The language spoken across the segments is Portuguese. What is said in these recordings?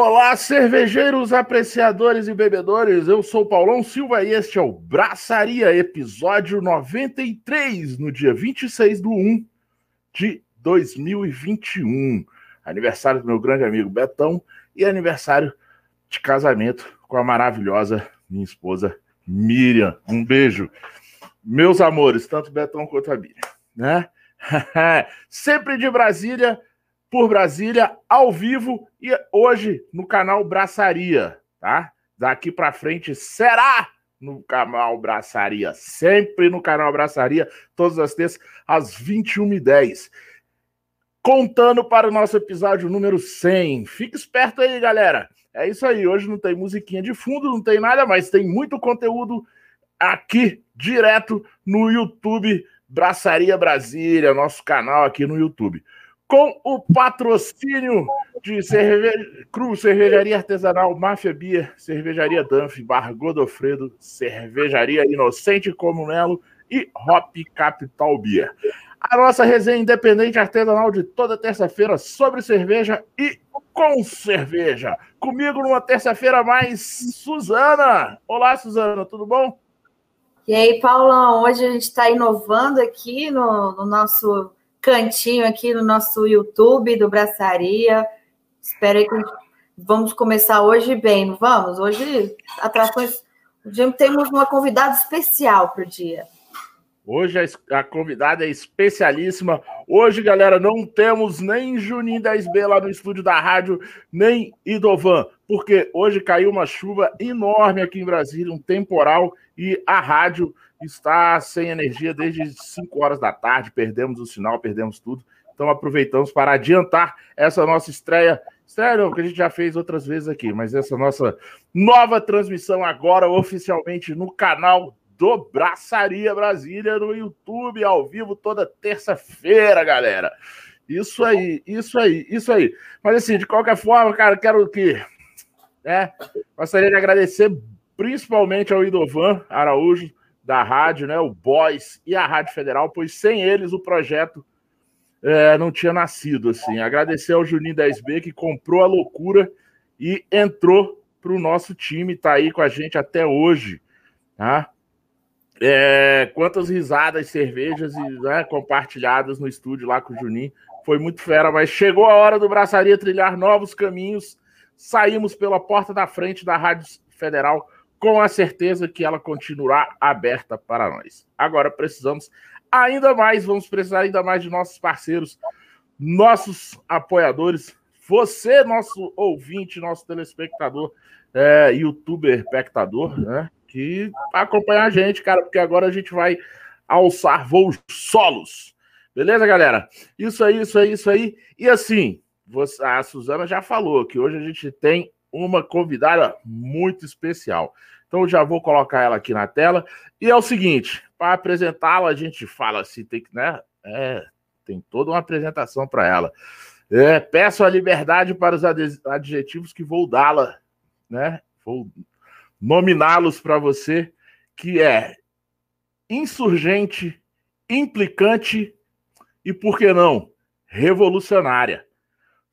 Olá, cervejeiros, apreciadores e bebedores. Eu sou Paulão Silva e este é o Braçaria, episódio 93, no dia 26 de 1 de 2021. Aniversário do meu grande amigo Betão e aniversário de casamento com a maravilhosa minha esposa Miriam. Um beijo. Meus amores, tanto Betão quanto a Miriam, né? Sempre de Brasília, por Brasília, ao vivo e hoje no canal Braçaria, tá? Daqui para frente será no canal Braçaria, sempre no canal Braçaria, todas as terças, às 21h10. Contando para o nosso episódio número 100. Fique esperto aí, galera. É isso aí. Hoje não tem musiquinha de fundo, não tem nada, mas tem muito conteúdo aqui, direto no YouTube Braçaria Brasília, nosso canal aqui no YouTube. Com o patrocínio de cerveja, Cru, Cervejaria Artesanal, Máfia Bia, Cervejaria Danf, Bar Godofredo, Cervejaria Inocente Comunelo e Hop Capital Beer. A nossa resenha independente artesanal de toda terça-feira sobre cerveja e com cerveja. Comigo numa terça-feira mais, Suzana. Olá, Suzana, tudo bom? E aí, Paulão, hoje a gente está inovando aqui no, no, nosso cantinho, aqui no nosso YouTube do Braçaria. Espero que vamos começar hoje bem, vamos? Hoje, atrações. Hoje temos uma convidada especial para o dia. Hoje a, a, convidada é especialíssima. Hoje, galera, não temos nem Juninho 10B lá no estúdio da rádio, nem Idovan, porque hoje caiu uma chuva enorme aqui em Brasília, um temporal, e a rádio está sem energia desde 5 horas da tarde. Perdemos o sinal, perdemos tudo. Então aproveitamos para adiantar essa nossa estreia. Estreia que a gente já fez outras vezes aqui, mas essa nossa nova transmissão agora oficialmente no canal do Braçaria Brasília no YouTube, ao vivo, toda terça-feira, galera. Isso aí, isso aí, isso aí. Mas assim, de qualquer forma, cara, quero que. Né, gostaria de agradecer principalmente ao Idovan Araújo, da rádio, né, o Boys e a Rádio Federal, pois sem eles o projeto é, não tinha nascido. assim. Agradecer ao Juninho 10B que comprou a loucura e entrou para o nosso time, está aí com a gente até hoje. Tá? É, quantas risadas, cervejas e, né, compartilhadas no estúdio lá com o Juninho. Foi muito fera, mas chegou a hora do Braçaria trilhar novos caminhos. Saímos pela porta da frente da Rádio Federal com a certeza que ela continuará aberta para nós. Agora precisamos ainda mais, vamos precisar ainda mais de nossos parceiros, nossos apoiadores. Você, nosso ouvinte, nosso telespectador, é, youtuber, espectador, né? que acompanhar a gente, cara, porque agora a gente vai alçar voos solos. Beleza, galera? Isso aí, isso aí, isso aí. E assim, você, a Suzana já falou que hoje a gente tem uma convidada muito especial. Então já vou colocar ela aqui na tela. E é o seguinte, para apresentá-la, a gente fala assim, tem que, né? É, tem toda uma apresentação para ela. É, peço a liberdade para os adjetivos que vou dá-la, né? Vou nominá-los para você, que é insurgente, implicante e, por que não, revolucionária.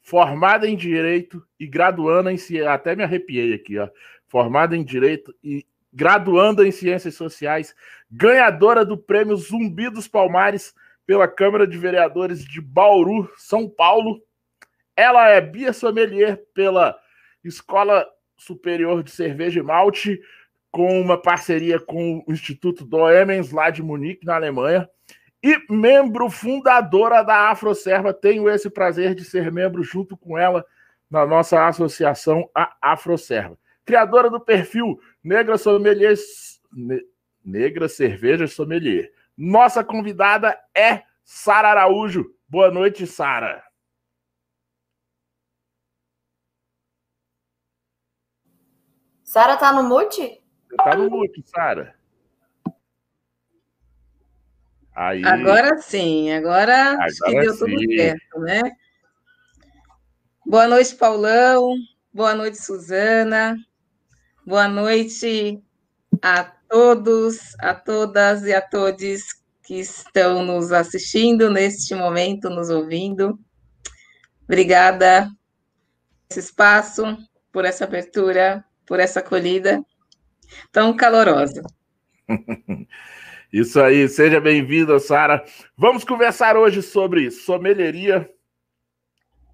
Formada em Direito e graduanda em Ciências, até me arrepiei aqui, ó. Formada em Direito e graduanda em Ciências Sociais, ganhadora do prêmio Zumbi dos Palmares pela Câmara de Vereadores de Bauru, São Paulo. Ela é Bia Sommelier pela Escola Superior de Cerveja e Malte, com uma parceria com o Instituto Doemens, lá de Munique, na Alemanha. E membro fundadora da Afroserva, tenho esse prazer de ser membro junto com ela na nossa associação, a Afroserva. Criadora do perfil Negra Sommelier, Negra Cerveja Sommelier. Nossa convidada é Sara Araújo. Boa noite, Sara. Sara tá no mute? Tá no mute, Sara. Aí... Agora sim, agora, agora acho que deu sim. tudo certo, né? Boa noite, Paulão. Boa noite, Suzana. Boa noite a todos, a todas e a todos que estão nos assistindo neste momento, nos ouvindo. Obrigada por esse espaço por essa abertura, por essa acolhida tão calorosa. Isso aí, seja bem-vinda, Sara. Vamos conversar hoje sobre sommelieria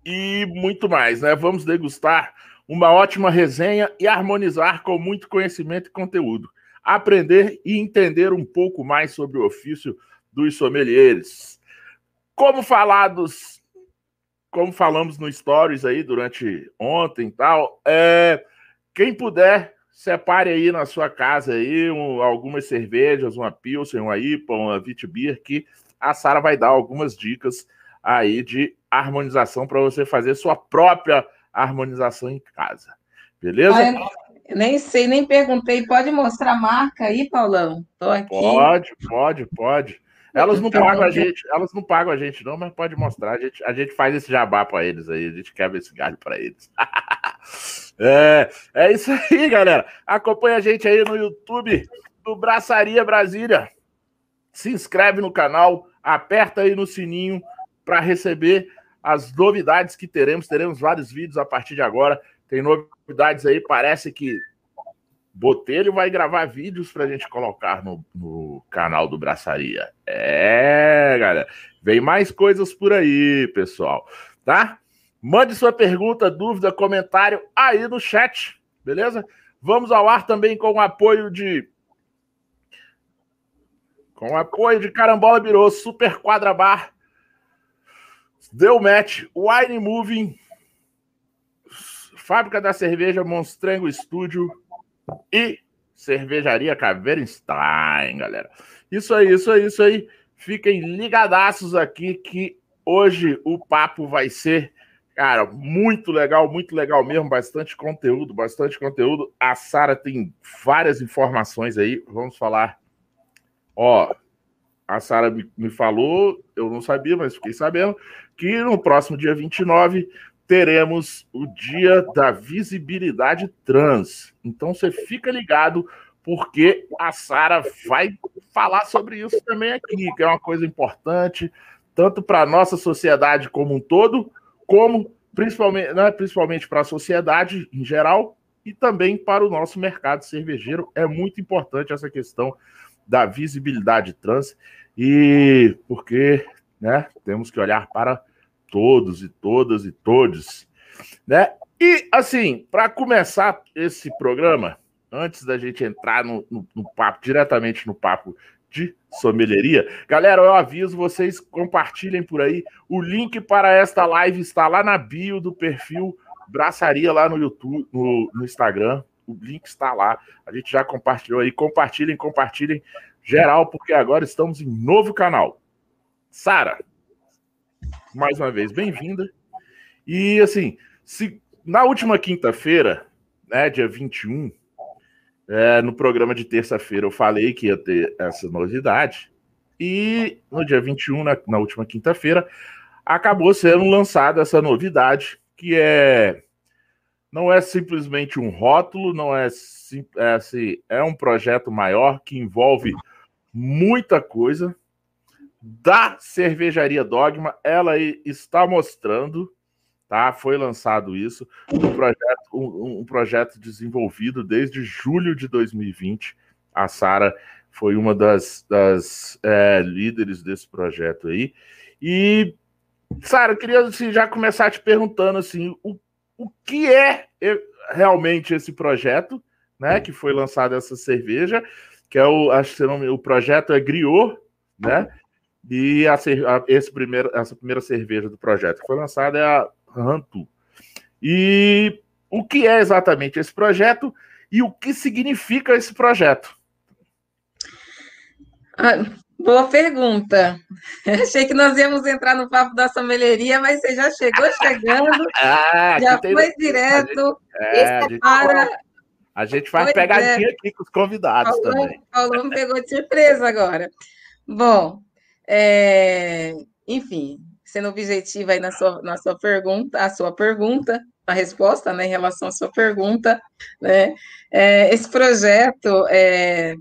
e muito mais, né? Vamos degustar uma ótima resenha e harmonizar com muito conhecimento e conteúdo. Aprender e entender um pouco mais sobre o ofício dos sommeliers. Como falados, como falamos no Stories aí durante ontem e tal, é, quem puder, separe aí na sua casa aí um, algumas cervejas, uma Pilsen, uma IPA, uma Vitibir, que a Sara vai dar algumas dicas aí de harmonização para você fazer sua própria harmonização em casa. Beleza? Ah, nem sei, nem perguntei. Pode mostrar a marca aí, Paulão? Tô aqui. Pode, pode, pode. Elas não então, pagam a gente, elas não pagam a gente, não, mas pode mostrar. A gente, a gente faz esse jabá para eles aí, a gente quebra esse galho para eles. é, é isso aí, galera. Acompanha a gente aí no YouTube do Braçaria Brasília. Se inscreve no canal, aperta aí no sininho para receber as novidades que teremos. Teremos vários vídeos a partir de agora. Tem novidades aí, parece que Botelho vai gravar vídeos para a gente colocar no, no, canal do Braçaria. É, galera. Vem mais coisas por aí, pessoal. Tá? Mande sua pergunta, dúvida, comentário aí no chat, beleza? Vamos ao ar também com o apoio de. Com o apoio de Carambola Birô, Super Quadra Bar, Deu Match, Wine Moving, Fábrica da Cerveja Monstrengo Estúdio e Cervejaria Caveirenstein, galera. Isso aí, isso aí, isso aí. Fiquem ligadaços aqui que hoje o papo vai ser, cara, muito legal, muito legal mesmo, bastante conteúdo, bastante conteúdo. A Sara tem várias informações aí, vamos falar. Ó, a Sara me falou, eu não sabia, mas fiquei sabendo, que no próximo dia 29 teremos o dia da visibilidade trans. Então você fica ligado, porque a Sara vai falar sobre isso também aqui, que é uma coisa importante, tanto para a nossa sociedade como um todo, como principalmente, né, principalmente para a sociedade em geral, e também para o nosso mercado cervejeiro. É muito importante essa questão da visibilidade trans, e porque né, temos que olhar para todos e todas e todos, né? E assim, para começar esse programa, antes da gente entrar no, no, no, papo, diretamente no papo de sommelieria, galera, eu aviso vocês, compartilhem por aí. O link para esta live está lá na bio do perfil Braçaria lá no YouTube, no, no Instagram. O link está lá. A gente já compartilhou aí. Compartilhem, compartilhem geral, porque agora estamos em novo canal. Sara, mais uma vez, bem-vinda. E assim, se na última quinta-feira, né, dia 21, é, no programa de terça-feira eu falei que ia ter essa novidade, e no dia 21, na, na última quinta-feira, acabou sendo lançada essa novidade, que é não é simplesmente um rótulo, não é, é, assim, é um projeto maior que envolve muita coisa, da Cervejaria Dogma. Ela está mostrando, tá? Foi lançado isso, um projeto, um, um projeto desenvolvido desde julho de 2020. A Sara foi uma das, das é, líderes desse projeto aí. E, Sara, eu queria assim, já começar te perguntando assim, o, o que é realmente esse projeto, né? Que foi lançado essa cerveja, que é o, acho que o projeto é Griot, né? E a, a, esse primeiro, essa primeira cerveja do projeto que foi lançada é a Rantu. E o que é exatamente esse projeto e o que significa esse projeto? Ah, boa pergunta. Achei que nós íamos entrar no papo da sommeleria, mas você já chegou chegando, ah, já foi tem... direto a gente, é, para... A gente faz pegadinha é. aqui com os convidados Paulão, também. Paulo me pegou de surpresa agora. Bom, é, enfim, sendo objetiva aí na sua, na sua pergunta, a sua pergunta, a resposta, né, em relação à sua pergunta, né, é, esse projeto, é,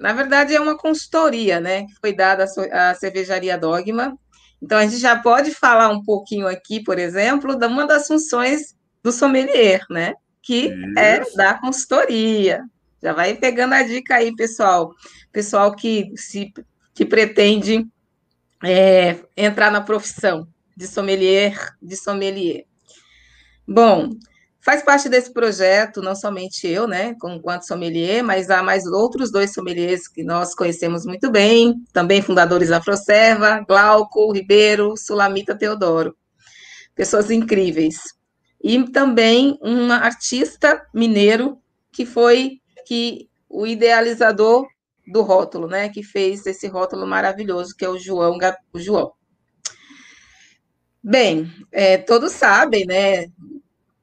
na verdade, é uma consultoria, né, que foi dada à Cervejaria Dogma, então a gente já pode falar um pouquinho aqui, por exemplo, de uma das funções do sommelier, né, que é Isso. é da consultoria. Já vai pegando a dica aí, pessoal. Pessoal que se que pretende é, entrar na profissão de sommelier, de sommelier. Bom, faz parte desse projeto, não somente eu, né, enquanto sommelier, mas há mais outros dois sommeliers que nós conhecemos muito bem, também fundadores da Afroserva, Glauco Ribeiro, Sulamita Teodoro. Pessoas incríveis. E também um artista mineiro que foi que o idealizador do rótulo, né, que fez esse rótulo maravilhoso, que é o João, o João. Bem, é, todos sabem, né,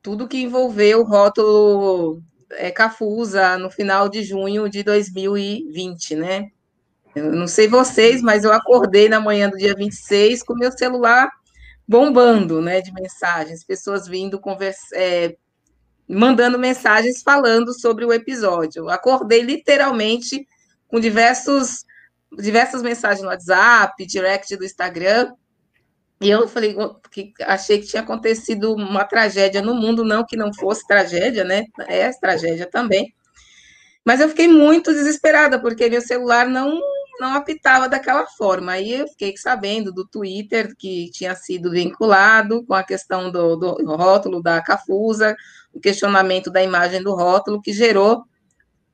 tudo que envolveu o rótulo é, Cafusa no final de junho de 2020, né? Eu não sei vocês, mas eu acordei na manhã do dia 26 com meu celular bombando, né, de mensagens, pessoas vindo conversa, é, mandando mensagens falando sobre o episódio. Acordei literalmente com diversos, diversas mensagens no WhatsApp, direct do Instagram, e eu falei que achei que tinha acontecido uma tragédia no mundo, não que não fosse tragédia, né? É tragédia também. Mas eu fiquei muito desesperada, porque meu celular não, não apitava daquela forma. Aí eu fiquei sabendo do Twitter que tinha sido vinculado com a questão do, do rótulo da Cafusa, o questionamento da imagem do rótulo, que gerou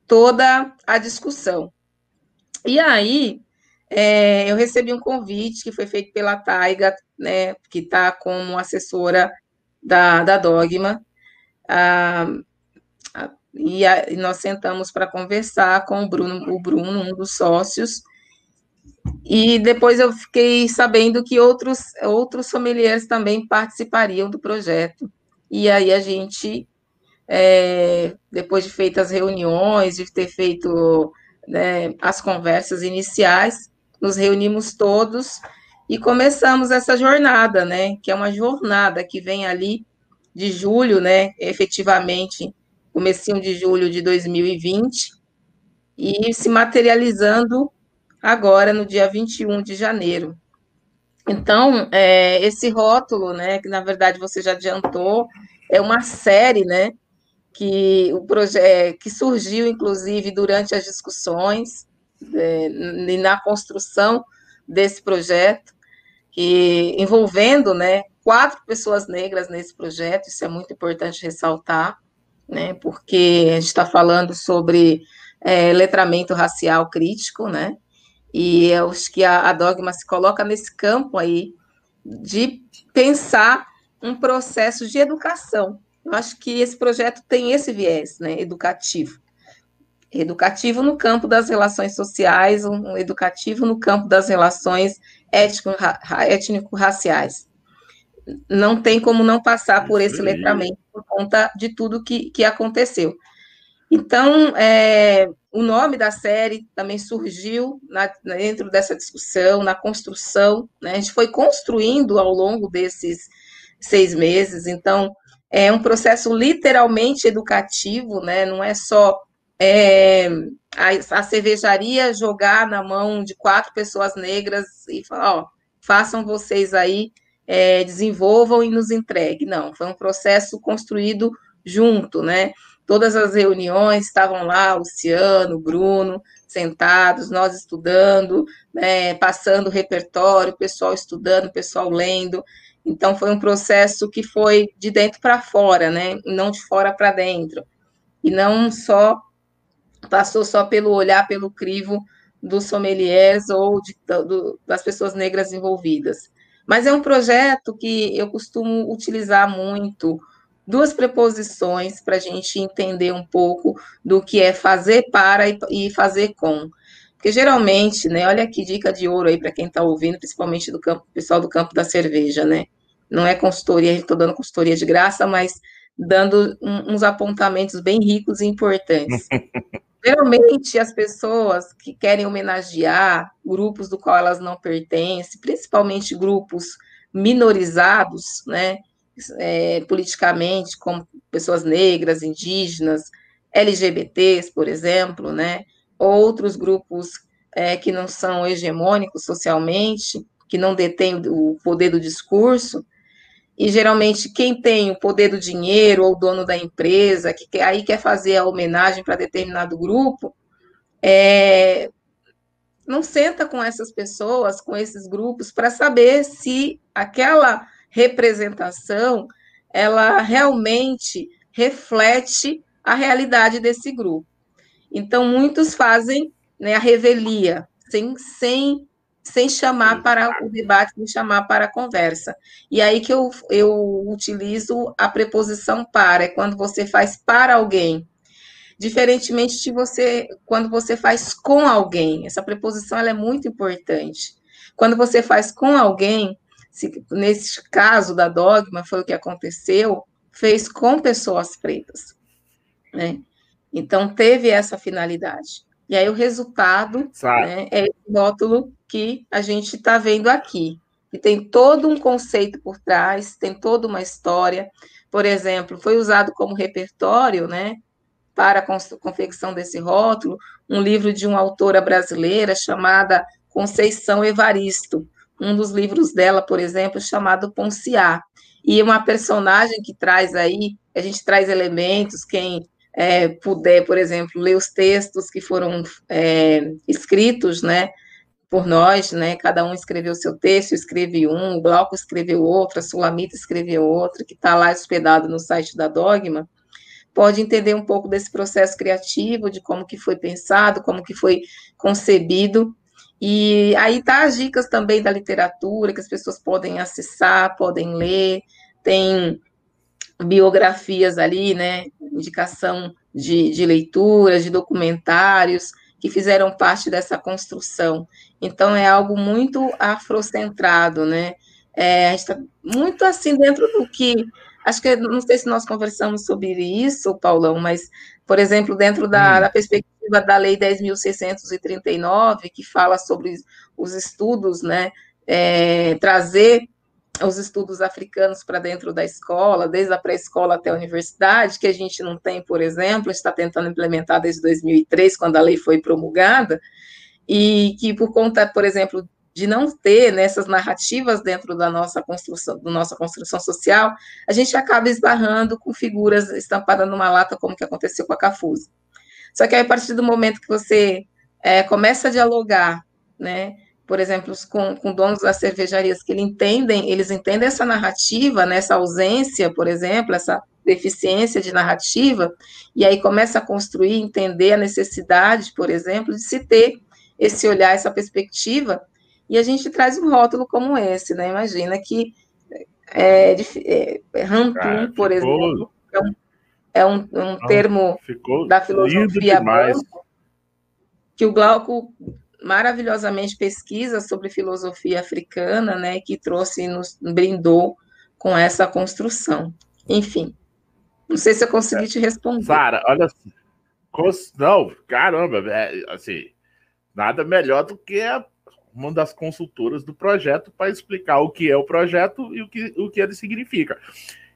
toda a discussão. E aí, é, eu recebi um convite que foi feito pela Taiga, né, que está como assessora da, da Dogma, ah, e, a, e, nós sentamos para conversar com o Bruno, o Bruno, um dos sócios, e depois eu fiquei sabendo que outros, outros sommeliers também participariam do projeto. E aí a gente, é, depois de feitas reuniões, de ter feito né, as conversas iniciais, nos reunimos todos e começamos essa jornada, né, que é uma jornada que vem ali de julho, né, efetivamente, comecinho de julho de 2020, e se materializando agora no dia 21 de janeiro. Então, é, esse rótulo, né, que na verdade você já adiantou, é uma série, né, que o projeto que surgiu inclusive durante as discussões é, e na construção desse projeto, que envolvendo, né, quatro pessoas negras nesse projeto, isso é muito importante ressaltar, né, porque a gente está falando sobre é, letramento racial crítico, né, e eu acho que a, a Dogma se coloca nesse campo aí de pensar um processo de educação, eu acho que esse projeto tem esse viés né, educativo. Educativo no campo das relações sociais, um educativo no campo das relações étnico-raciais. Não tem como não passar por esse letramento por conta de tudo que, que aconteceu. Então, é, o nome da série também surgiu na, dentro dessa discussão, na construção, né? a gente foi construindo ao longo desses seis meses, então, é um processo literalmente educativo, né? Não é só é, a, a, cervejaria jogar na mão de quatro pessoas negras e falar, ó, façam vocês aí, é, desenvolvam e nos entreguem. Não, foi um processo construído junto, né? Todas as reuniões estavam lá, Luciano, Bruno, sentados, nós estudando, né, passando o repertório, pessoal estudando, pessoal lendo. Então, foi um processo que foi de dentro para fora, né? Não de fora para dentro. E não só passou só pelo olhar, pelo crivo dos sommeliers ou de, do, das pessoas negras envolvidas. Mas é um projeto que eu costumo utilizar muito duas preposições para a gente entender um pouco do que é fazer para e fazer com. Porque geralmente, né, olha que dica de ouro aí para quem está ouvindo, principalmente do campo, pessoal do campo da cerveja, né? Não é consultoria, estou dando consultoria de graça, mas dando um, uns apontamentos bem ricos e importantes. Geralmente, as pessoas que querem homenagear grupos do qual elas não pertencem, principalmente grupos minorizados, né, é, politicamente, como pessoas negras, indígenas, LGBTs, por exemplo, né, outros grupos é, que não são hegemônicos socialmente, que não detêm o poder do discurso, e geralmente quem tem o poder do dinheiro ou o dono da empresa, que aí quer fazer a homenagem para determinado grupo, é, não senta com essas pessoas, com esses grupos, para saber se aquela representação ela realmente reflete a realidade desse grupo. Então, muitos fazem né, a revelia, sem, sem sem chamar para o debate, sem chamar para a conversa. E aí que eu, eu utilizo a preposição para, é quando você faz para alguém. Diferentemente de você, quando você faz com alguém. Essa preposição ela é muito importante. Quando você faz com alguém, se, nesse caso da dogma, foi o que aconteceu, fez com pessoas pretas. Né? Então, teve essa finalidade. E aí o resultado né, é esse rótulo que a gente está vendo aqui. E tem todo um conceito por trás, tem toda uma história. Por exemplo, foi usado como repertório, né, para a confecção desse rótulo, um livro de uma autora brasileira chamada Conceição Evaristo. Um dos livros dela, por exemplo, chamado Ponciá. E uma personagem que traz aí, a gente traz elementos, quem é, puder, por exemplo, ler os textos que foram é, escritos, né, por nós, né, cada um escreveu seu texto, eu escrevi um, o Glauco escreveu outro, a Sulamita escreveu outro, que está lá hospedado no site da Dogma, pode entender um pouco desse processo criativo, de como que foi pensado, como que foi concebido, e aí tá as dicas também da literatura, que as pessoas podem acessar, podem ler, tem biografias ali, né, indicação de, de leituras, de documentários que fizeram parte dessa construção. Então, é algo muito afrocentrado, né? É, a gente está muito assim dentro do que. Acho que não sei se nós conversamos sobre isso, Paulão, mas, por exemplo, dentro da, hum. da perspectiva da Lei 10.639, que fala sobre os estudos, né? É, trazer os estudos africanos para dentro da escola, desde a pré-escola até a universidade, que a gente não tem, por exemplo, está tentando implementar desde 2003, quando a lei foi promulgada, e que por conta, por exemplo, de não ter nessas narrativas dentro da nossa construção, da nossa construção social, a gente acaba esbarrando com figuras estampadas numa lata, como que aconteceu com a Cafusa. Só que aí, a partir do momento que você é, começa a dialogar, né, por exemplo, com, com donos das cervejarias que eles entendem, eles entendem essa narrativa, né, essa ausência, por exemplo, essa deficiência de narrativa, e aí começa a construir, entender a necessidade, por exemplo, de se ter esse olhar, essa perspectiva, e a gente traz um rótulo como esse, né? Imagina que é, é, é Rantum, ah, por exemplo, é um, é um, um termo da filosofia que o Glauco maravilhosamente pesquisa sobre filosofia africana, né, que trouxe e nos brindou com essa construção. Enfim, não sei se eu consegui te responder. Sara, olha, não, caramba, é, assim, nada melhor do que uma das consultoras do projeto para explicar o que é o projeto e o que, o que ele significa.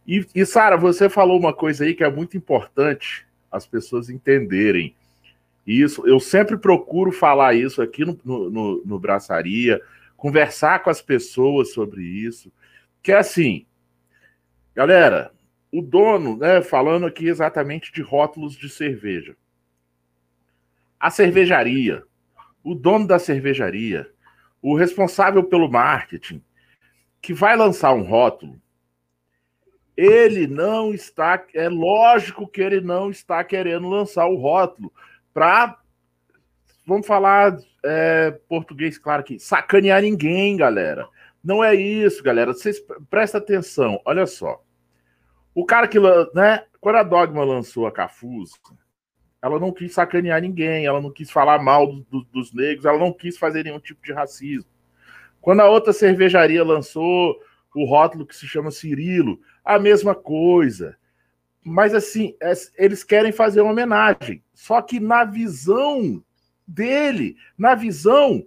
E, e Sara, você falou uma coisa aí que é muito importante as pessoas entenderem. Isso, eu sempre procuro falar isso aqui no, no, no Braçaria, conversar com as pessoas sobre isso, que é assim, galera, o dono, né, falando aqui exatamente de rótulos de cerveja. A cervejaria, o dono da cervejaria, o responsável pelo marketing, que vai lançar um rótulo, ele não está, é lógico que ele não está querendo lançar o rótulo para, vamos falar é, português claro aqui, sacanear ninguém, galera. Não é isso, galera. Vocês prestem atenção, olha só. O cara que, né, quando a Dogma lançou a Cafuz, ela não quis sacanear ninguém, ela não quis falar mal do, do, dos negros, ela não quis fazer nenhum tipo de racismo. Quando a outra cervejaria lançou o rótulo que se chama Cirilo, a mesma coisa. Mas assim, é, eles querem fazer uma homenagem. Só que na visão dele, na visão,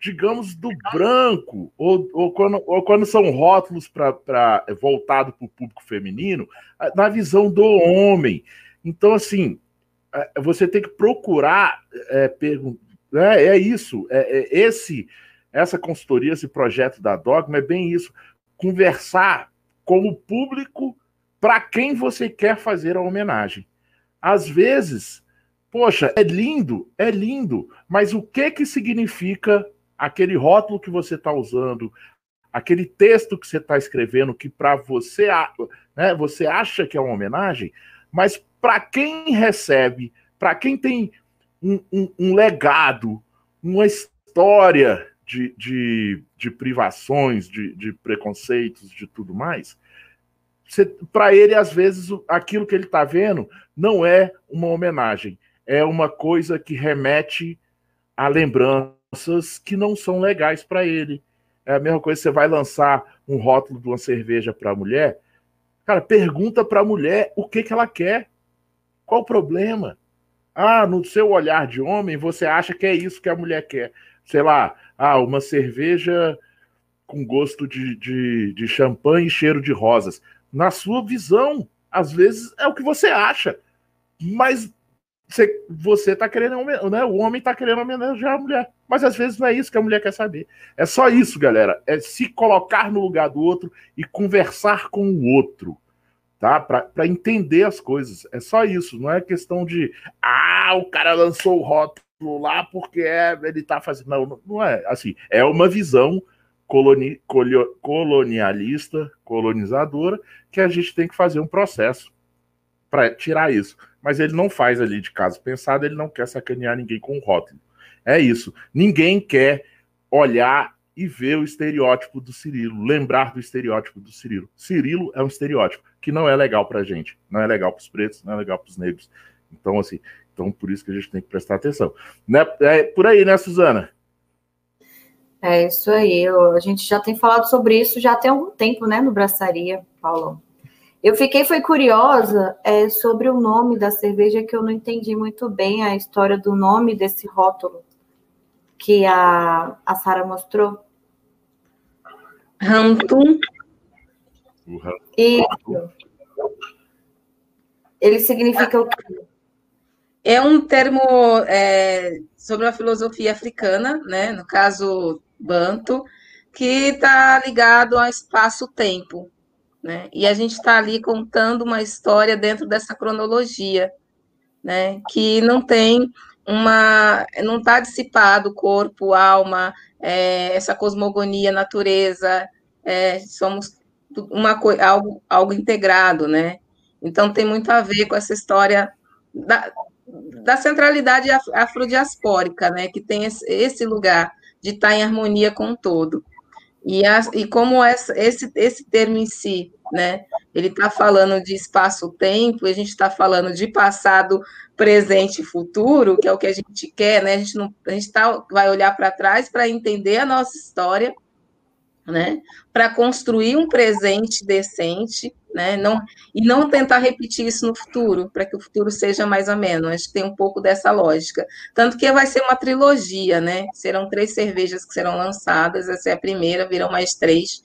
digamos, do branco, ou, ou, quando, ou quando são rótulos para voltado para o público feminino, na visão do homem. Então, assim, é, você tem que procurar é, perguntar. É, é, isso, é, é, esse, essa consultoria, esse projeto da Dogma é bem isso. Conversar como público para quem você quer fazer a homenagem. Às vezes, poxa, é lindo, é lindo, mas o que que significa aquele rótulo que você está usando, aquele texto que você está escrevendo, que para você, né, você acha que é uma homenagem, mas para quem recebe, para quem tem um, um, um, legado, uma história de, de, de privações, de, de, preconceitos, de tudo mais, para ele, às vezes, aquilo que ele está vendo não é uma homenagem, é uma coisa que remete a lembranças que não são legais para ele. É a mesma coisa, você vai lançar um rótulo de uma cerveja para a mulher, cara, pergunta para a mulher o que, que ela quer. Qual o problema? Ah, no seu olhar de homem, você acha que é isso que a mulher quer. Sei lá, ah, uma cerveja com gosto de, de, de champanhe e cheiro de rosas. Na sua visão, às vezes é o que você acha. Mas você, você tá querendo, né? O homem tá querendo homenagear a mulher. Mas às vezes não é isso que a mulher quer saber. É só isso, galera. É se colocar no lugar do outro e conversar com o outro tá? Para entender as coisas. É só isso, não é questão de ah, o cara lançou o rótulo lá porque é, ele tá fazendo. Não, não é assim. É uma visão coloni, colonialista, colonizadora, que a gente tem que fazer um processo para tirar isso. Mas ele não faz ali de caso pensado, ele não quer sacanear ninguém com o rótulo. É isso. Ninguém quer olhar e ver o estereótipo do Cirilo, lembrar do estereótipo do Cirilo. Cirilo é um estereótipo que não é legal pra gente, não é legal para os pretos, não é legal para os negros. Então, assim, então por isso que a gente tem que prestar atenção. Né? É por aí, né, Suzana? É isso aí. Eu, a gente já tem falado sobre isso já tem algum tempo, né, no Braçaria, Paulo. Eu fiquei foi curiosa é, sobre o nome da cerveja que eu não entendi muito bem a história do nome desse rótulo que a, a Sara mostrou. Rantum. Isso. Ele significa o quê? É um termo é, sobre a filosofia africana, né? no caso, Banto, que está ligado ao espaço-tempo. Né? E a gente está ali contando uma história dentro dessa cronologia, né? que não tem uma. não está dissipado corpo, alma, é, essa cosmogonia, natureza, é, somos uma algo, algo integrado, né? Então tem muito a ver com essa história da, da centralidade afrodiaspórica, né? Que tem esse lugar de estar em harmonia com o todo. E, a, e como essa, esse, esse termo em si, né? Ele está falando de espaço-tempo, a gente está falando de passado, presente e futuro, que é o que a gente quer, né? A gente, não, a gente tá, vai olhar para trás para entender a nossa história, né? Para construir um presente decente, né? Não, e não tentar repetir isso no futuro, para que o futuro seja mais ameno. Acho que tem um pouco dessa lógica. Tanto que vai ser uma trilogia, né? Serão três cervejas que serão lançadas, essa é a primeira, virão mais três,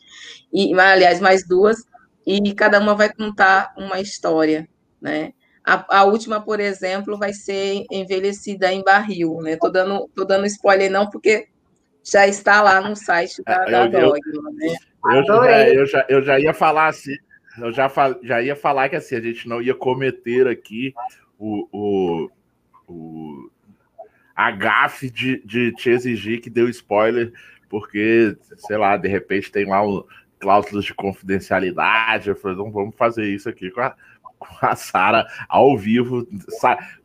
e aliás, mais duas, e cada uma vai contar uma história, né? A, a, última, por exemplo, vai ser envelhecida em barril, né? Tô dando, tô dando spoiler não, porque já está lá no site da, é, da eu, Dogma, né? Eu, já, eu, já, eu já ia falar assim, eu já, já ia falar que assim, a gente não ia cometer aqui o, o, o a gafe de, de te exigir que deu spoiler, porque, sei lá, de repente tem lá um, cláusulas de confidencialidade. Eu falei, não vamos fazer isso aqui com a, com a Sara ao vivo.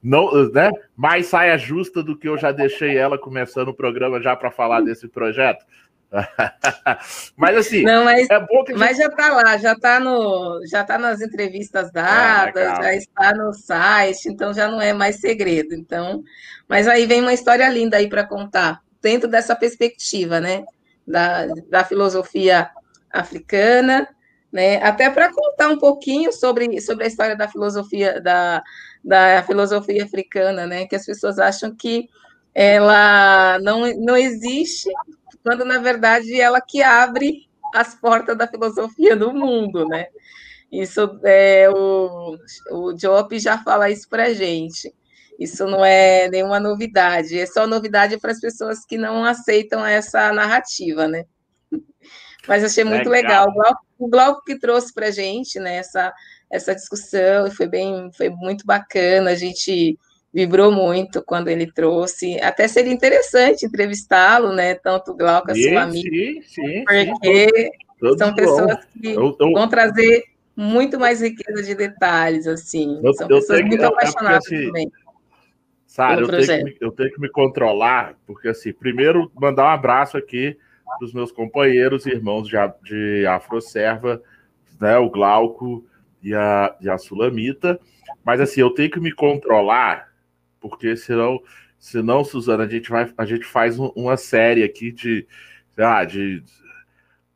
Não, né? Mais saia justa do que eu já deixei ela começando o programa já para falar desse projeto. mas assim, não, mas, é bom que mas já está lá, já está no, já tá nas entrevistas é, dadas, é, já está no site, então já não é mais segredo. Então, mas aí vem uma história linda aí para contar dentro dessa perspectiva, né, da, da filosofia africana, né? Até para contar um pouquinho sobre, sobre a história da filosofia da, da filosofia africana, né? Que as pessoas acham que ela não, não existe, quando na verdade ela que abre as portas da filosofia do mundo, né? Isso é o, o Diop já fala isso para a gente. Isso não é nenhuma novidade, é só novidade para as pessoas que não aceitam essa narrativa, né? Mas achei muito legal. legal. O Glauco que trouxe para a gente né, essa, essa discussão, foi bem, foi muito bacana. A gente vibrou muito quando ele trouxe. Até seria interessante entrevistá-lo, né? Tanto o Glauco, a sua amiga. Sim, sim. Porque sim, são pessoas que eu, eu... vão trazer muito mais riqueza de detalhes, assim. Eu, São pessoas muito que, apaixonadas é assim, também. Sara, eu tenho, me, eu tenho, que me, controlar, porque assim, primeiro mandar um abraço aqui dos meus companheiros e irmãos de, de Afroserva, né, o Glauco e a, e a Sulamita. Mas assim, eu tenho que me controlar, porque senão, senão Suzana, a gente, vai, a gente faz um, uma série aqui de, ah, de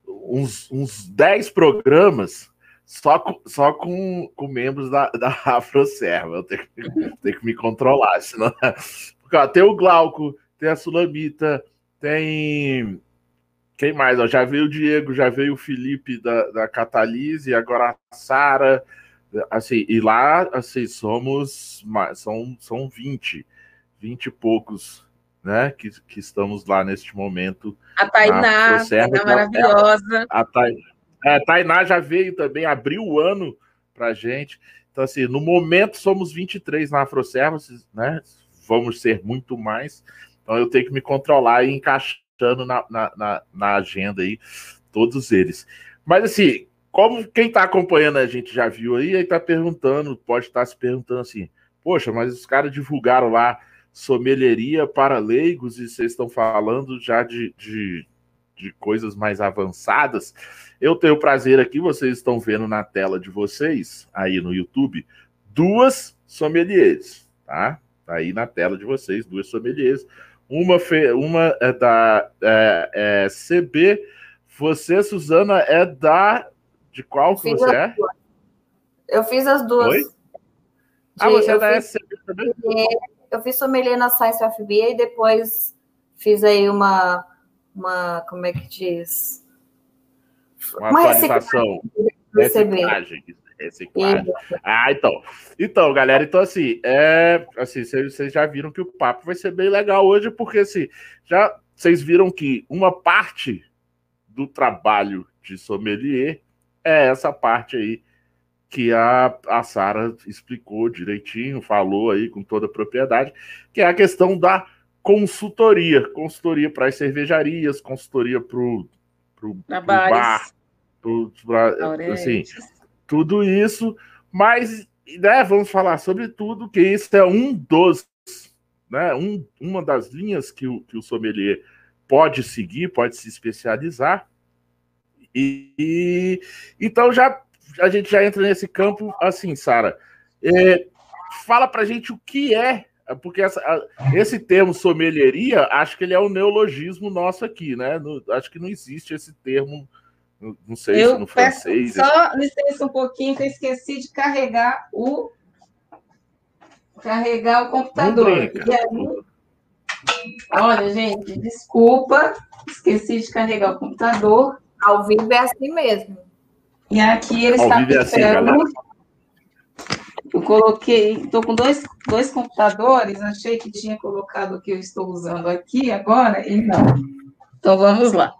uns, uns 10 programas só com, só com, com membros da, da Afroserva. Eu tenho, tenho que me controlar, senão. Porque, ó, tem o Glauco, tem a Sulamita, tem. Quem mais? Ó, já veio o Diego, já veio o Felipe da, da Catalise, agora a Sara. Assim, e lá, assim, somos. São, são 20, 20 e poucos, né? Que, que estamos lá neste momento. A Tainá, a Tainá maravilhosa. A, a Tainá. É, Tainá já veio também, abriu o ano pra gente. Então, assim, no momento somos 23 na AfroServices, né? Vamos ser muito mais. Então eu tenho que me controlar e encaixando na, na, na, na agenda aí todos eles. Mas assim, como quem está acompanhando a gente já viu aí, aí está perguntando, pode estar tá se perguntando assim, poxa, mas os caras divulgaram lá sommelieria para leigos e vocês estão falando já de, de, de coisas mais avançadas. Eu tenho o prazer aqui, vocês estão vendo na tela de vocês, aí no YouTube, duas sommeliers, tá? Tá aí na tela de vocês, duas sommeliers. Uma, fe... uma é da é, é CB. Você, Suzana, é da. De qual que você é? Eu fiz as duas. Oi? ah, você é da. SCB também? Eu fiz sommelier na Science of BA e depois fiz aí uma, uma. Como é que diz? Uma, uma atualização. Reciclagem. Reciclagem. Ah, então. Então, galera, então assim, é, assim, vocês já viram que o papo vai ser bem legal hoje, porque assim, já vocês viram que uma parte do trabalho de sommelier é essa parte aí que a, a Sara explicou direitinho, falou aí com toda a propriedade, que é a questão da consultoria, consultoria para as cervejarias, consultoria para o bar, pra, assim, tudo isso, mas né, vamos falar sobre tudo, que isso é um dos, né, um, uma das linhas que o, que o sommelier pode seguir, pode se especializar. E, e então já a gente já entra nesse campo assim, Sara. É, fala para gente o que é porque essa, esse termo sommelieria, acho que ele é um neologismo nosso aqui, né? No, acho que não existe esse termo, não sei eu se no francês. Só licença um pouquinho, que eu esqueci de carregar o carregar o computador. Aí, olha, gente, desculpa, esqueci de carregar o computador. Ao vivo é assim mesmo. E aqui ele Ao está vivo é assim, eu coloquei, estou com dois, dois computadores, achei que tinha colocado o que eu estou usando aqui agora, e não. Então vamos lá.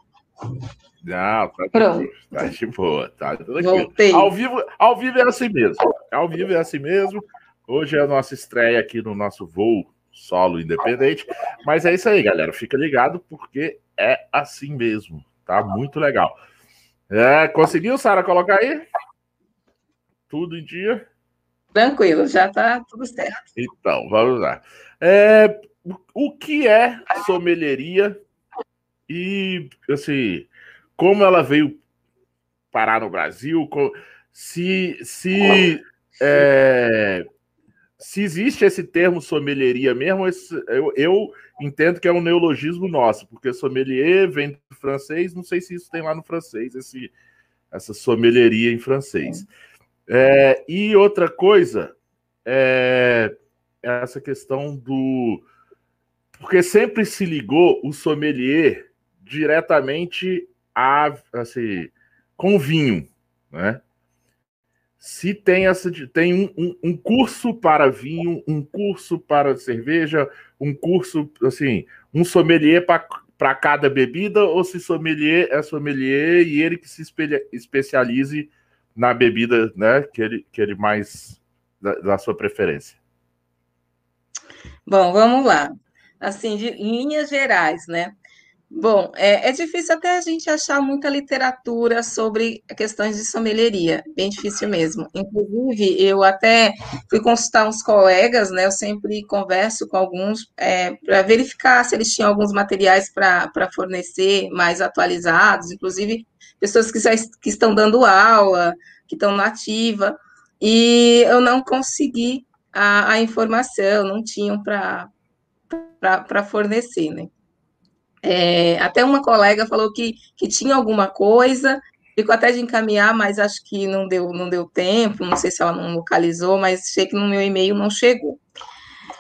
Não, tá Pronto. Tá de boa, tá Voltei. Ao vivo, ao vivo é assim mesmo. Ao vivo é assim mesmo. Hoje é a nossa estreia aqui no nosso voo solo independente. Mas é isso aí, galera. Fica ligado porque é assim mesmo. Tá muito legal. É, conseguiu, Sara, colocar aí? Tudo em dia? Tranquilo, já está tudo certo. Então, vamos lá. É, o que é sommelieria e, assim, como ela veio parar no Brasil? Se, se, é, se existe esse termo sommelieria mesmo, eu, eu entendo que é um neologismo nosso, porque sommelier vem do francês, não sei se isso tem lá no francês, esse, essa sommelieria em francês. É. É, e outra coisa é essa questão do. Porque sempre se ligou o sommelier diretamente a, assim, com vinho, né? Se tem essa tem um, um, um curso para vinho, um curso para cerveja, um curso assim, um sommelier para cada bebida ou se sommelier é sommelier e ele que se especialize na bebida, né, que ele, que ele mais da, da sua preferência. Bom, vamos lá. Assim, de linhas gerais, né? Bom, é, é, difícil até a gente achar muita literatura sobre questões de sommelieria, bem difícil mesmo. Inclusive, eu até fui consultar uns colegas, né? Eu sempre converso com alguns é, para verificar se eles tinham alguns materiais para fornecer mais atualizados, inclusive pessoas que, já, que estão dando aula, que estão na ativa, e eu não consegui a, a informação, não tinham para fornecer, né? É, até uma colega falou que, que tinha alguma coisa, ficou até de encaminhar, mas acho que não deu, não deu tempo, não sei se ela não localizou, mas sei que no meu e-mail não chegou.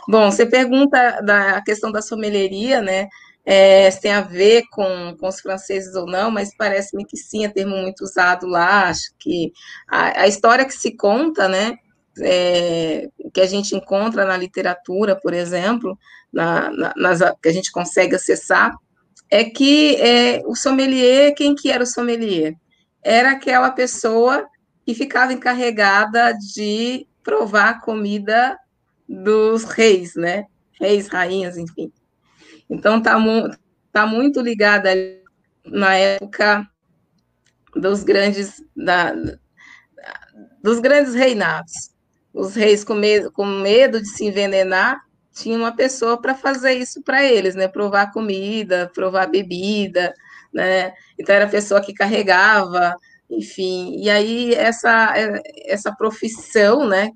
Bom, você pergunta da questão da sommelieria, né? É, se tem a ver com, com os franceses ou não, mas parece-me que sim, é termo muito usado lá. Acho que a, a história que se conta, né? É, que a gente encontra na literatura, por exemplo, na, na, nas, que a gente consegue acessar, é que é, o sommelier, quem que era o sommelier? Era aquela pessoa que ficava encarregada de provar a comida dos reis, né? Reis, rainhas, enfim. Então tá, mu tá muito ligada na época dos grandes da, dos grandes reinados. Os reis com medo, com medo de se envenenar tinha uma pessoa para fazer isso para eles, né? Provar comida, provar bebida, né? Então era a pessoa que carregava, enfim. E aí essa essa profissão, né?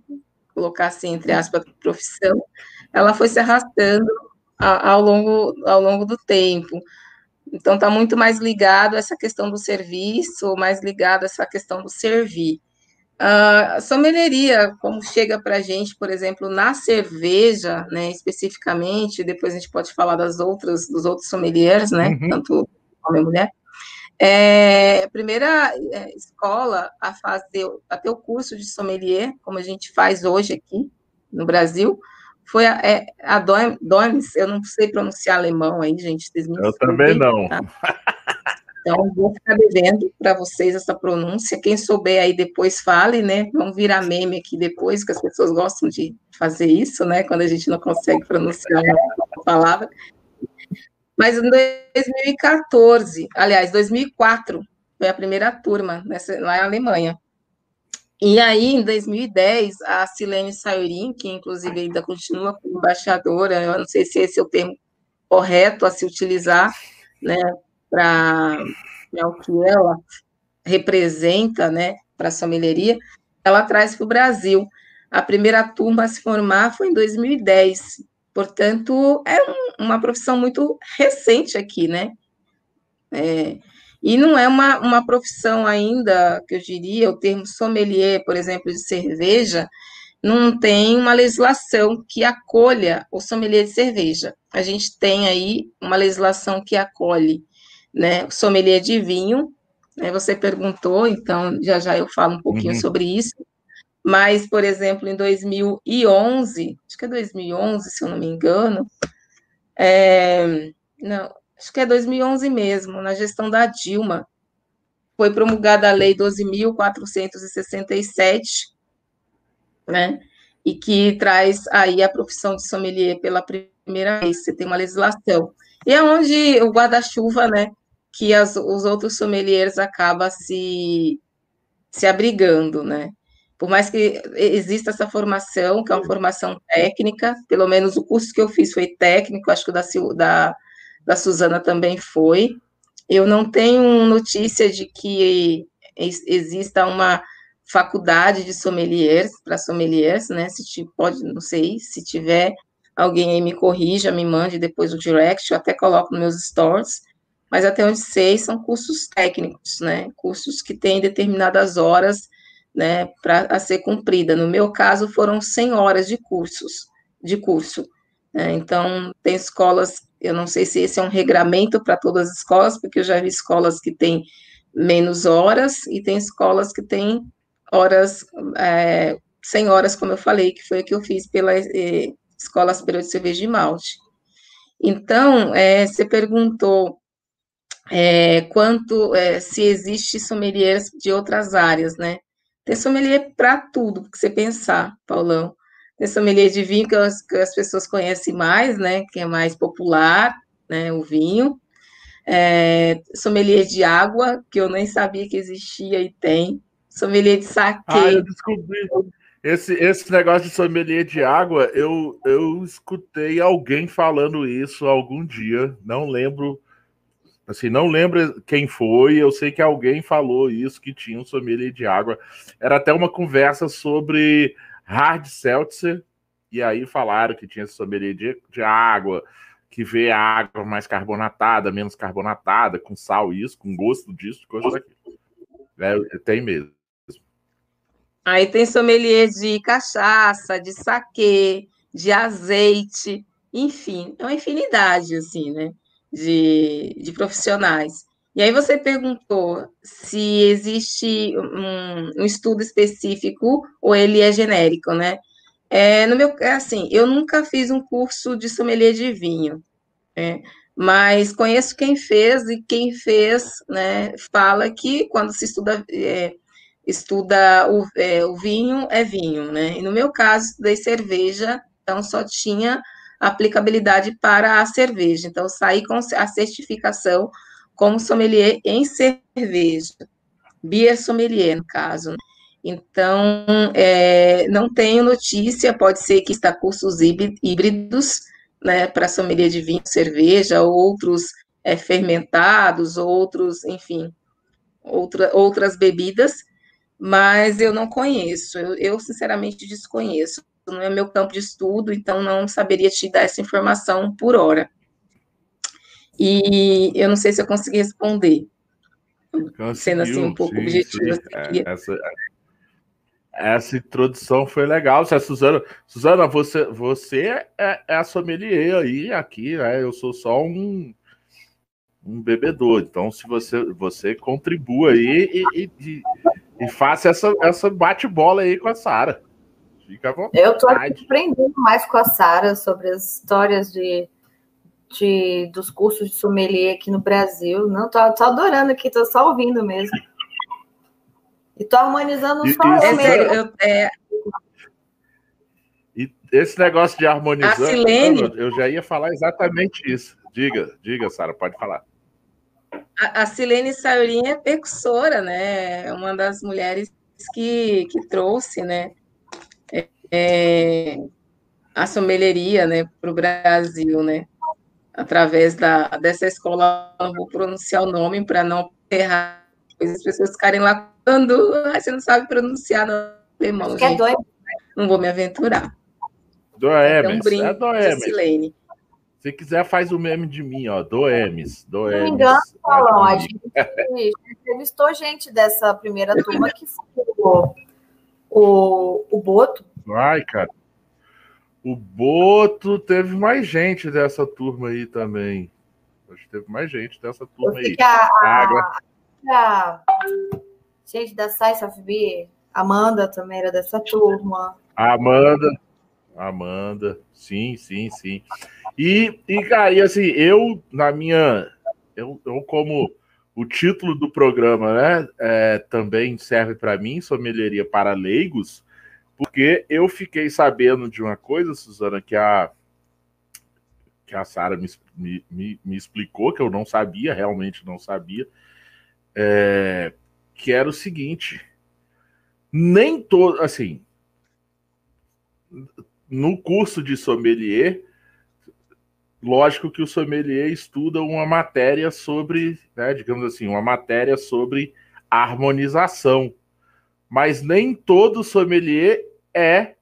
Colocar assim entre aspas profissão, ela foi se arrastando ao longo ao longo do tempo. Então está muito mais ligado a essa questão do serviço, mais ligado a essa questão do servir. A sommelieria, como chega para a gente, por exemplo, na cerveja, né, especificamente, depois a gente pode falar das outras, dos outros sommeliers, né, uhum. tanto homem e mulher, é, a primeira é, escola a fazer, a ter o curso de sommelier, como a gente faz hoje aqui no Brasil, foi a, é, a Domes, eu não sei pronunciar alemão aí, gente. eu também não. Tá? Então, vou ficar devendo para vocês essa pronúncia. Quem souber aí depois fale, né? Vamos virar meme aqui depois, que as pessoas gostam de fazer isso, né? Quando a gente não consegue pronunciar a palavra. Mas em 2014, aliás, 2004, foi a primeira turma nessa, lá na Alemanha. E aí, em 2010, a Silene Sayurin, que inclusive ainda continua como embaixadora, eu não sei se esse é o termo correto a se utilizar, né, para né, o que ela representa, né, para a sommelieria, ela traz para o Brasil. A primeira turma a se formar foi em 2010, portanto, é um, uma profissão muito recente aqui, né? É, e não é uma, uma profissão ainda, que eu diria, o termo sommelier, por exemplo, de cerveja, não tem uma legislação que acolha o sommelier de cerveja. A gente tem aí uma legislação que acolhe né, sommelier de vinho, né, você perguntou, então já já eu falo um pouquinho uhum. sobre isso, mas, por exemplo, em 2011, acho que é 2011, se eu não me engano, é, não, acho que é 2011 mesmo, na gestão da Dilma, foi promulgada a Lei 12.467, né, e que traz aí a profissão de sommelier pela primeira vez, você tem uma legislação. E é onde o guarda-chuva, né, que as, os outros sommeliers acabam se, se abrigando, né? Por mais que exista essa formação, que é uma formação técnica, pelo menos o curso que eu fiz foi técnico, acho que o da, da, da Suzana também foi. Eu não tenho notícia de que exista uma faculdade de sommeliers, para sommeliers, né? Se pode, não sei, se tiver alguém aí me corrija, me mande depois o direct, eu até coloco nos meus stores mas até onde sei são cursos técnicos, né? Cursos que têm determinadas horas, né, para ser cumprida. No meu caso, foram 100 horas de cursos, de curso. Né? Então, tem escolas, eu não sei se esse é um regramento para todas as escolas, porque eu já vi escolas que têm menos horas e tem escolas que têm horas, é, 100 horas, como eu falei, que foi o que eu fiz pela é, Escola Superior de Cerveja de Malte. Então, é, você perguntou é, quanto é, se existe sommeliers de outras áreas, né? Tem sommelier para tudo que você pensar, Paulão. Tem sommelier de vinho que as, que as, pessoas conhecem mais, né? Que é mais popular, né? O vinho. É, sommelier de água, que eu nem sabia que existia e tem. Sommelier de saque. Ah, eu descobri. Esse, esse negócio de sommelier de água, eu, eu escutei alguém falando isso algum dia, não lembro Assim, não lembro quem foi, eu sei que alguém falou isso, que tinha um sommelier de água. Era até uma conversa sobre hard seltzer, e aí falaram que tinha sommelier de, de água, que vê a água mais carbonatada, menos carbonatada, com sal, isso, com gosto disso, coisa daqui. É, tem mesmo. Aí tem sommelier de cachaça, de saquê, de azeite, enfim, é uma infinidade, assim, né? De, de profissionais. E aí você perguntou se existe um, um, estudo específico ou ele é genérico, né? É, no meu, é assim, eu nunca fiz um curso de sommelier de vinho, né? mas conheço quem fez e quem fez, né, fala que quando se estuda é, estuda o, é, o vinho é vinho, né? E no meu caso estudei cerveja, então só tinha aplicabilidade para a cerveja. Então, saí com a certificação como sommelier em cerveja, beer sommelier, no caso. Então, é, não tenho notícia, pode ser que está cursos híbridos, né, para sommelier de vinho, cerveja, outros é, fermentados, outros, enfim, outra, outras bebidas, mas eu não conheço, eu, eu sinceramente desconheço não é meu campo de estudo, então não saberia te dar essa informação por hora. E eu não sei se eu consegui responder, Conseguiu, sendo assim um pouco sim, objetivo. Sim. É, essa, essa introdução foi legal. A Suzana, Suzana, você, você é, é a sommelier aí, aqui, né? Eu sou só um, um bebedor. Então, se você, você contribua aí e, e, e faça essa, essa bate-bola aí com a Sara. Fica à vontade. Eu estou aprendendo mais com a Sara sobre as histórias de, de, dos cursos de sommelier aqui no Brasil. Não, tô, tô adorando aqui, tô só ouvindo mesmo. E tô harmonizando e, só eu mesmo. Eu, é... E esse negócio de harmonizar, eu já ia falar exatamente isso. Diga, diga, Sara, pode falar. A, a Silene Saurinha é percussora, né? É uma das mulheres que, que trouxe, né? É, a sommelieria né, para o Brasil, né? Através da, dessa escola, não vou pronunciar o nome para não errar, as pessoas ficarem lá quando ah, você não sabe pronunciar no alemão, é gente. É não vou me aventurar. Doemes, então, é Doemes. Se quiser, faz o meme de mim, ó. Doemes. Doemes. Não me engano, Paulão, a gente entrevistou gente dessa primeira turma que foi o, o, o Boto, Ai, cara. O Boto teve mais gente dessa turma aí também. Acho que teve mais gente dessa turma aí. A, a, a, gente da Science of Beer, Amanda também era dessa turma. Amanda, Amanda, sim, sim, sim. E, e cara, e assim, eu, na minha. Eu, eu como o título do programa, né, é, também serve para mim, sommelieria para leigos. Porque eu fiquei sabendo de uma coisa, Suzana, que a, que a Sara me, me, me, explicou, que eu não sabia, realmente não sabia, é, que era o seguinte: nem todo. Assim, no curso de sommelier, lógico que o sommelier estuda uma matéria sobre, né, digamos assim, uma matéria sobre harmonização. Mas nem todo sommelier é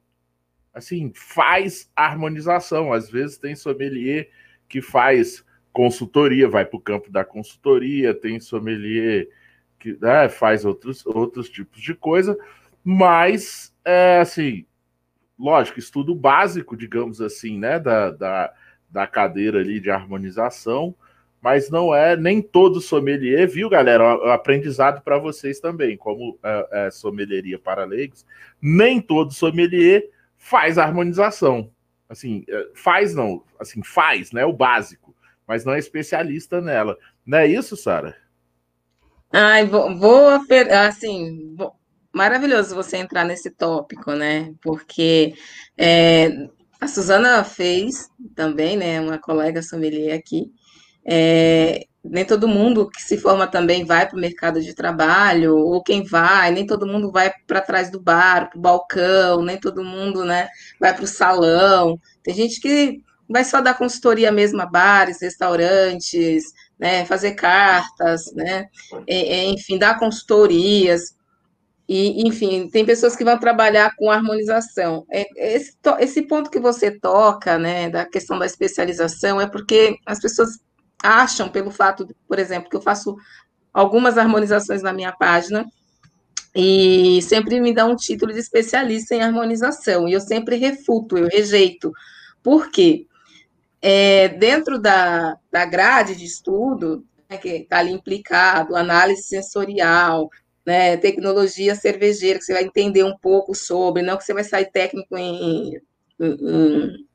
assim, faz harmonização. Às vezes tem sommelier que faz consultoria, vai para o campo da consultoria, tem sommelier que né, faz outros, outros tipos de coisa, mas é assim, lógico, estudo básico, digamos assim, né, da, da, da cadeira ali de harmonização, mas não é nem todo sommelier, viu, galera? O aprendizado para vocês também, como é, é, sommelieria para leigos, nem todo sommelier faz harmonização. Assim, é, faz não, assim, faz, né? O básico, mas não é especialista nela. Não é isso, Sara? Ai, vou, vou assim, vou, maravilhoso você entrar nesse tópico, né? Porque é, a Suzana fez também, né? Uma colega sommelier aqui. É, nem todo mundo que se forma também vai para o mercado de trabalho, ou quem vai, nem todo mundo vai para trás do bar, para o balcão, nem todo mundo né, vai para o salão. Tem gente que vai só dar consultoria mesmo a bares, restaurantes, né, fazer cartas, né, enfim, dar consultorias. E, enfim, tem pessoas que vão trabalhar com harmonização. É, esse, esse ponto que você toca, né, da questão da especialização, é porque as pessoas acham, pelo fato, por exemplo, que eu faço algumas harmonizações na minha página, e sempre me dá um título de especialista em harmonização, e eu sempre refuto, eu rejeito. Por quê? É, dentro da, da grade de estudo, né, que está ali implicado, análise sensorial, né, tecnologia cervejeira, que você vai entender um pouco sobre, não que você vai sair técnico em, em, em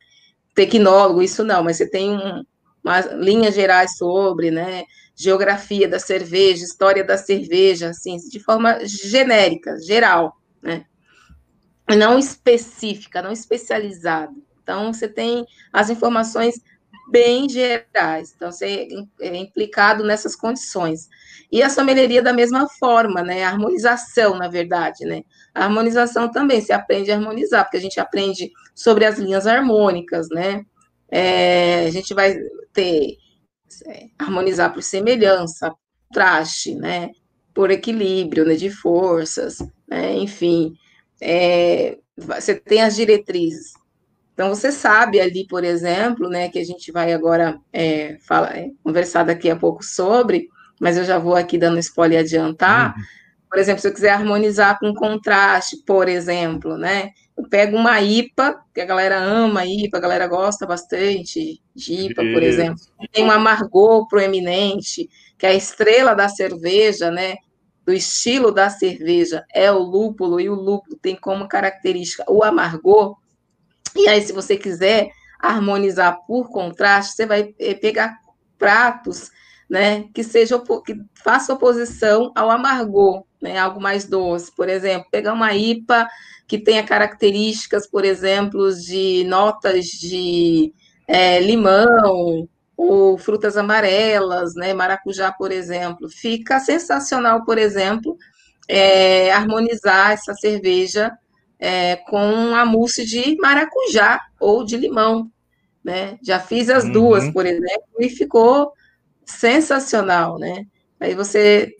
tecnólogo, isso não, mas você tem um, umas linhas gerais sobre, né, geografia da cerveja, história da cerveja, assim, de forma genérica, geral, né, não específica, não especializada. Então, você tem as informações bem gerais, então você é implicado nessas condições. E a sommelieria da mesma forma, né, a harmonização, na verdade, né, a harmonização também, se aprende a harmonizar, porque a gente aprende sobre as linhas harmônicas, né, é, a gente vai ter é, harmonizar por semelhança, traste, né, por equilíbrio, né, de forças, né, enfim, é, você tem as diretrizes. Então você sabe ali, por exemplo, né, que a gente vai agora é, falar, é, conversar daqui a pouco sobre, mas eu já vou aqui dando spoiler e adiantar. Uhum. Por exemplo, se eu quiser harmonizar com contraste, por exemplo, né? Pego uma IPA, que a galera ama IPA, a galera gosta bastante de IPA, por exemplo. Tem uma amargor proeminente, que é a estrela da cerveja, né? Do estilo da cerveja é o lúpulo, e o lúpulo tem como característica o amargor. E aí, se você quiser harmonizar por contraste, você vai eh, pegar pratos né, que seja que faça oposição ao amargor, né, algo mais doce, por exemplo, pegar uma IPA que tenha características, por exemplo, de notas de é, limão ou frutas amarelas, né, maracujá, por exemplo, fica sensacional, por exemplo, é, harmonizar essa cerveja é, com a mousse de maracujá ou de limão, né? Já fiz as uhum. duas, por exemplo, e ficou sensacional, né? Aí você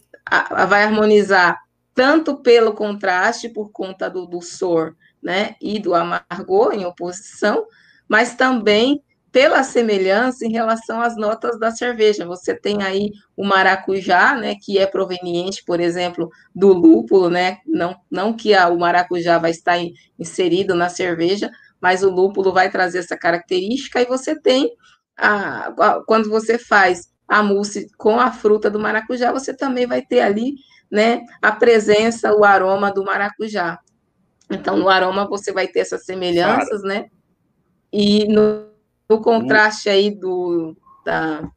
vai harmonizar tanto pelo contraste, por conta do, do sor, né, e do amargor em oposição, mas também pela semelhança em relação às notas da cerveja. Você tem aí o maracujá, né, que é proveniente, por exemplo, do lúpulo, né, não, não que a, o maracujá vai estar in, inserido na cerveja, mas o lúpulo vai trazer essa característica, e você tem, a, a, quando você faz a mousse com a fruta do maracujá, você também vai ter ali né, a presença, o aroma do maracujá. Então, no aroma você vai ter essas semelhanças, né? E no, no contraste aí do da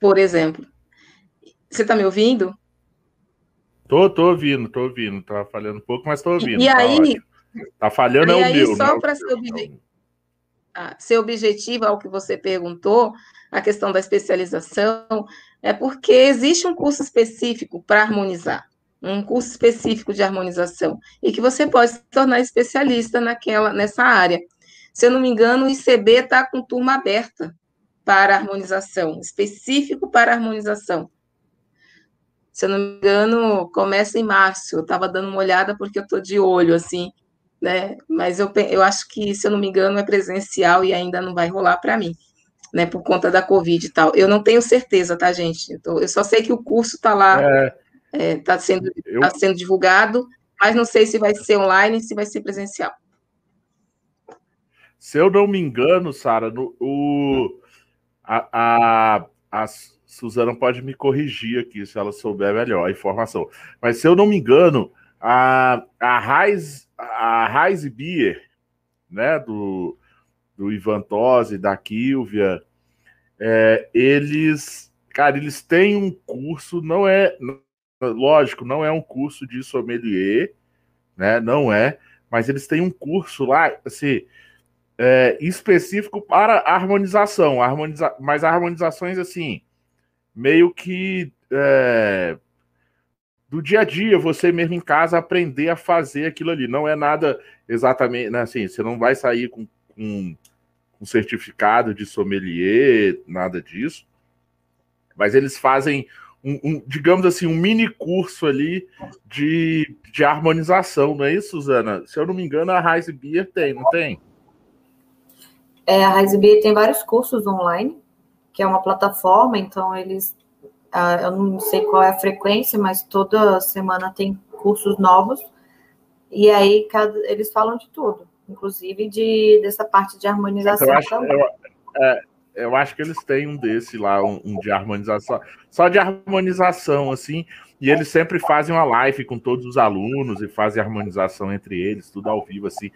por exemplo. Você está me ouvindo? Tô, tô ouvindo, tô ouvindo. Tá falhando um pouco, mas tô ouvindo. E tá aí, ótimo. tá falhando e é o aí, meu, só né? para ser, obje... ah, ser objetivo ao que você perguntou, a questão da especialização, é porque existe um curso específico para harmonizar, um curso específico de harmonização, e que você pode se tornar especialista naquela, nessa área. Se eu não me engano, o ICB está com turma aberta para harmonização, específico para harmonização. Se eu não me engano, começa em março. Eu estava dando uma olhada porque eu estou de olho, assim, né? Mas eu, eu acho que, se eu não me engano, é presencial e ainda não vai rolar para mim né, por conta da Covid e tal. Eu não tenho certeza, tá, gente? Então, eu só sei que o curso está lá, está é, é, tá sendo, eu... tá sendo divulgado, mas não sei se vai ser online, se vai ser presencial. Se eu não me engano, Sara, o, a, a, a Suzana pode me corrigir aqui se ela souber melhor a informação. Mas se eu não me engano, a, a Raiz, a Raiz Beer, né, do, do Ivan Tosi, da Kilvia, é, eles, cara, eles têm um curso, não é, lógico, não é um curso de sommelier, né? Não é, mas eles têm um curso lá, assim, é, específico para harmonização, harmoniza mas harmonizações assim, meio que é, do dia a dia, você mesmo em casa aprender a fazer aquilo ali. Não é nada exatamente né, assim, você não vai sair com, com, com certificado de sommelier, nada disso. Mas eles fazem um, um, digamos assim, um mini curso ali de, de harmonização, não é isso, Suzana? Se eu não me engano, a Heise Beer tem, não tem? É, a Heise Beer tem vários cursos online, que é uma plataforma, então eles Uh, eu não sei qual é a frequência, mas toda semana tem cursos novos. E aí cada, eles falam de tudo, inclusive de, dessa parte de harmonização eu acho, também. Eu, é, eu acho que eles têm um desse lá, um, um, de harmonização, só de harmonização, assim, e eles sempre fazem uma live com todos os alunos e fazem harmonização entre eles, tudo ao vivo, assim,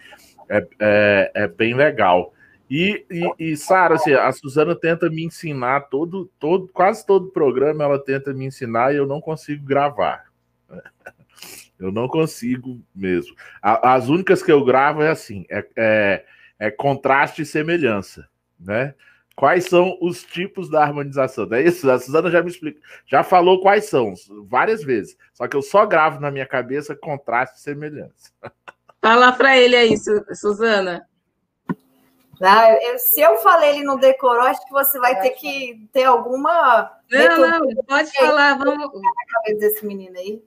é, é, é bem legal. E, e, e Sara, assim, a Suzana tenta me ensinar todo, todo, quase todo programa ela tenta me ensinar e eu não consigo gravar. Eu não consigo mesmo. as únicas que eu gravo é assim, é, é, é, contraste e semelhança, né? Quais são os tipos da harmonização? É isso? A Suzana já me explica, já falou quais são várias vezes. Só que eu só gravo na minha cabeça contraste e semelhança. Fala para ele aí, Suzana. Não, eu, se eu falei ele não decorou, acho que você vai ter que ter alguma. Não, não, pode falar, vamos. Na cabeça desse menino aí.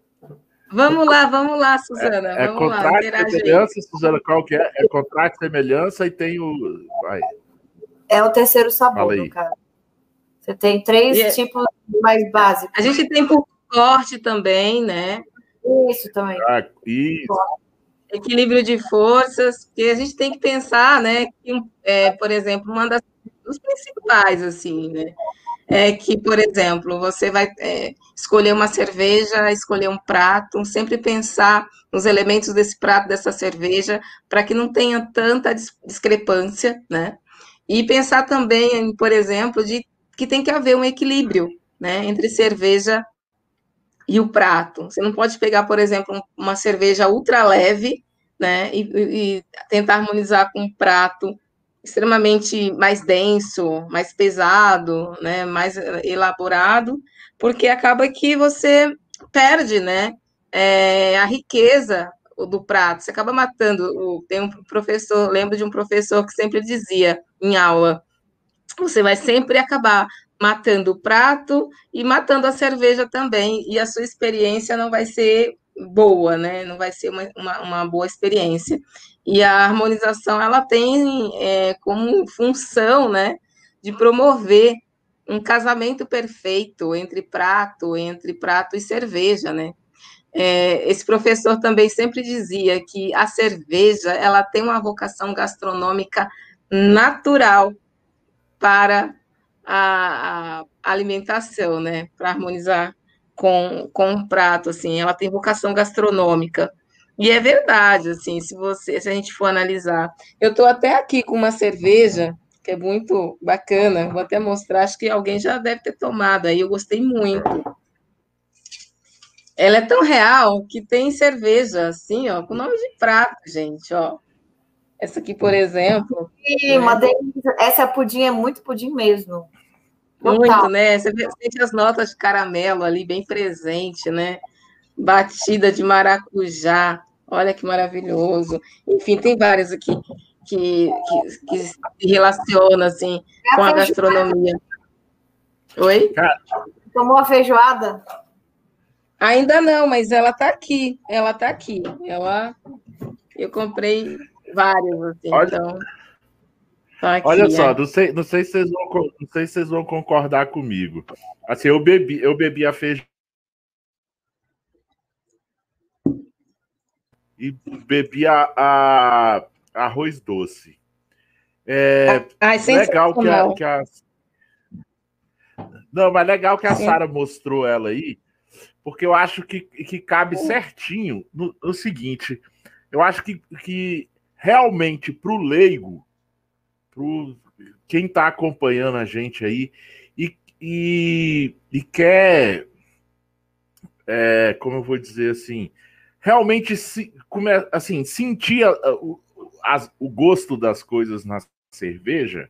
Vamos lá, vamos lá, Suzana. É, é vamos contrato lá, semelhança, Suzana, qual que é? É contrato semelhança e tem o. Vai. É o terceiro sabor, no caso. Você tem três é tipos mais básicos. A gente tem por corte também, né? Isso também. Ah, isso equilíbrio de forças, que a gente tem que pensar, né, que, é, por exemplo, uma das dos principais, assim, né, é que, por exemplo, você vai é, escolher uma cerveja, escolher um prato, sempre pensar nos elementos desse prato, dessa cerveja, para que não tenha tanta discrepância, né, e pensar também, por exemplo, de que tem que haver um equilíbrio, né, entre cerveja e o prato. Você não pode pegar, por exemplo, uma cerveja ultra leve, né, e, e tentar harmonizar com um prato extremamente mais denso, mais pesado, né, mais elaborado, porque acaba que você perde, né, é, a riqueza do prato. Você acaba matando. Tem um professor, lembro de um professor que sempre dizia em aula: você vai sempre acabar matando o prato e matando a cerveja também, e a sua experiência não vai ser boa, né? Não vai ser uma, uma, uma boa experiência. E a harmonização ela tem é, como função, né, de promover um casamento perfeito entre prato, entre prato e cerveja, né? É, esse professor também sempre dizia que a cerveja ela tem uma vocação gastronômica natural para a, a alimentação, né? Para harmonizar com, com um prato, assim, ela tem vocação gastronômica. E é verdade, assim, se você, se a gente for analisar. Eu estou até aqui com uma cerveja que é muito bacana, vou até mostrar, acho que alguém já deve ter tomado aí, eu gostei muito. Ela é tão real que tem cerveja assim, ó, com nome de prato, gente, ó. Essa aqui, por exemplo. Sim, né? Essa pudim é muito pudim mesmo. Muito, né? Você sente as notas de caramelo ali bem presente, né? Batida de maracujá. Olha que maravilhoso. Enfim, tem vários aqui que, que, que se relacionam assim, é com a, a gastronomia. Oi? Tomou a feijoada? Ainda não, mas ela está aqui. Ela está aqui. Ela, eu comprei vários, assim, Olha. então. Tá aqui, Olha só, é. não, sei, não, sei se vocês vão, não sei se vocês vão concordar comigo. Assim, eu bebi, eu bebi a feijão. E bebi a, a arroz doce. É Ai, legal que a, que a, Não, mas legal que a Sara mostrou ela aí, porque eu acho que, que cabe certinho no, no seguinte. Eu acho que, que realmente para o leigo pro quem está acompanhando a gente aí e, e, e quer, é, como eu vou dizer assim, realmente se, come, assim, sentir a, o, o gosto das coisas na cerveja,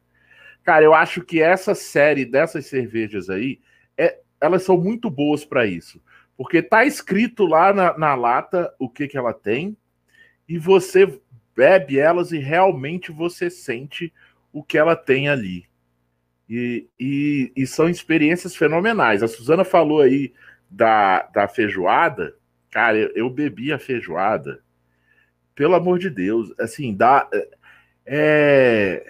cara, eu acho que essa série dessas cervejas aí, é, elas são muito boas para isso. Porque tá escrito lá na, na lata o que, que ela tem, e você bebe elas e realmente você sente o que ela tem ali. E, e, e, são experiências fenomenais. A Suzana falou aí da, da feijoada. Cara, eu, eu, bebi a feijoada. Pelo amor de Deus. Assim, dá. É,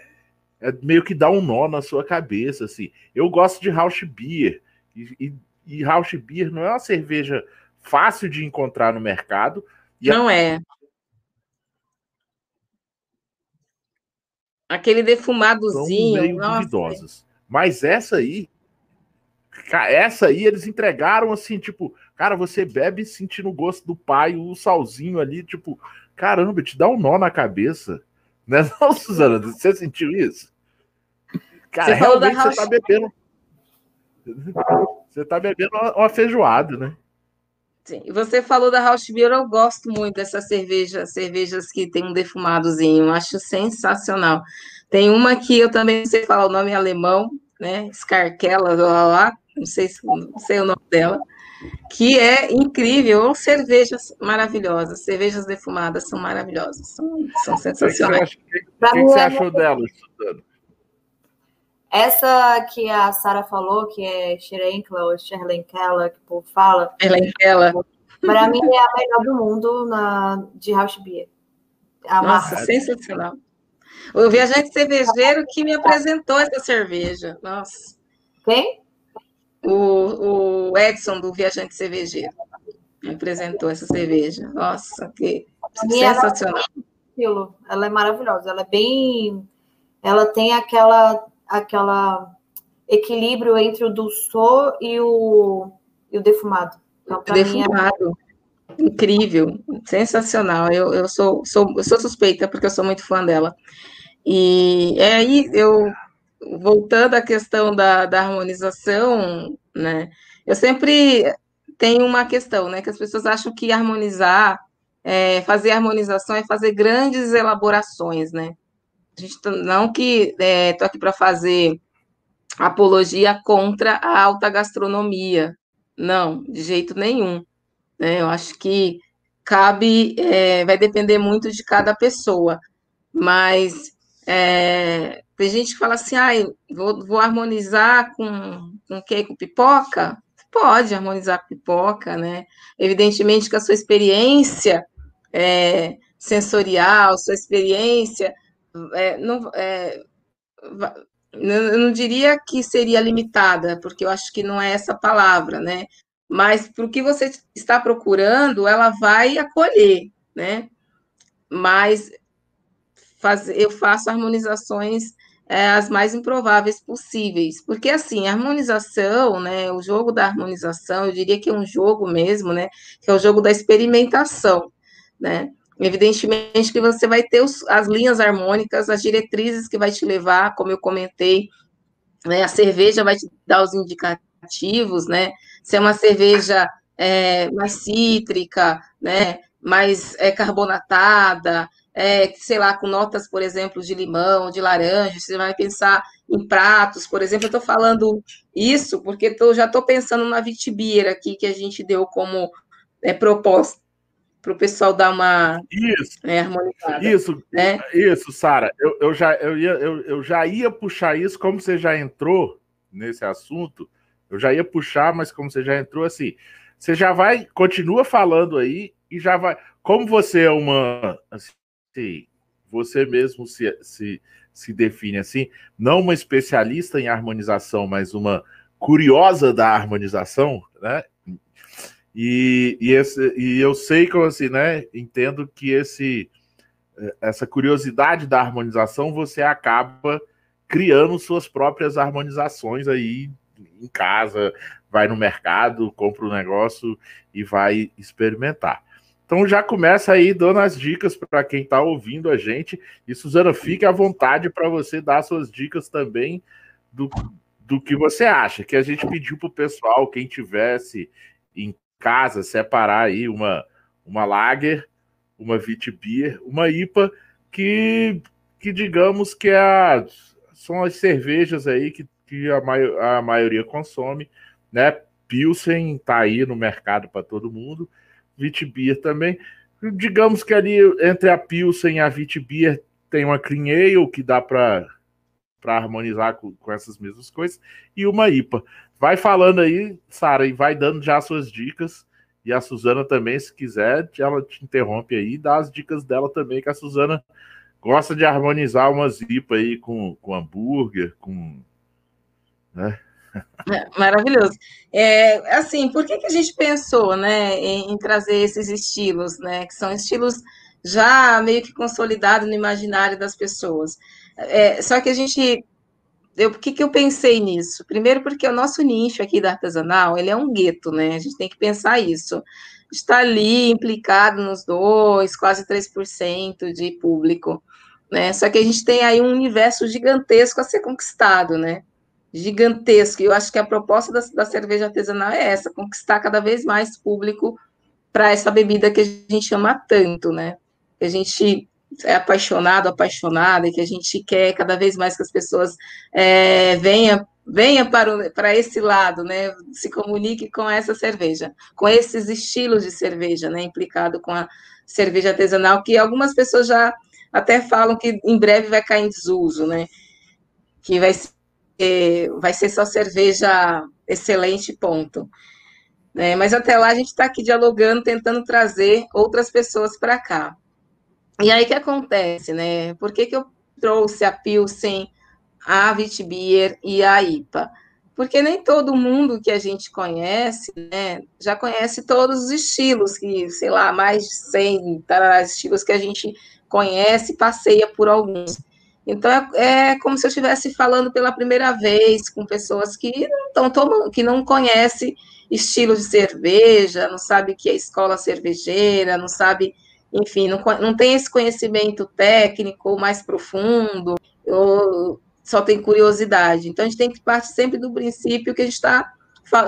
é meio que dá um nó na sua cabeça. Assim. Eu gosto de Rausch Beer. E, e, e Rausch Beer não é uma cerveja fácil de encontrar no mercado. não é. Aquele defumadozinho. meio nossa. duvidosas. Mas essa aí, essa aí eles entregaram assim, tipo, cara, você bebe sentindo o gosto do pai, o salzinho ali, tipo, caramba, te dá um nó na cabeça. Né, não, Suzana? Você sentiu isso? Cara, você realmente você tá bebendo. Você tá bebendo uma feijoada, né? Sim. Você falou da Rausch Beer, eu gosto muito dessa cerveja, cervejas que tem um defumadozinho, acho sensacional. Tem uma que eu também não sei falar o nome alemão, né? Scarkella, lá, lá, não sei, não sei o nome dela, que é incrível, cervejas maravilhosas, cervejas defumadas são maravilhosas, são, são sensacionais. O que, que, que, que você achou dela, estudando? Essa que a Sara falou, que é Scherenkla ou Scherlenkela, que o povo fala. Scherlenkela. Para mim é a melhor do mundo na, de House Beer. A Nossa, marca. sensacional. O viajante cervejeiro que me apresentou essa cerveja. Nossa. Quem? O, o Edson do Viajante Cervejeiro. Me apresentou essa cerveja. Nossa, que sensacional. Ela, ela é maravilhosa. Ela é bem. Ela tem aquela aquela equilíbrio entre o dulçor e o, e o defumado. Então, defumado. É... Incrível, sensacional. Eu, eu, sou, sou, eu sou suspeita porque eu sou muito fã dela. E é aí eu voltando à questão da, da harmonização, né? Eu sempre tenho uma questão, né? Que as pessoas acham que harmonizar, é, fazer harmonização é fazer grandes elaborações, né? A gente tá, não que estou é, aqui para fazer apologia contra a alta gastronomia, não, de jeito nenhum. Né? Eu acho que cabe, é, vai depender muito de cada pessoa, mas é, tem gente que fala assim, ah, vou, vou harmonizar com, com que? Com pipoca? Pode harmonizar pipoca, né? Evidentemente que a sua experiência é, sensorial, sua experiência é, não, é, eu não diria que seria limitada, porque eu acho que não é essa palavra, né? Mas para o que você está procurando, ela vai acolher, né? Mas faz, eu faço harmonizações é, as mais improváveis possíveis, porque assim, a harmonização, né? O jogo da harmonização, eu diria que é um jogo mesmo, né? Que é o jogo da experimentação, né? Evidentemente que você vai ter os, as linhas harmônicas, as diretrizes que vai te levar, como eu comentei, né, a cerveja vai te dar os indicativos, né? Se é uma cerveja é, mais cítrica, né? Mais é, carbonatada, é, sei lá, com notas, por exemplo, de limão, de laranja, você vai pensar em pratos, por exemplo, eu estou falando isso porque tô, já estou pensando na vitibira aqui que a gente deu como é, proposta para o pessoal dar uma isso, né, harmonizada. Isso, né? isso, Sara. Eu, eu, já, eu, ia, eu, eu já ia puxar isso, como você já entrou nesse assunto, eu já ia puxar, mas como você já entrou assim, você já vai, continua falando aí e já vai. Como você é uma. Assim, você mesmo se, se, se define assim, não uma especialista em harmonização, mas uma curiosa da harmonização, né? E, e, esse, e eu sei que assim, né? Entendo que esse, essa curiosidade da harmonização você acaba criando suas próprias harmonizações aí em casa, vai no mercado, compra o um negócio e vai experimentar. Então já começa aí dando as dicas para quem está ouvindo a gente. E Suzana, fique à vontade para você dar suas dicas também do, do que você acha. Que a gente pediu para o pessoal, quem tivesse casa, separar aí uma, uma Lager, uma Vitbier, uma IPA, que, que digamos que é a, são as cervejas aí que, que a, mai, a maioria consome, né? Pilsen está aí no mercado para todo mundo. Vitbier também. Digamos que ali entre a Pilsen e a Vitbier tem uma Clean Ale que dá para harmonizar com, com, essas mesmas coisas e uma IPA. Vai falando aí, Sara, e vai dando já suas dicas. E a Suzana também, se quiser, ela te interrompe aí e dá as dicas dela também, que a Suzana gosta de harmonizar umas IPA aí com, com hambúrguer, com. Né? É, maravilhoso. É, assim, por que, que a gente pensou né, em, em, trazer esses estilos, né? Que são estilos já meio que consolidados no imaginário das pessoas. É, só que a gente. Eu, por que, que eu pensei nisso? Primeiro, porque o nosso nicho aqui da artesanal ele é um gueto, né? A gente tem que pensar isso. Está ali implicado nos dois, quase 3% de público. Né? Só que a gente tem aí um universo gigantesco a ser conquistado, né? gigantesco. E eu acho que a proposta da, da cerveja artesanal é essa: conquistar cada vez mais público para essa bebida que a gente ama tanto, né? Que a gente é apaixonado, apaixonada, e que a gente quer cada vez mais que as pessoas é, venham venha para, para esse lado, né? Se comunique com essa cerveja, com esses estilos de cerveja, né? Implicado com a cerveja artesanal, que algumas pessoas já até falam que em breve vai cair em desuso, né? Que vai é, vai ser só cerveja excelente, ponto. É, mas até lá a gente está aqui dialogando, tentando trazer outras pessoas para cá. E aí que acontece, né? Por que, que eu trouxe a Pilsen, a Vitbier e a IPA? Porque nem todo mundo que a gente conhece, né, já conhece todos os estilos, que, sei lá, mais de 100 estilos que a gente conhece, passeia por alguns. Então é, é, como se eu estivesse falando pela primeira vez com pessoas que não estão que não conhecem estilo de cerveja, não sabe que é escola cervejeira, não sabe, enfim, não, não tem esse conhecimento técnico mais profundo, ou só tem curiosidade. Então a gente tem que partir sempre do princípio que a gente está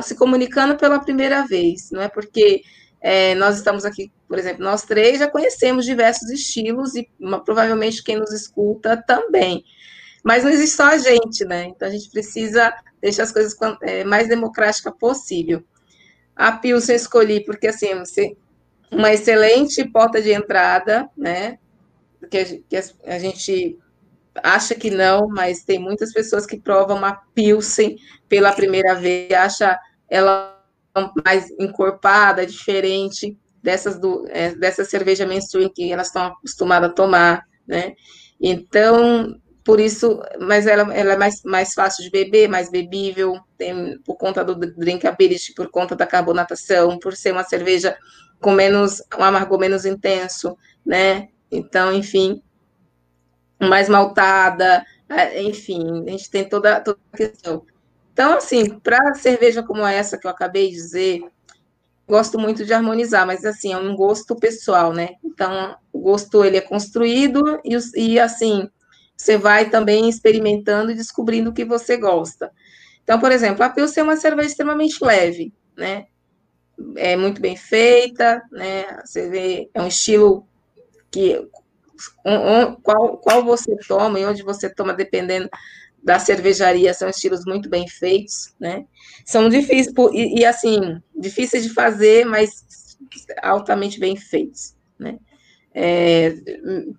se comunicando pela primeira vez, não é porque é, nós estamos aqui, por exemplo, nós três já conhecemos diversos estilos e uma, provavelmente quem nos escuta também. Mas não existe só a gente, né? Então a gente precisa deixar as coisas é, mais democrática possível. A Pilsen escolhi porque assim, você, uma excelente porta de entrada, né? Que a, que a gente acha que não, mas tem muitas pessoas que provam uma Pilsen pela primeira vez, acha ela mais encorpada, diferente dessas do, é, dessa cerveja mainstream que elas estão acostumadas a tomar, né? Então, por isso, mas ela, ela é mais, mais fácil de beber, mais bebível, tem, por conta do drinkability, por conta da carbonatação, por ser uma cerveja com menos, um amargor menos intenso, né? Então, enfim, mais maltada, é, enfim, a gente tem toda, toda a questão. Então, assim, para cerveja como essa que eu acabei de dizer, gosto muito de harmonizar, mas assim, é um gosto pessoal, né? Então, o gosto ele é construído e, e assim, você vai também experimentando e descobrindo o que você gosta. Então, por exemplo, a Pilsen é uma cerveja extremamente leve, né? É muito bem feita, né? Você vê, é um estilo que um, um, qual, qual você toma e onde você toma, dependendo da cervejaria são estilos muito bem feitos, né? São difíceis, e, e, assim, difíceis de fazer, mas altamente bem feitos, né? É,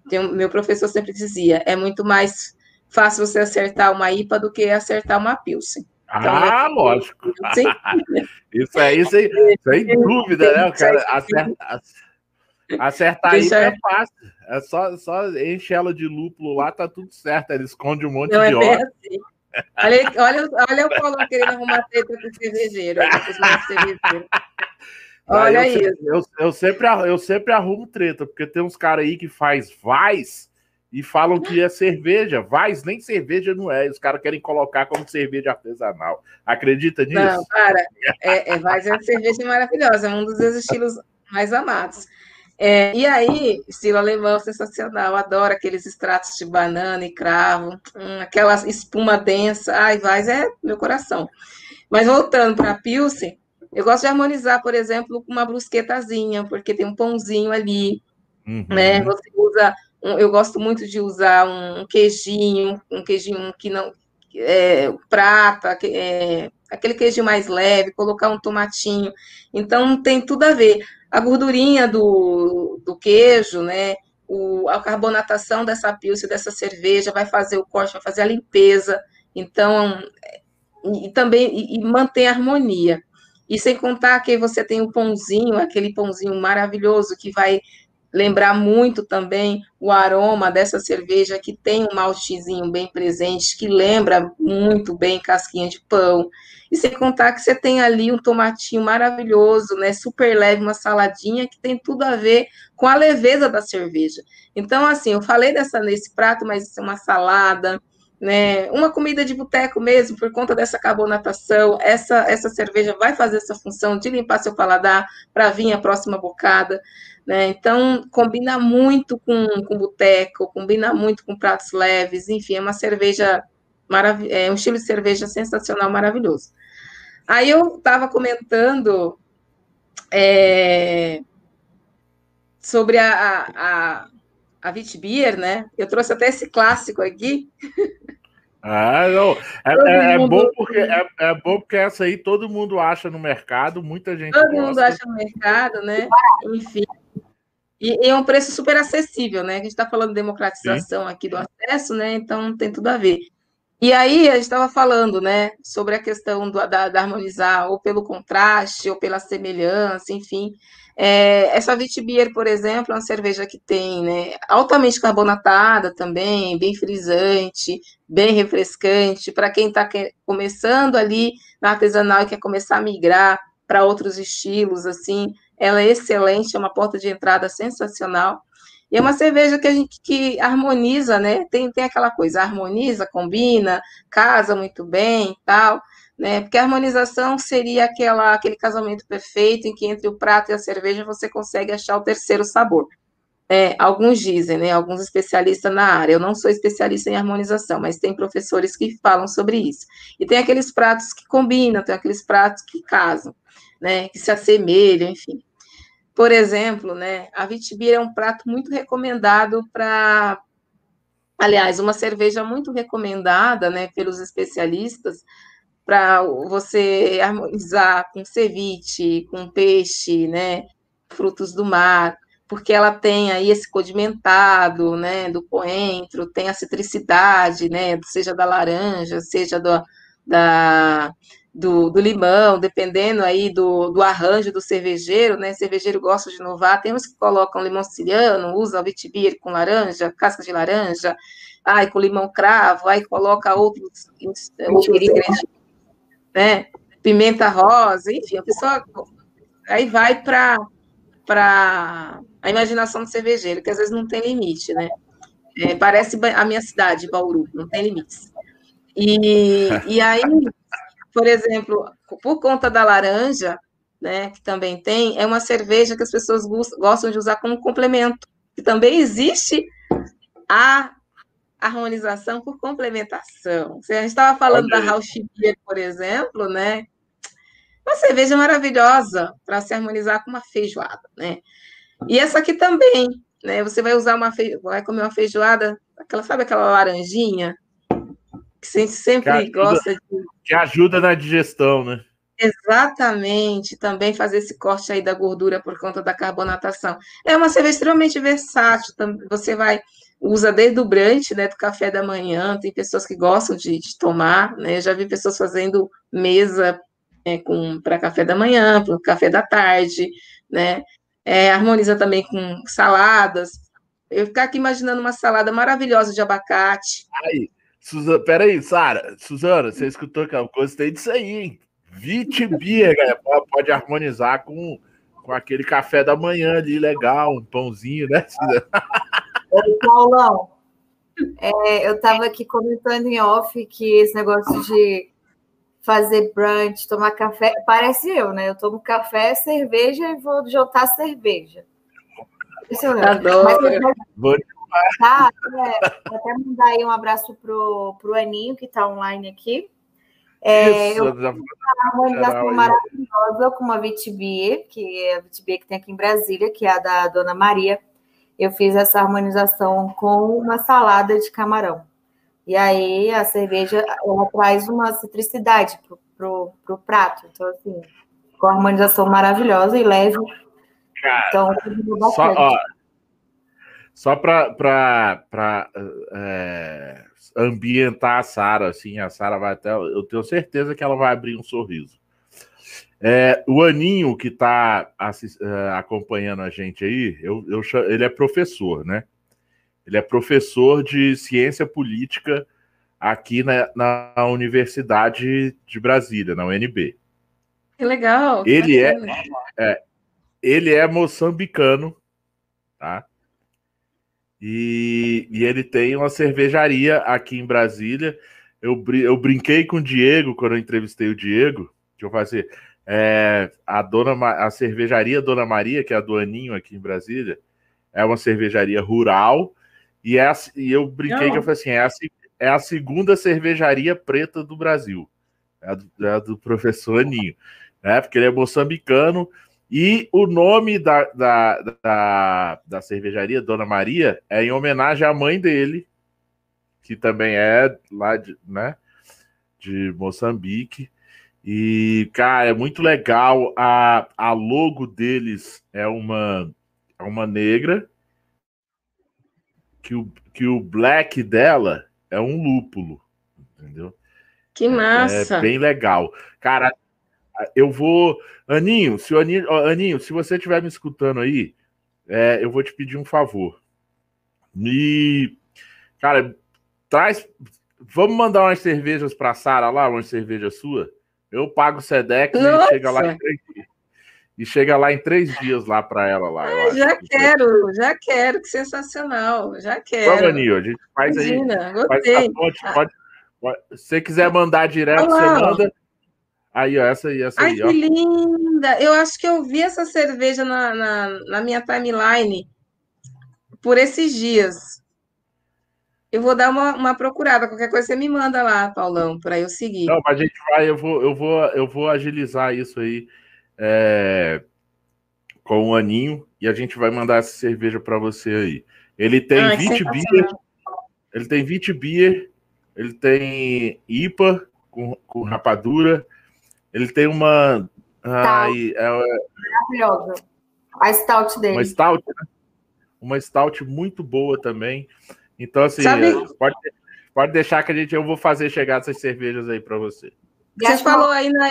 tem, meu professor sempre dizia, é muito mais fácil você acertar uma IPA do que acertar uma Pilsen. Então, ah, lógico. isso aí, sem, sem dúvida, né? O cara acerta, Acertar isso é fácil. É só, só enche ela de lúpulo lá, tá tudo certo. Ele esconde um monte Não, de é óleo. Assim. Olha, olha, olha o Paulo querendo arrumar treta com o cervejeiro. Olha eu, isso. Eu, eu, sempre, eu sempre arrumo treta, porque tem uns caras aí que faz vais e falam que é cerveja. Vais nem cerveja não é. Os caras querem colocar como cerveja artesanal. Acredita nisso? Não, cara. É, é, vais é uma cerveja maravilhosa. É um dos estilos mais amados. É, e aí, estilo alemão sensacional, adoro aqueles extratos de banana e cravo, hum, aquela espuma densa, ai, vai, é meu coração. Mas voltando para a Pilsen, eu gosto de harmonizar, por exemplo, com uma brusquetazinha, porque tem um pãozinho ali, uhum. né? Você usa, eu gosto muito de usar um, queijinho, um queijinho que não é, prata, é, aquele queijinho mais leve, colocar um tomatinho. Então tem tudo a ver. A gordurinha do, do queijo, né? O, a carbonatação dessa pilsa, dessa cerveja, vai fazer o corte, vai fazer a limpeza. Então, e também e, e mantém a harmonia. E sem contar que você tem o pãozinho, aquele pãozinho maravilhoso que vai lembrar muito também o aroma dessa cerveja que tem um maltezinho bem presente, que lembra muito bem casquinha de pão. E sem contar que você tem ali um tomatinho maravilhoso, né, super leve, uma saladinha que tem tudo a ver com a leveza da cerveja. Então, assim, eu falei dessa nesse prato, mas isso é uma salada, né? Uma comida de boteco mesmo, por conta dessa carbonatação, essa, essa cerveja vai fazer essa função de limpar seu paladar para vir a próxima bocada, né? Então, combina muito com, com boteco, combina muito com pratos leves, enfim, é uma cerveja maravilhosa, é um estilo de cerveja sensacional, maravilhoso. Aí eu estava comentando é, sobre a, a, a Witbier, né? Eu trouxe até esse clássico aqui. Ah, não. É, é, é bom porque, é, é, bom porque essa aí todo mundo acha no mercado, muita gente. Todo gosta. mundo acha no mercado, né? Enfim. E, e, é um preço super acessível, né? A gente está falando de democratização Sim. aqui do acesso, né? Então tem tudo a ver. E aí a gente estava falando, né, sobre a questão do, da, da harmonizar ou pelo contraste ou pela semelhança, enfim. É, essa Vitibir, por exemplo, é uma cerveja que tem, né, altamente carbonatada também, bem frisante, bem refrescante, para quem está começando ali na artesanal e quer começar a migrar para outros estilos, assim, ela é excelente, é uma porta de entrada sensacional. E é uma cerveja que a gente que harmoniza, né? Tem, tem aquela coisa, harmoniza, combina, casa muito bem tal né? Porque a harmonização seria aquela, aquele casamento perfeito em que entre o prato e a cerveja você consegue achar o terceiro sabor. É, alguns dizem, né? Alguns especialistas na área. Eu não sou especialista em harmonização, mas tem professores que falam sobre isso. E tem aqueles pratos que combinam, tem aqueles pratos que casam, né? Que se assemelham, enfim. Por exemplo, né? A Vitibir é um prato muito recomendado para Aliás, uma cerveja muito recomendada, né, pelos especialistas, para você harmonizar com ceviche, com peixe, né, frutos do mar, porque ela tem aí esse condimentado, né, do coentro, tem a citricidade, né, seja da laranja, seja do, da, do, do, limão, dependendo aí do, do arranjo do cervejeiro, né, cervejeiro gosta de inovar, tem uns que colocam limão siciliano, usam vitibir com laranja, casca de laranja, aí com limão cravo, aí coloca outros, outros ingredientes né? Pimenta rosa, enfim, a pessoa aí vai para para a imaginação do cervejeiro, que às vezes não tem limite, né? É, parece a minha cidade, Bauru, não tem limites. E, e aí, por exemplo, por conta da laranja, né, que também tem, é uma cerveja que as pessoas gostam de usar como complemento. E também existe a harmonização por complementação. A gente estava falando da Rauch Beer, por exemplo, né? Uma cerveja maravilhosa para se harmonizar com uma feijoada, né? E essa aqui também, né? Você vai usar uma fe... vai comer uma feijoada, aquela sabe aquela laranjinha que a gente sempre que ajuda, gosta de que ajuda na digestão, né? Exatamente, também fazer esse corte aí da gordura por conta da carbonatação. É uma cerveja extremamente versátil, você vai usa desde o brunch, né, do café da manhã, tem pessoas que gostam de, de tomar, né, eu já vi pessoas fazendo mesa é, para café da manhã, para café da tarde, né, é, harmoniza também com saladas, eu ficar aqui imaginando uma salada maravilhosa de abacate. Aí, Suzana, peraí, Sara, Suzana, você escutou que eu gostei disso aí, hein? Vitibia, pode harmonizar com, com aquele café da manhã ali, legal, um pãozinho, né? Oi, Paulão. É, eu estava aqui comentando em off que esse negócio de fazer brunch, tomar café, parece eu, né? Eu tomo café, cerveja e vou jantar cerveja. Isso eu Adoro. Mas, tá, é, vou até mandar aí um abraço pro, pro Aninho, que está online aqui. É, Isso, eu fiz uma harmonização maravilhosa com uma Vitibia, que é a Vitibia que tem aqui em Brasília, que é a da Dona Maria. Eu fiz essa harmonização com uma salada de camarão. E aí a cerveja ela traz uma citricidade pro, pro, pro prato. Então, assim, com a harmonização maravilhosa e leve. Cara, então, só, ó, só para é, ambientar a Sara, assim, a Sara vai até. Eu tenho certeza que ela vai abrir um sorriso. É, o Aninho, que está é, acompanhando a gente aí, eu, eu, ele é professor, né? Ele é professor de ciência política aqui na, na Universidade de Brasília, na UNB. Que legal. Que ele é, é, ele é moçambicano, tá? E, e ele tem uma cervejaria aqui em Brasília. Eu, eu brinquei com o Diego quando eu entrevistei o Diego. Deixa eu fazer. É, a dona a cervejaria Dona Maria, que é a do Aninho aqui em Brasília, é uma cervejaria rural. E, é, e eu brinquei Não. que eu falei assim: é a, é a segunda cervejaria preta do Brasil. É a do, é a do professor Aninho. Né? Porque ele é moçambicano e o nome da, da, da, da, cervejaria, Dona Maria, é em homenagem à mãe dele, que também é lá de, né, de Moçambique. E, cara, é muito legal. A, a logo deles é uma, é uma negra, que o, que o black dela é um lúpulo, entendeu? Que massa! É, é bem legal. Cara, eu vou. Aninho, se, Aninho, Aninho, se você estiver me escutando aí, é, eu vou te pedir um favor. Me. Cara, traz. Vamos mandar umas cervejas para Sara lá, uma cerveja sua. Eu pago o Sedex Nossa. e chega lá em três dias. E chega lá em três dias lá para ela lá. Ah, já quero, já quero, que sensacional, já quero. Vamos, Aninho, a gente faz Imagina, aí. Gostei. Faz ponte, pode, pode, se você quiser mandar direto, Olá. você manda. Aí, ó, essa aí, essa Ai, aí. Ai, que linda! Eu acho que eu vi essa cerveja na, na, na minha timeline por esses dias. Eu vou dar uma, uma procurada, qualquer coisa você me manda lá, Paulão, para eu seguir. Não, mas a gente vai, eu vou, eu vou, eu vou agilizar isso aí é, com o Aninho e a gente vai mandar essa cerveja para você aí. Ele tem ah, 20 beer, ele tem 20 beer, ele tem IPA com, com rapadura, ele tem uma. Ai, é, Maravilhosa. A stout dele. Uma stout, né? Uma stout muito boa também. Então, assim, Sabe... É, pode, pode deixar que a gente, eu vou fazer chegar essas cervejas aí para você. Você falou aí na.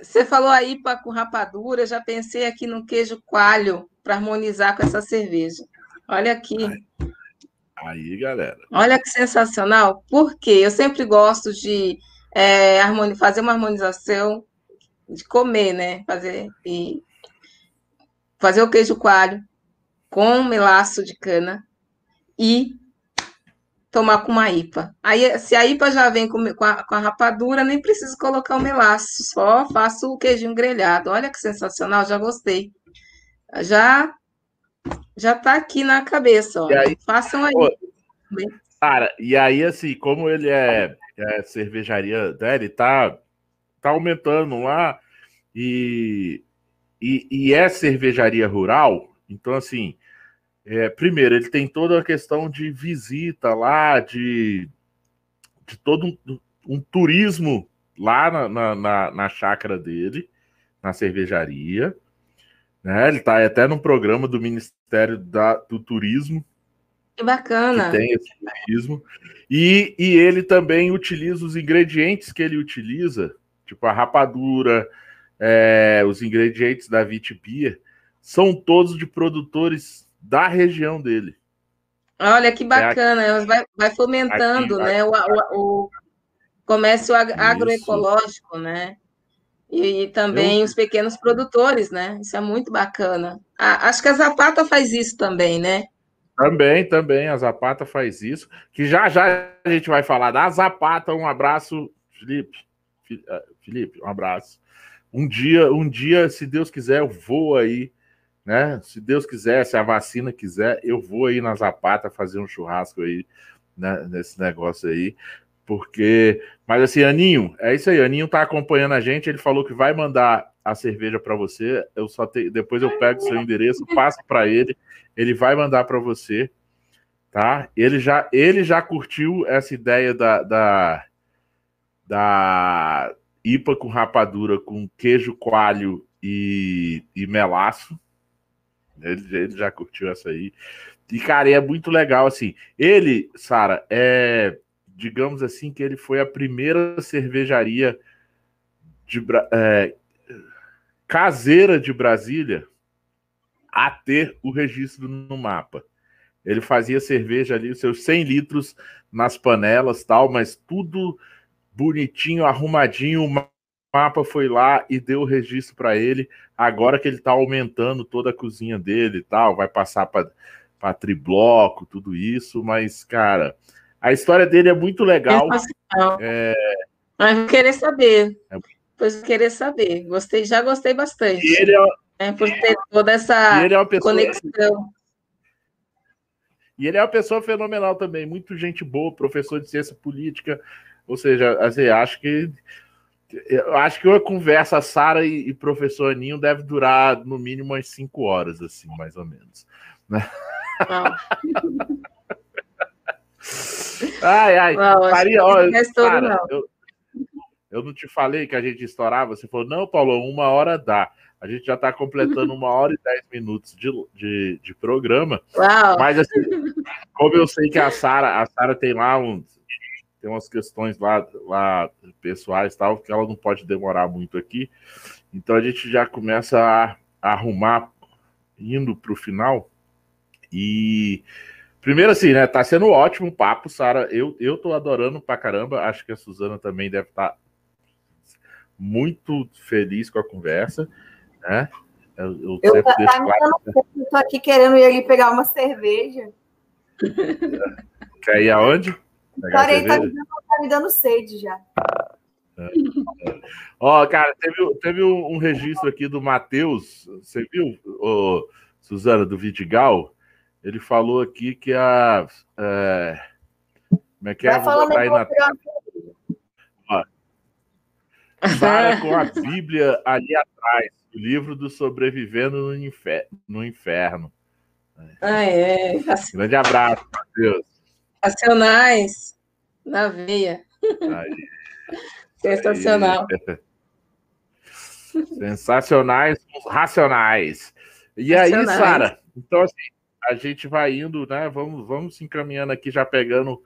Você falou aí para com rapadura, já pensei aqui no queijo coalho para harmonizar com essa cerveja. Olha aqui. Aí, aí, galera. Olha que sensacional. Por quê? Eu sempre gosto de é, fazer uma harmonização de comer, né? Fazer, e fazer o queijo coalho com melaço de cana e tomar com uma IPA. Aí, se a IPA já vem com, com, a, com a rapadura, nem preciso colocar o melaço, só faço o queijinho grelhado. Olha que sensacional, já gostei. Já já tá aqui na cabeça, ó. Aí, Façam aí. cara, e aí, assim, como ele é é, cervejaria dele tá, tá aumentando lá e, e, e é cervejaria rural, então assim, é, primeiro, ele tem toda a questão de visita lá, de, de todo um, um turismo lá na, na, na, na chácara dele, na cervejaria. Né? Ele está até no programa do Ministério da, do Turismo. Que bacana. Que tem esse turismo. E, e ele também utiliza os ingredientes que ele utiliza, tipo a rapadura, é, os ingredientes da Vitibia, são todos de produtores da região dele. Olha que bacana, é, vai, vai, fomentando aqui, né, o, o, o, comércio ag agroecológico, né? E, e também Eu... os pequenos produtores, né? Isso é muito bacana. Ah, acho que a Zapata faz isso também, né? Também, também, a Zapata faz isso. Que já já a gente vai falar da Zapata. Um abraço, Felipe. Eh, Felipe, um abraço. Um dia, um dia, se Deus quiser, eu vou aí né? Se Deus quiser, se a vacina quiser, eu vou aí na Zapata fazer um churrasco aí, né, nesse negócio aí. Porque, mas assim, Aninho, é isso aí. Aninho tá acompanhando a gente. Ele falou que vai mandar a cerveja para você. Eu só te... depois eu pego seu endereço, passo para ele. Ele vai mandar para você, tá? Ele já, ele já curtiu essa ideia da, da, da IPA com rapadura com queijo coalho e, e melaço. Ele, ele já curtiu essa aí. E, cara, é muito legal, assim. Ele, Sara, é digamos assim, que ele foi a primeira cervejaria de, é, caseira de Brasília a ter o registro no mapa. Ele fazia cerveja ali, os seus 100 litros nas panelas tal, mas tudo bonitinho, arrumadinho. O mapa foi lá e deu o registro para ele. Agora que ele está aumentando toda a cozinha dele e tal, vai passar para tribloco, tudo isso, mas, cara, a história dele é muito legal. É... Mas vou querer saber. É... Pois vou querer saber. Gostei, já gostei bastante. E ele é... é por ter toda essa é pessoa... conexão. E ele é uma pessoa fenomenal também, muito gente boa, professor de ciência política. Ou seja, assim, acho que eu acho que uma conversa Sara e, e, professor Aninho deve durar no mínimo umas cinco horas, assim, mais ou menos. Né? Ai, ai. Não, Maria, ó, cara, eu, eu não te falei que a gente estourava. Você falou, não, Paulo, uma hora dá. A gente já está completando uma hora e dez minutos de, de, de programa. Uau. Mas assim, como eu sei que a Sara, a Sara tem lá uns, tem umas questões lá, lá pessoais tal, que ela não pode demorar muito aqui. Então a gente já começa a, a arrumar indo para o final. E Primeiro, assim, né? Tá sendo ótimo o papo, Sara. Eu, eu tô adorando pra caramba. Acho que a Suzana também deve estar tá muito feliz com a conversa, né? Eu, eu, eu sempre tá, deixo tá claro. Eu tô aqui querendo ir ali pegar uma cerveja. Quer ir aonde? Parei, tá, me dando, tá me dando sede já. É. Ó, cara, teve, teve um registro aqui do Matheus. Você viu, ô, Suzana, do Vidigal? Ele falou aqui que a. É, como é que é? Vou botar aí na. Sara com a Bíblia ali atrás, o livro do Sobrevivendo no, infer... no Inferno. Ah, é. Grande abraço, Matheus. Racionais na veia. Aí. Sensacional. Aí. Sensacionais, racionais. E racionais. aí, Sara, então assim, a gente vai indo, né? Vamos, vamos se encaminhando aqui, já pegando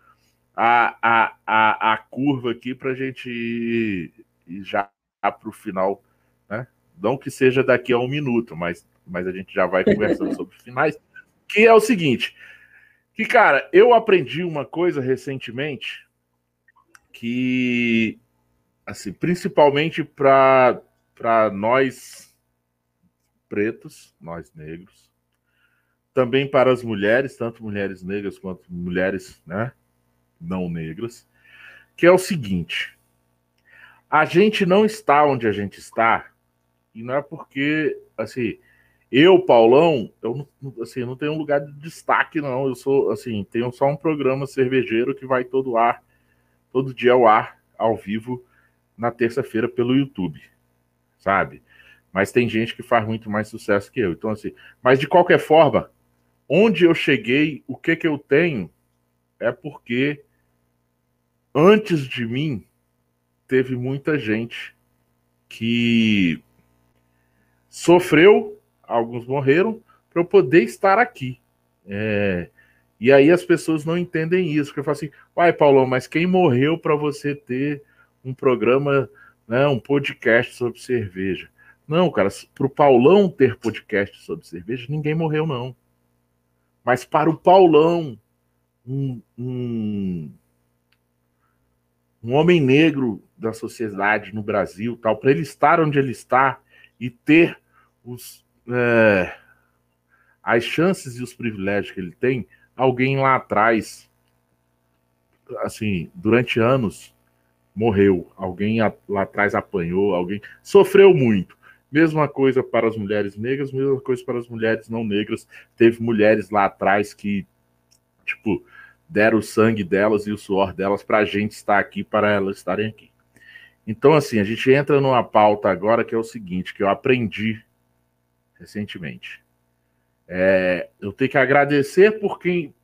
a, a, a, a curva aqui para a gente ir, ir já para o final, né? Não que seja daqui a um minuto, mas, mas a gente já vai conversando sobre finais. Que é o seguinte: que, cara, eu aprendi uma coisa recentemente que, assim, principalmente para nós pretos, nós negros, também para as mulheres, tanto mulheres negras quanto mulheres né, não negras, que é o seguinte: a gente não está onde a gente está, e não é porque, assim, eu, Paulão, eu assim, não tenho um lugar de destaque, não. Eu sou, assim, tenho só um programa cervejeiro que vai todo ar, todo dia ao ar, ao vivo, na terça-feira pelo YouTube, sabe? Mas tem gente que faz muito mais sucesso que eu. Então, assim, mas de qualquer forma, onde eu cheguei, o que que eu tenho, é porque antes de mim teve muita gente que sofreu, alguns morreram, para eu poder estar aqui. É, e aí as pessoas não entendem isso, porque eu falo assim, uai, Paulão, mas quem morreu para você ter um programa, né, um podcast sobre cerveja? Não, cara, para o Paulão ter podcast sobre cerveja, ninguém morreu, não. Mas para o Paulão, um, um, um homem negro da sociedade no Brasil, tal, para ele estar onde ele está e ter os, é, as chances e os privilégios que ele tem, alguém lá atrás, assim, durante anos, morreu, alguém lá atrás apanhou, alguém sofreu muito. Mesma coisa para as mulheres negras, mesma coisa para as mulheres não negras. Teve mulheres lá atrás que, tipo, deram o sangue delas e o suor delas para a gente estar aqui, para elas estarem aqui. Então, assim, a gente entra numa pauta agora que é o seguinte, que eu aprendi recentemente. É, eu tenho que agradecer por quem,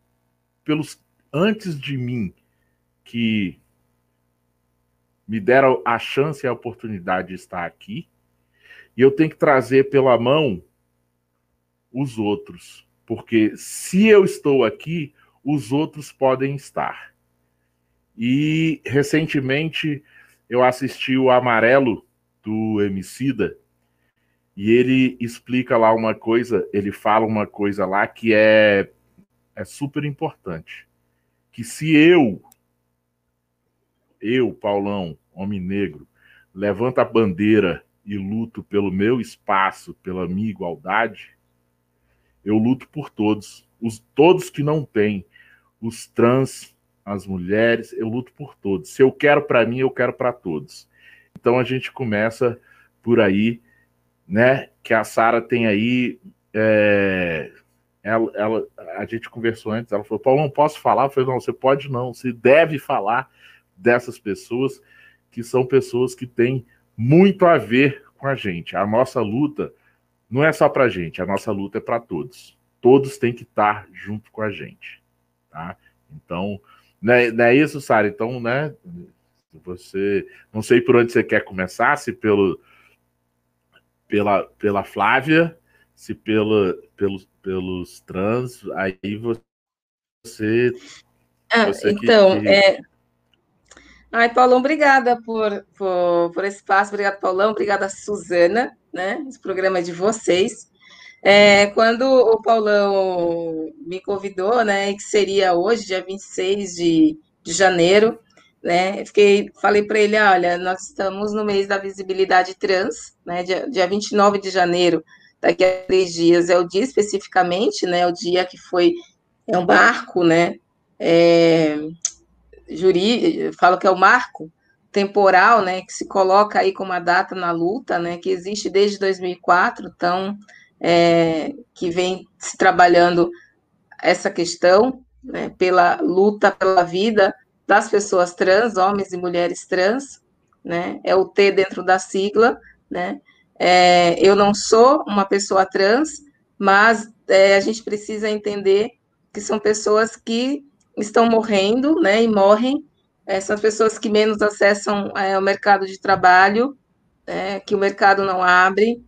pelos antes de mim, que me deram a chance e a oportunidade de estar aqui, e eu tenho que trazer pela mão os outros, porque se eu estou aqui, os outros podem estar. E recentemente eu assisti o Amarelo do Emicida e ele explica lá uma coisa, ele fala uma coisa lá que é, é super importante. Que se eu, eu, Paulão, homem negro, levanto a bandeira e luto pelo meu espaço, pela minha igualdade, eu luto por todos, os todos que não têm, os trans, as mulheres, eu luto por todos. Se eu quero para mim, eu quero para todos. Então a gente começa por aí, né? Que a Sara tem aí. É, ela, ela, a gente conversou antes, ela falou: Paulo, não posso falar? Eu falei: não, você pode não, você deve falar dessas pessoas que são pessoas que têm muito a ver com a gente. A nossa luta não é só para a gente, a nossa luta é para todos. Todos têm que estar junto com a gente. Tá? Então, não é, não é isso, Sara? Então, né? Você. Não sei por onde você quer começar, se pelo, pela, pela Flávia, se pela, pelos, pelos trans, aí você. Ah, você então, que... é. Ai, Paulão, obrigada por, por, por esse espaço, obrigada, Paulão, obrigada, Suzana, né? Esse programa é de vocês. É, quando o Paulão me convidou, né, que seria hoje, dia 26 de, de janeiro, né, fiquei, falei para ele, olha, nós estamos no mês da visibilidade trans, né, dia, dia 29 de janeiro, daqui a três dias, é o dia especificamente, né, o dia que foi, é um marco, né, é, juri, falo que é o marco temporal, né, que se coloca aí como a data na luta, né, que existe desde 2004, então é, que vem se trabalhando essa questão né, pela luta pela vida das pessoas trans, homens e mulheres trans, né, é o T dentro da sigla, né, é, eu não sou uma pessoa trans, mas é, a gente precisa entender que são pessoas que estão morrendo, né, e morrem, é, são as pessoas que menos acessam é, o mercado de trabalho, é, que o mercado não abre,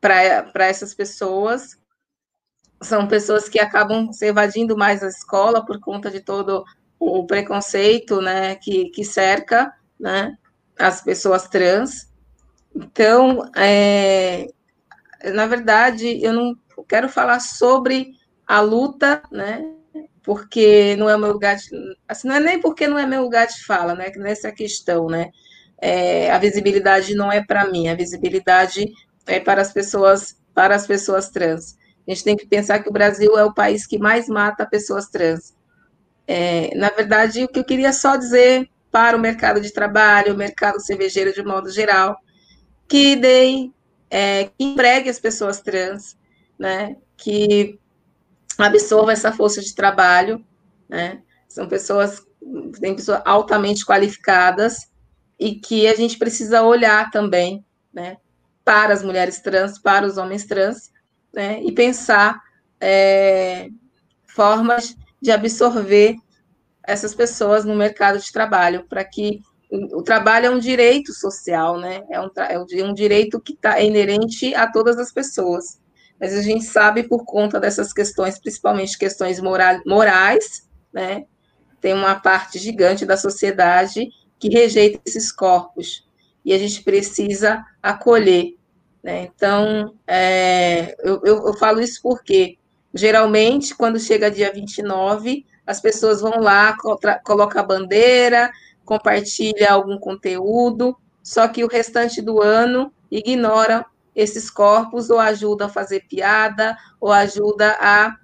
para essas pessoas. São pessoas que acabam se evadindo mais a escola por conta de todo o preconceito né, que, que cerca né, as pessoas trans. Então, é, na verdade, eu não quero falar sobre a luta, né, porque não é meu lugar de, assim, não é nem porque não é meu lugar de fala, né, nessa questão, né, é, a visibilidade não é para mim, a visibilidade é, para as pessoas para as pessoas trans. A gente tem que pensar que o Brasil é o país que mais mata pessoas trans. É, na verdade, o que eu queria só dizer para o mercado de trabalho, o mercado cervejeiro de modo geral, que deem, é, que empregue as pessoas trans, né, que absorva essa força de trabalho, né, são pessoas, tem pessoas altamente qualificadas e que a gente precisa olhar também, né, para as mulheres trans, para os homens trans, né, e pensar é, formas de absorver essas pessoas no mercado de trabalho, para que o trabalho é um direito social, né? É um, é um direito que está inerente a todas as pessoas. Mas a gente sabe por conta dessas questões, principalmente questões morais, né? Tem uma parte gigante da sociedade que rejeita esses corpos e a gente precisa acolher. Né? Então, é, eu, eu, eu, falo isso porque, geralmente, quando chega dia 29, as pessoas vão lá, colocam a bandeira, compartilha algum conteúdo, só que o restante do ano ignora esses corpos ou ajuda a fazer piada, ou ajuda a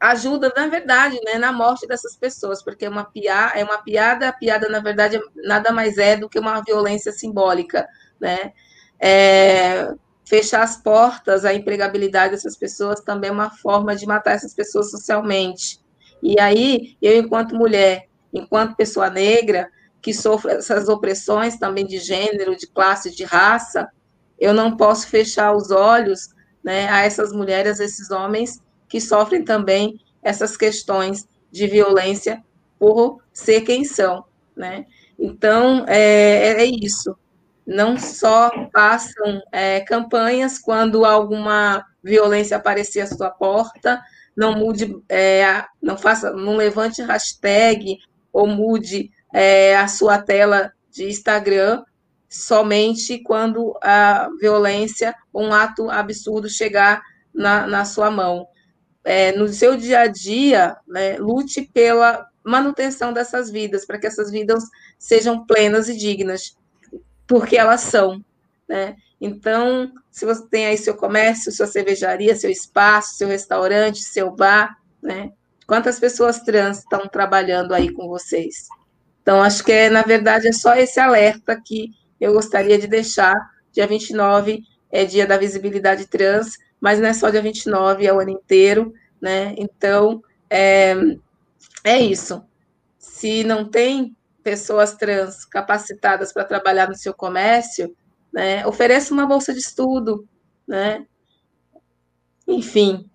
ajuda, na verdade, né, na morte dessas pessoas, porque é uma, piada, é uma piada, a piada, na verdade, nada mais é do que uma violência simbólica, né? é, fechar as portas à empregabilidade dessas pessoas também é uma forma de matar essas pessoas socialmente. E aí, eu, enquanto mulher, enquanto pessoa negra, que sofre essas opressões também de gênero, de classe, de raça, eu não posso fechar os olhos né, a essas mulheres, a esses homens que sofrem também essas questões de violência por ser quem são, né? Então, é, é isso. Não só passam é, campanhas quando alguma violência aparecer à sua porta, não mude, é, não faça, não levante hashtag ou mude é, a sua tela de Instagram somente quando a violência, um ato absurdo chegar na, na sua mão. É, no seu dia a dia, né, lute pela manutenção dessas vidas, para que essas vidas sejam plenas e dignas, porque elas são. Né? Então, se você tem aí seu comércio, sua cervejaria, seu espaço, seu restaurante, seu bar, né? Quantas pessoas trans estão trabalhando aí com vocês? Então, acho que, é, na verdade, é só esse alerta que eu gostaria de deixar. Dia 29 é dia da visibilidade trans, mas não é só dia 29, é o ano inteiro, né? Então, é, é isso. Se não tem pessoas trans capacitadas para trabalhar no seu comércio, né, ofereça uma bolsa de estudo, né? Enfim,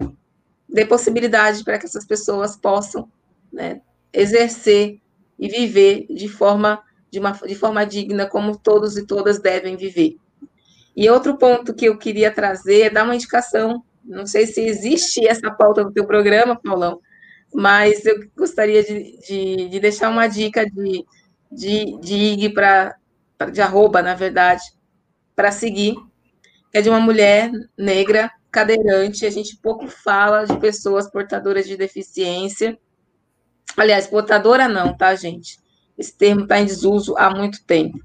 dê possibilidade para que essas pessoas possam né, exercer e viver de forma, de, uma, de forma digna, como todos e todas devem viver. E outro ponto que eu queria trazer é dar uma indicação. Não sei se existe essa pauta no teu programa, Paulão, mas eu gostaria de, de, de deixar uma dica de, de, de IG para de arroba, na verdade, para seguir, é de uma mulher negra, cadeirante, a gente pouco fala de pessoas portadoras de deficiência, Aliás, portadora não, tá, gente? Esse termo está em desuso há muito tempo.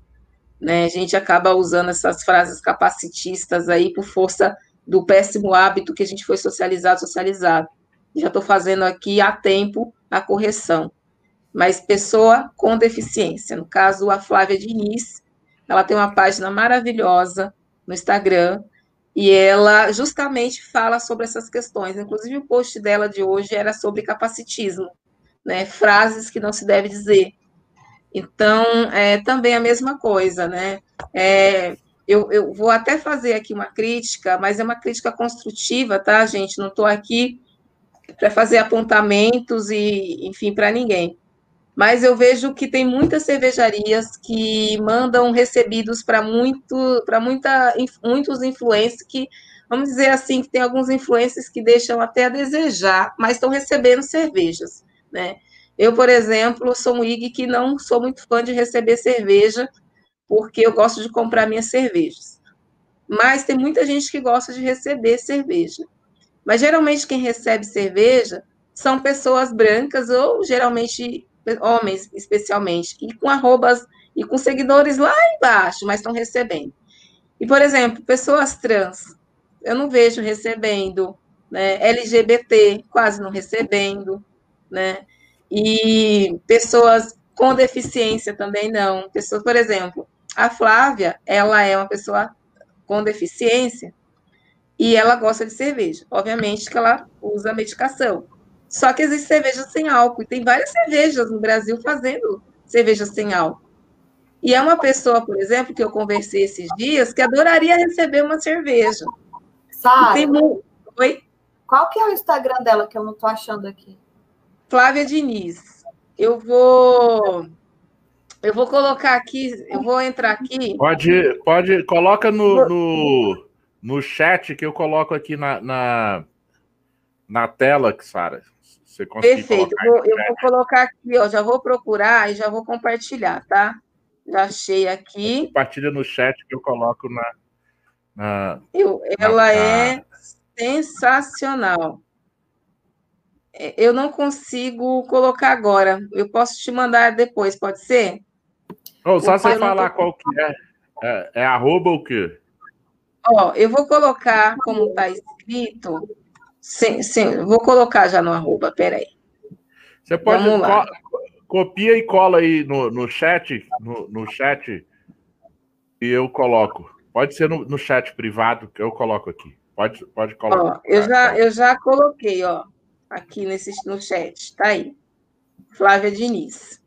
Né? A gente acaba usando essas frases capacitistas aí por força do péssimo hábito que a gente foi socializado, socializado. Já estou fazendo aqui há tempo a correção. Mas pessoa com deficiência, no caso a Flávia Diniz, ela tem uma página maravilhosa no Instagram e ela justamente fala sobre essas questões. Inclusive o post dela de hoje era sobre capacitismo né, frases que não se deve dizer. Então, é também a mesma coisa, né? É, eu, eu vou até fazer aqui uma crítica, mas é uma crítica construtiva, tá, gente? Não estou aqui para fazer apontamentos e, enfim, para ninguém. Mas eu vejo que tem muitas cervejarias que mandam recebidos para muito, para muita, muitos influencers que, vamos dizer assim, que tem alguns influencers que deixam até a desejar, mas estão recebendo cervejas né? Eu, por exemplo, sou um IG que não sou muito fã de receber cerveja, porque eu gosto de comprar minhas cervejas. Mas tem muita gente que gosta de receber cerveja. Mas geralmente quem recebe cerveja são pessoas brancas ou geralmente homens, especialmente, e com arrobas e com seguidores lá embaixo, mas estão recebendo. E, por exemplo, pessoas trans, eu não vejo recebendo, né? LGBT, quase não recebendo né? E pessoas com deficiência também não. Pessoas, por exemplo, a Flávia, ela é uma pessoa com deficiência e ela gosta de cerveja. Obviamente que ela usa medicação. Só que existe cerveja sem álcool. E tem várias cervejas no Brasil fazendo cerveja sem álcool. E é uma pessoa, por exemplo, que eu conversei esses dias, que adoraria receber uma cerveja. Sabe? Oi? Qual que é o Instagram dela que eu não estou achando aqui? Flávia Diniz. Eu vou eu vou colocar aqui, eu vou entrar aqui. Pode, pode, coloca no, no, no chat que eu coloco aqui na, na, na tela, Sara. Você Perfeito, eu vou, eu vou colocar aqui, ó, já vou procurar e já vou compartilhar, tá? Já achei aqui. Compartilha no chat que eu coloco na. na eu, ela na, é sensacional. É, eu não consigo colocar agora. Eu posso te mandar depois, pode ser? Oh, só você falar tô... qual que é. é. É arroba o quê? Ó, eu vou colocar como está escrito. Sim, sim, vou colocar já no arroba, peraí. Você pode co copia e cola aí no, no chat, no, no chat, e eu coloco. Pode ser no, no chat privado que eu coloco aqui. Pode, pode colocar. Ó, eu, já, eu já coloquei, ó, aqui nesse, no chat. Tá aí. Flávia Diniz.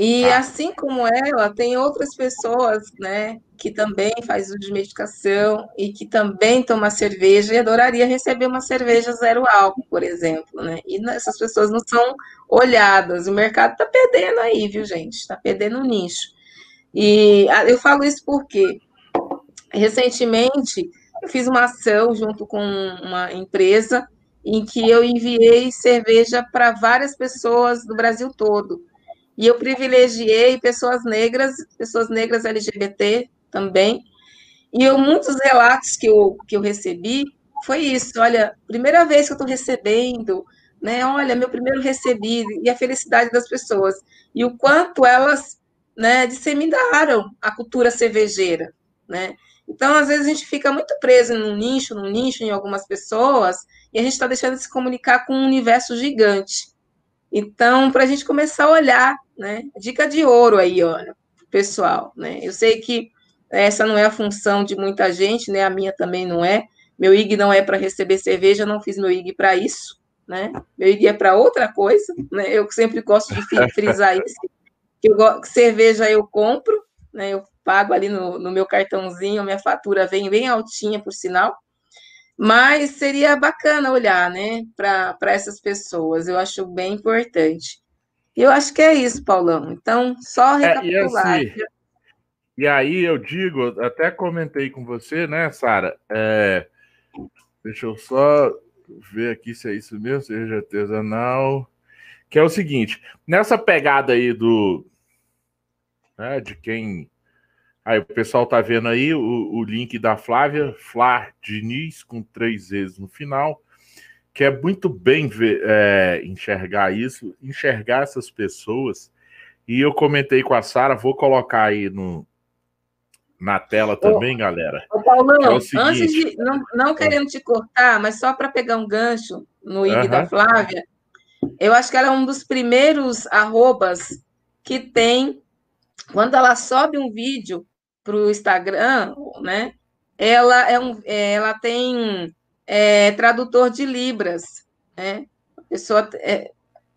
E ah. assim como ela, tem outras pessoas, né, que também faz uso de medicação e que também toma cerveja e adoraria receber uma cerveja zero álcool, por exemplo, né? E essas pessoas não são olhadas. O mercado está perdendo aí, viu, gente? Está perdendo o nicho. E ah, eu falo isso porque recentemente eu fiz uma ação junto com uma empresa em que eu enviei cerveja para várias pessoas do Brasil todo. E eu privilegiei pessoas negras, pessoas negras LGBT também. E eu, muitos relatos que eu, que eu recebi foi isso: olha, primeira vez que eu estou recebendo, né? Olha, meu primeiro recebido, e a felicidade das pessoas. E o quanto elas né, disseminaram a cultura cervejeira, né? Então, às vezes, a gente fica muito preso num nicho, num nicho em algumas pessoas, e a gente está deixando de se comunicar com um universo gigante. Então, para a gente começar a olhar, né? Dica de ouro aí, olha, pessoal, né? Eu sei que essa não é a função de muita gente, né? A minha também não é. Meu IG não é para receber cerveja, não fiz meu IG para isso, né? Meu IG é para outra coisa, né? Eu sempre gosto de frisar isso. Que, eu, cerveja eu compro, né? Eu pago ali no, no meu cartãozinho, minha fatura vem bem altinha, por sinal. Mas seria bacana olhar, né, para essas pessoas. Eu acho bem importante. E eu acho que é isso, Paulão. Então, só recapitular. É, e, assim, e, aí eu digo, até comentei com você, né, Sara? É, deixa eu só ver aqui se é isso mesmo, seja artesanal. Que é o seguinte: nessa pegada aí do. Né, de quem Aí o pessoal tá vendo aí o, o link da Flávia, Flá Diniz, com três vezes no final, que é muito bem ver, é, enxergar isso, enxergar essas pessoas. E eu comentei com a Sara, vou colocar aí no, na tela também, ô, galera. Ô, Paulão, é seguinte, antes de. Não, não querendo te cortar, mas só para pegar um gancho no IG uh -huh. da Flávia, eu acho que ela é um dos primeiros arrobas que tem. Quando ela sobe um vídeo, para o Instagram, né? Ela, é um, é, ela tem é, tradutor de Libras, né? A pessoa, é,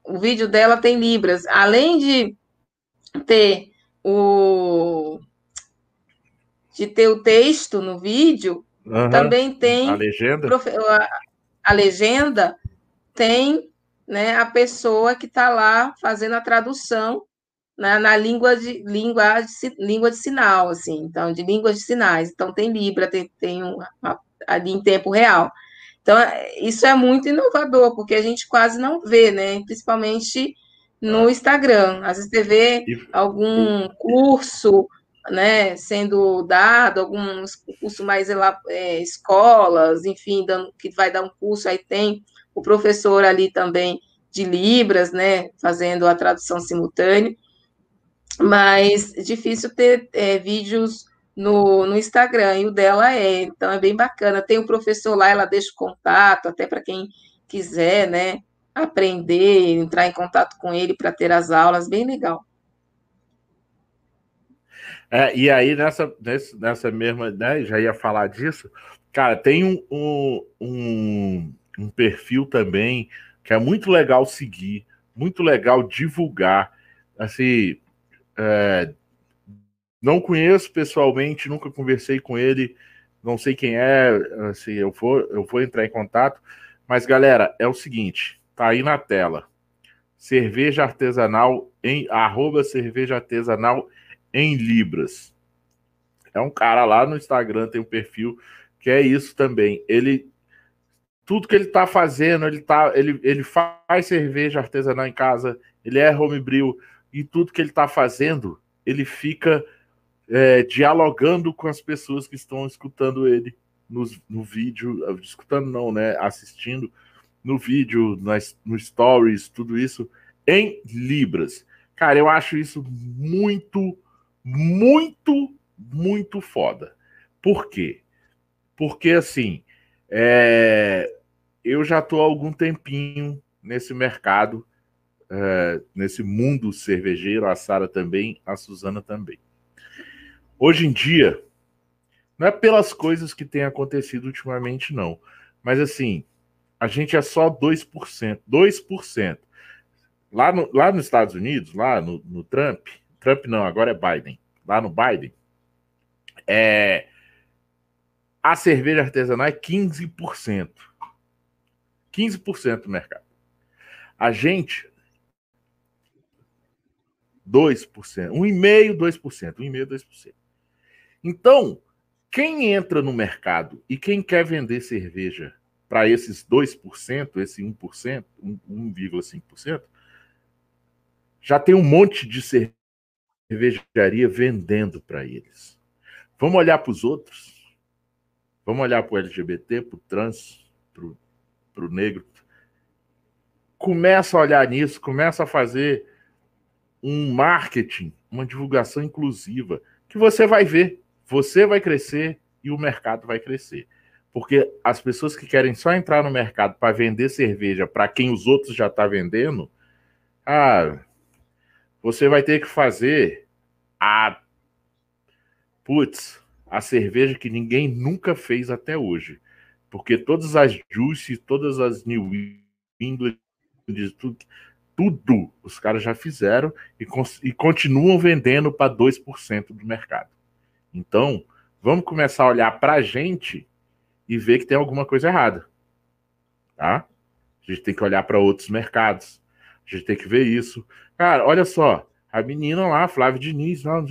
o vídeo dela tem Libras. Além de ter o de ter o texto no vídeo, uhum. também tem a legenda. A, a legenda tem né, a pessoa que está lá fazendo a tradução na, na língua de língua de, língua de sinal, assim, então, de línguas de sinais. Então, tem Libra, tem, tem uma, ali em tempo real. Então, é, isso é muito inovador, porque a gente quase não vê, né? Principalmente no Instagram. Às vezes você vê algum curso né, sendo dado, alguns cursos mais é, escolas, enfim, dando, que vai dar um curso, aí tem o professor ali também de Libras, né, fazendo a tradução simultânea mas difícil ter é, vídeos no, no Instagram, e o dela é, então é bem bacana. Tem o professor lá, ela deixa o contato, até para quem quiser, né, aprender, entrar em contato com ele para ter as aulas, bem legal. É, e aí, nessa, nessa mesma, né, já ia falar disso, cara, tem um, um, um, um perfil também que é muito legal seguir, muito legal divulgar, assim, é, não conheço pessoalmente, nunca conversei com ele, não sei quem é, assim, eu vou, eu vou entrar em contato. Mas, galera, é o seguinte, tá aí na tela. Cerveja artesanal em arroba cerveja artesanal em Libras. É um cara lá no Instagram, tem um perfil que é isso também. Ele tudo que ele tá fazendo, ele tá ele, ele faz cerveja artesanal em casa, ele é homebrew, e tudo que ele está fazendo, ele fica é, dialogando com as pessoas que estão escutando ele no, no vídeo, escutando não, né? Assistindo no vídeo, nas, no stories, tudo isso em Libras. Cara, eu acho isso muito, muito, muito foda. Por quê? Porque assim, é, eu já estou há algum tempinho nesse mercado é, nesse mundo cervejeiro, a Sara também, a Suzana também. Hoje em dia, Não é pelas coisas que têm acontecido ultimamente, não. Mas assim, a gente é só 2%. 2%. Lá, no, lá nos Estados Unidos, lá no, no Trump, Trump não, agora é Biden. Lá no Biden, é, a cerveja artesanal é 15%. 15% do mercado. A gente, 2%. 1,5%, 2%. 1,5%, 2%. Então, quem entra no mercado e quem quer vender cerveja para esses 2%, esse 1%, 1,5%, já tem um monte de cervejaria vendendo para eles. Vamos olhar para os outros? Vamos olhar para o LGBT, para o trans, para o negro. Começa a olhar nisso, começa a fazer um marketing, uma divulgação inclusiva, que você vai ver, você vai crescer e o mercado vai crescer. Porque as pessoas que querem só entrar no mercado para vender cerveja para quem os outros já estão tá vendendo, ah, você vai ter que fazer a putz, a cerveja que ninguém nunca fez até hoje. Porque todas as Juice, todas as New England, tudo, tudo os caras já fizeram e, e continuam vendendo para 2% do mercado. Então, vamos começar a olhar para a gente e ver que tem alguma coisa errada. Tá? A gente tem que olhar para outros mercados. A gente tem que ver isso. Cara, olha só. A menina lá, Flávia Diniz, lá,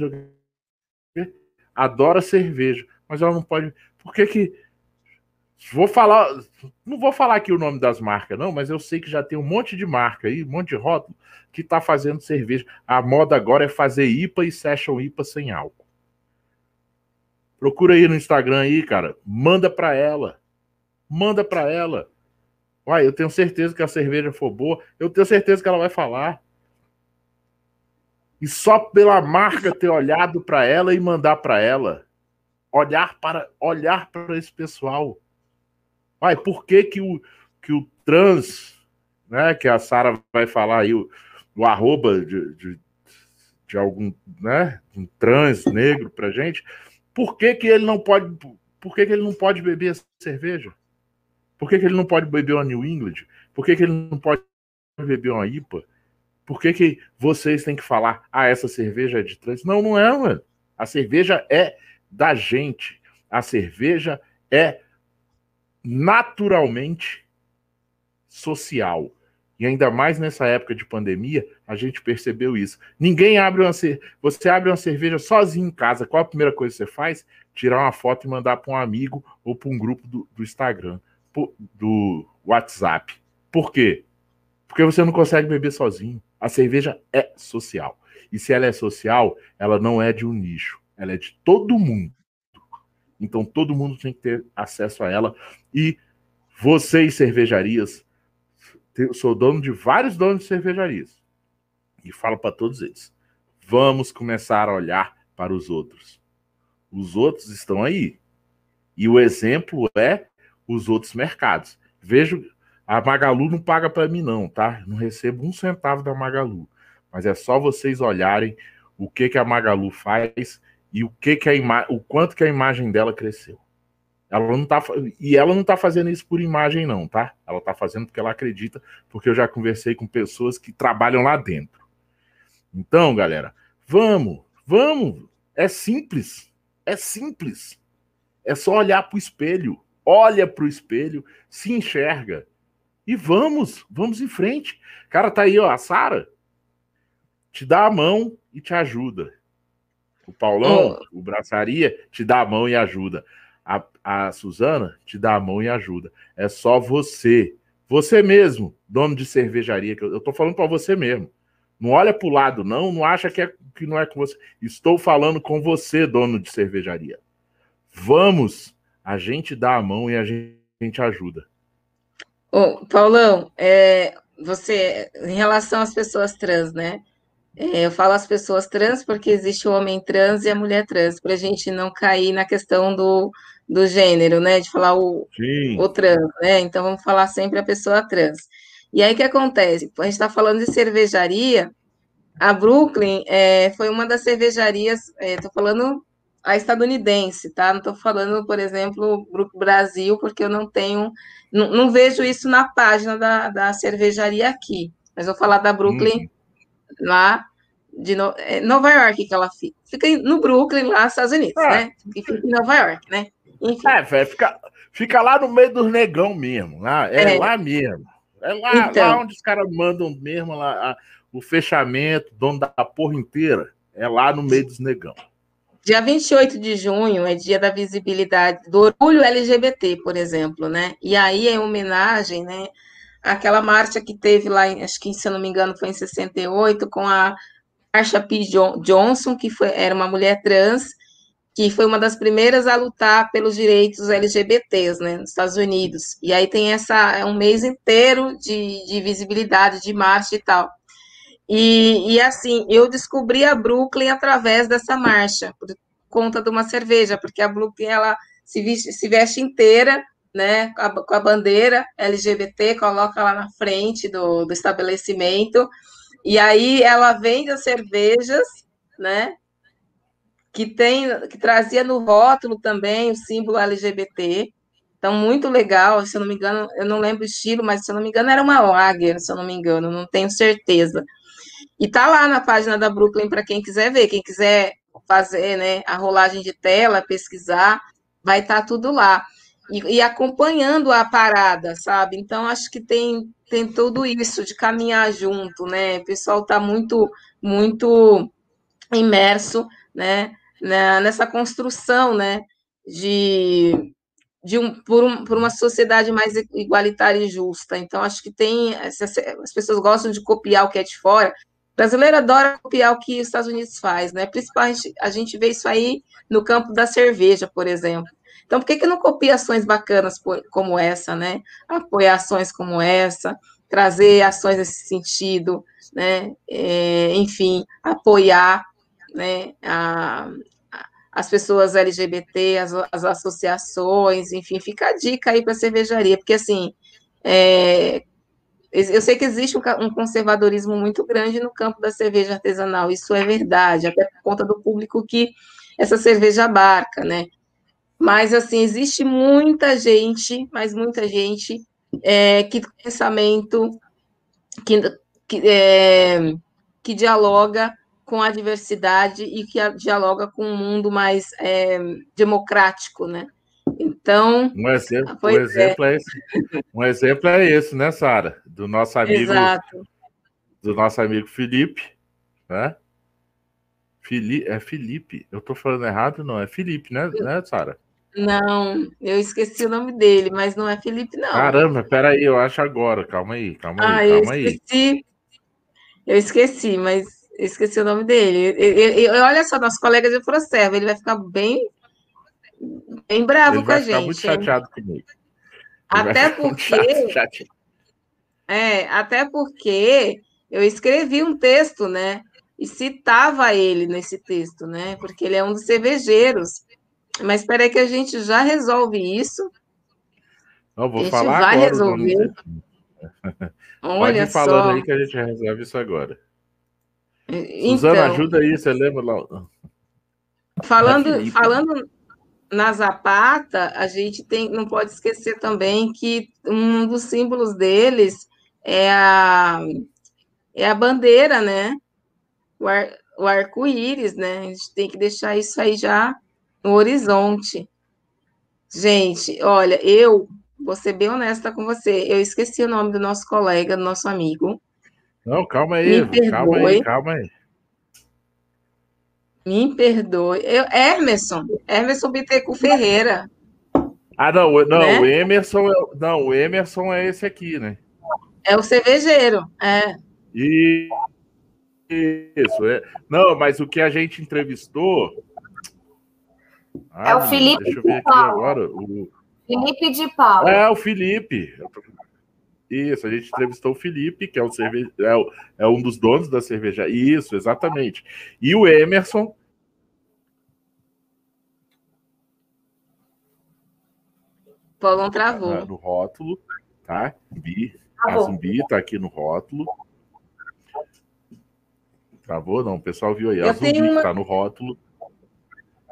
adora cerveja, mas ela não pode. Por que que Vou falar, não vou falar aqui o nome das marcas, não, mas eu sei que já tem um monte de marca aí, um monte de rótulo que está fazendo cerveja. A moda agora é fazer IPA e session IPA sem álcool. Procura aí no Instagram aí, cara. Manda para ela. Manda para ela. Uai, eu tenho certeza que a cerveja for boa, eu tenho certeza que ela vai falar. E só pela marca ter olhado para ela e mandar para ela, olhar para olhar para esse pessoal Ai, por que, que, o, que o trans, né, que a Sara vai falar aí, o, o arroba de, de, de, algum, né, um trans negro pra gente, por que, que ele não pode, por que, que ele não pode beber cerveja? Por que, que ele não pode beber uma New England? Por que, que ele não pode beber uma IPA? Por que, que vocês têm que falar, ah, essa cerveja é de trans? Não, não é, mano. A cerveja é da gente. A cerveja é naturalmente social. E ainda mais nessa época de pandemia, a gente percebeu isso. Ninguém abre uma cerveja. Você abre uma cerveja sozinho em casa. Qual a primeira coisa que você faz? Tirar uma foto e mandar para um amigo ou para um grupo do, do Instagram, do WhatsApp. Por quê? Porque você não consegue beber sozinho. A cerveja é social. E se ela é social, ela não é de um nicho. Ela é de todo mundo. Então todo mundo tem que ter acesso a ela. E vocês, cervejarias, eu sou dono de vários donos de cervejarias. E falo para todos eles: vamos começar a olhar para os outros. Os outros estão aí. E o exemplo é os outros mercados. Vejo, a Magalu não paga para mim, não, tá? Não recebo um centavo da Magalu. Mas é só vocês olharem o que, que a Magalu faz e o que que a ima o quanto que a imagem dela cresceu. Ela não tá e ela não tá fazendo isso por imagem não, tá? Ela tá fazendo porque ela acredita, porque eu já conversei com pessoas que trabalham lá dentro. Então, galera, vamos, vamos. É simples. É simples. É só olhar para o espelho. Olha para o espelho, se enxerga e vamos, vamos em frente. Cara, tá aí, ó, a Sara te dá a mão e te ajuda. O Paulão, oh. o Braçaria, te dá a mão e ajuda. A, a Suzana te dá a mão e ajuda. É só você. Você mesmo, dono de cervejaria, que eu, eu tô falando para você mesmo. Não olha para o lado, não. Não acha que, é, que não é com você. Estou falando com você, dono de cervejaria. Vamos, a gente dá a mão e a gente, a gente ajuda. Ô, Paulão, é, você, em relação às pessoas trans, né? É, eu falo as pessoas trans porque existe o homem trans e a mulher trans, para a gente não cair na questão do, do gênero, né? De falar o, o trans, né? Então vamos falar sempre a pessoa trans. E aí o que acontece? A gente está falando de cervejaria. A Brooklyn é, foi uma das cervejarias, estou é, falando a estadunidense, tá? Não estou falando, por exemplo, Grupo Brasil, porque eu não tenho, não, não, vejo isso na página da, da cervejaria aqui. Mas vou falar da Brooklyn, uhum. Lá de no, é, Nova York que ela fica. Fica no Brooklyn, lá nos Estados Unidos, é. né? E fica em Nova York, né? Enfim. É, fica, fica lá no meio dos negão mesmo. Lá, é, é. lá mesmo. É lá, então, lá onde os caras mandam mesmo lá, a, o fechamento, dono da porra inteira. É lá no meio dos negão. Dia 28 de junho é dia da visibilidade do orgulho LGBT, por exemplo, né? E aí é homenagem, né? Aquela marcha que teve lá, acho que se eu não me engano foi em 68, com a Marsha P. Johnson, que foi, era uma mulher trans, que foi uma das primeiras a lutar pelos direitos LGBTs, né, nos Estados Unidos. E aí tem essa, é um mês inteiro de, de visibilidade, de marcha e tal. E, e, assim, eu descobri a Brooklyn através dessa marcha, por conta de uma cerveja, porque a Brooklyn, ela se veste, se veste inteira, né, com a, com a, bandeira LGBT, coloca lá na frente do, do estabelecimento, e aí ela vende as cervejas, né, que tem, que trazia no rótulo também o símbolo LGBT, então, muito legal, se eu não me engano, eu não lembro o estilo, mas se eu não me engano, era uma lager, se eu não me engano, não tenho certeza. E tá lá na página da Brooklyn para quem quiser ver, quem quiser fazer né, a rolagem de tela, pesquisar, vai estar tá tudo lá. E, e, acompanhando a parada, sabe? Então, acho que tem, tem tudo isso de caminhar junto, né? O pessoal está muito, muito imerso, né? Nessa construção, né? De, de um, por, um, por uma sociedade mais igualitária e justa. Então, acho que tem. As pessoas gostam de copiar o que é de fora, brasileiro adora copiar o que os Estados Unidos faz, né? Principalmente a gente vê isso aí no campo da cerveja, por exemplo. Então, por que, que não copia ações bacanas como essa, né? Apoiar ações como essa, trazer ações nesse sentido, né? É, enfim, apoiar né, a, as pessoas LGBT, as, as, associações, enfim, fica a dica aí para a cervejaria, porque assim, é, eu sei que existe um conservadorismo muito grande no campo da cerveja artesanal, isso é verdade, até por conta do público que essa cerveja abarca, né? Mas, assim, existe muita gente, mas muita gente, é, que tem pensamento que, que, é, que dialoga com a diversidade e que dialoga com um mundo mais é, democrático, né? Então. Um exemplo, um exemplo é. é. esse. Um exemplo é esse, né, Sara? Do nosso amigo. Exato. Do nosso amigo Felipe, né? Fili é Felipe. Eu tô falando errado, não? É Felipe, né, né Sara? Não, eu esqueci o nome dele, mas não é Felipe, não. Caramba, peraí, eu acho agora. Calma aí, calma aí, ah, calma eu esqueci, aí. Eu esqueci, mas eu esqueci o nome dele. Olha só, nosso colega de Procerva, ele vai ficar bem Bem bravo ele com a gente. muito chateado hein? comigo. Ele até porque. É, até porque eu escrevi um texto, né? E citava ele nesse texto, né? Porque ele é um dos cervejeiros. Mas espera aí que a gente já resolve isso. Não, vou a gente falar vai agora, resolver. Olha Pode falando só. aí que a gente resolve isso agora. Então, Suzana, ajuda aí, você lembra lá? Falando, falando, na Zapata, a gente tem, não pode esquecer também que um dos símbolos deles é a, é a bandeira, né? O, ar, o arco-íris, né? A gente tem que deixar isso aí já no horizonte. Gente, olha, eu vou ser bem honesta com você, eu esqueci o nome do nosso colega, do nosso amigo. Não, calma aí, calma aí, calma aí. Me perdoe. Eu, Emerson, Emerson Bittencourt Ferreira. Ah, não, não, né? o Emerson, é, não, o Emerson é esse aqui, né? É o cervejeiro, é. Isso, é. Não, mas o que a gente entrevistou. Ah, é o Felipe deixa eu ver de aqui Paulo. agora. O... Felipe de Paulo. É, o Felipe. Isso, a gente entrevistou o Felipe, que é, o cerve... é, o... é um dos donos da cerveja. Isso, exatamente. E o Emerson. Paulão travou. Tá no rótulo, tá? Zumbi. A Zumbi tá aqui no rótulo. Travou? Não, o pessoal viu aí. A Zumbi uma... tá no rótulo.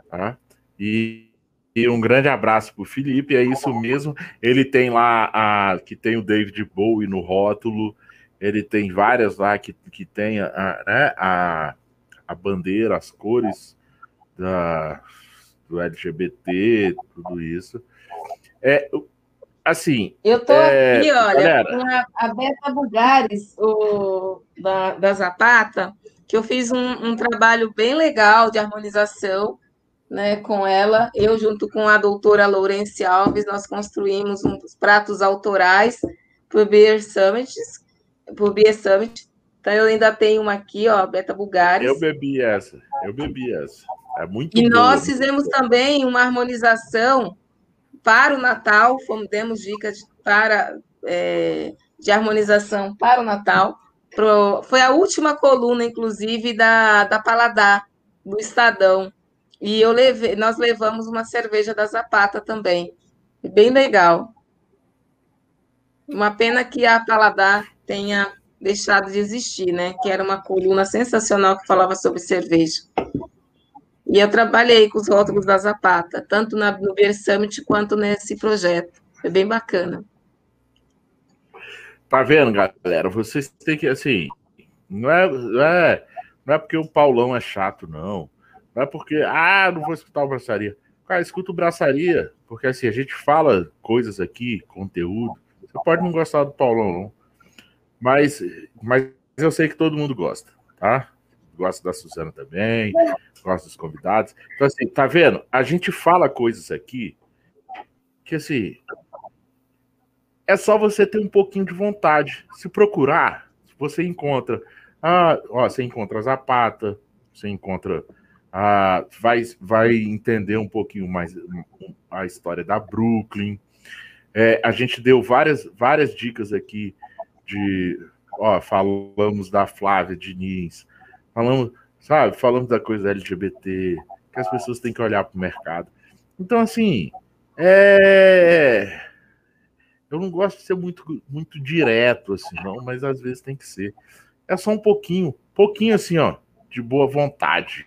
Tá? E, e um grande abraço para o Felipe, é isso mesmo. Ele tem lá a que tem o David Bowie no rótulo, ele tem várias lá que, que tem a, né, a, a bandeira, as cores da, do LGBT, tudo isso. É, assim. Eu tô é, aqui, olha, galera, com a, a Beta Bugares, o, da, da Zapata, que eu fiz um, um trabalho bem legal de harmonização né, com ela. Eu, junto com a doutora Lourenci Alves, nós construímos uns pratos autorais para o Beer Summit, por Beer Summit. Então, eu ainda tenho uma aqui, ó, Beta Bugares. Eu bebi essa, eu bebi essa. É muito E boa, nós fizemos também uma harmonização para o Natal, fomos, demos dicas para, é, de harmonização para o Natal. Pro, foi a última coluna, inclusive, da, da Paladar, do Estadão. E eu levei, nós levamos uma cerveja da Zapata também. Bem legal. Uma pena que a Paladar tenha deixado de existir, né? Que era uma coluna sensacional que falava sobre cerveja. E eu trabalhei com os rótulos da Zapata, tanto na, no Beer Summit quanto nesse projeto. Foi bem bacana. Tá vendo, galera? Vocês têm que, assim, não é, não é, não é porque o Paulão é chato, não. Não é porque, ah, não vou escutar o Braçaria. Cara, escuta o Braçaria, porque assim, a gente fala coisas aqui, conteúdo. Você pode não gostar do Paulão, não. Mas, mas eu sei que todo mundo gosta, tá? Gosta da Suzana também, gosta dos convidados. Então, assim, tá vendo? A gente fala coisas aqui que, assim, é só você ter um pouquinho de vontade. Se procurar, você encontra. Ah, ó, você encontra a Zapata, você encontra. Ah, vai, vai entender um pouquinho mais a história da Brooklyn. É, a gente deu várias, várias dicas aqui de. Ó, falamos da Flávia Diniz, falamos, sabe, falamos da coisa LGBT, que as pessoas têm que olhar para o mercado. Então, assim, é eu não gosto de ser muito, muito direto, assim, não, mas às vezes tem que ser. É só um pouquinho, pouquinho assim, ó, de boa vontade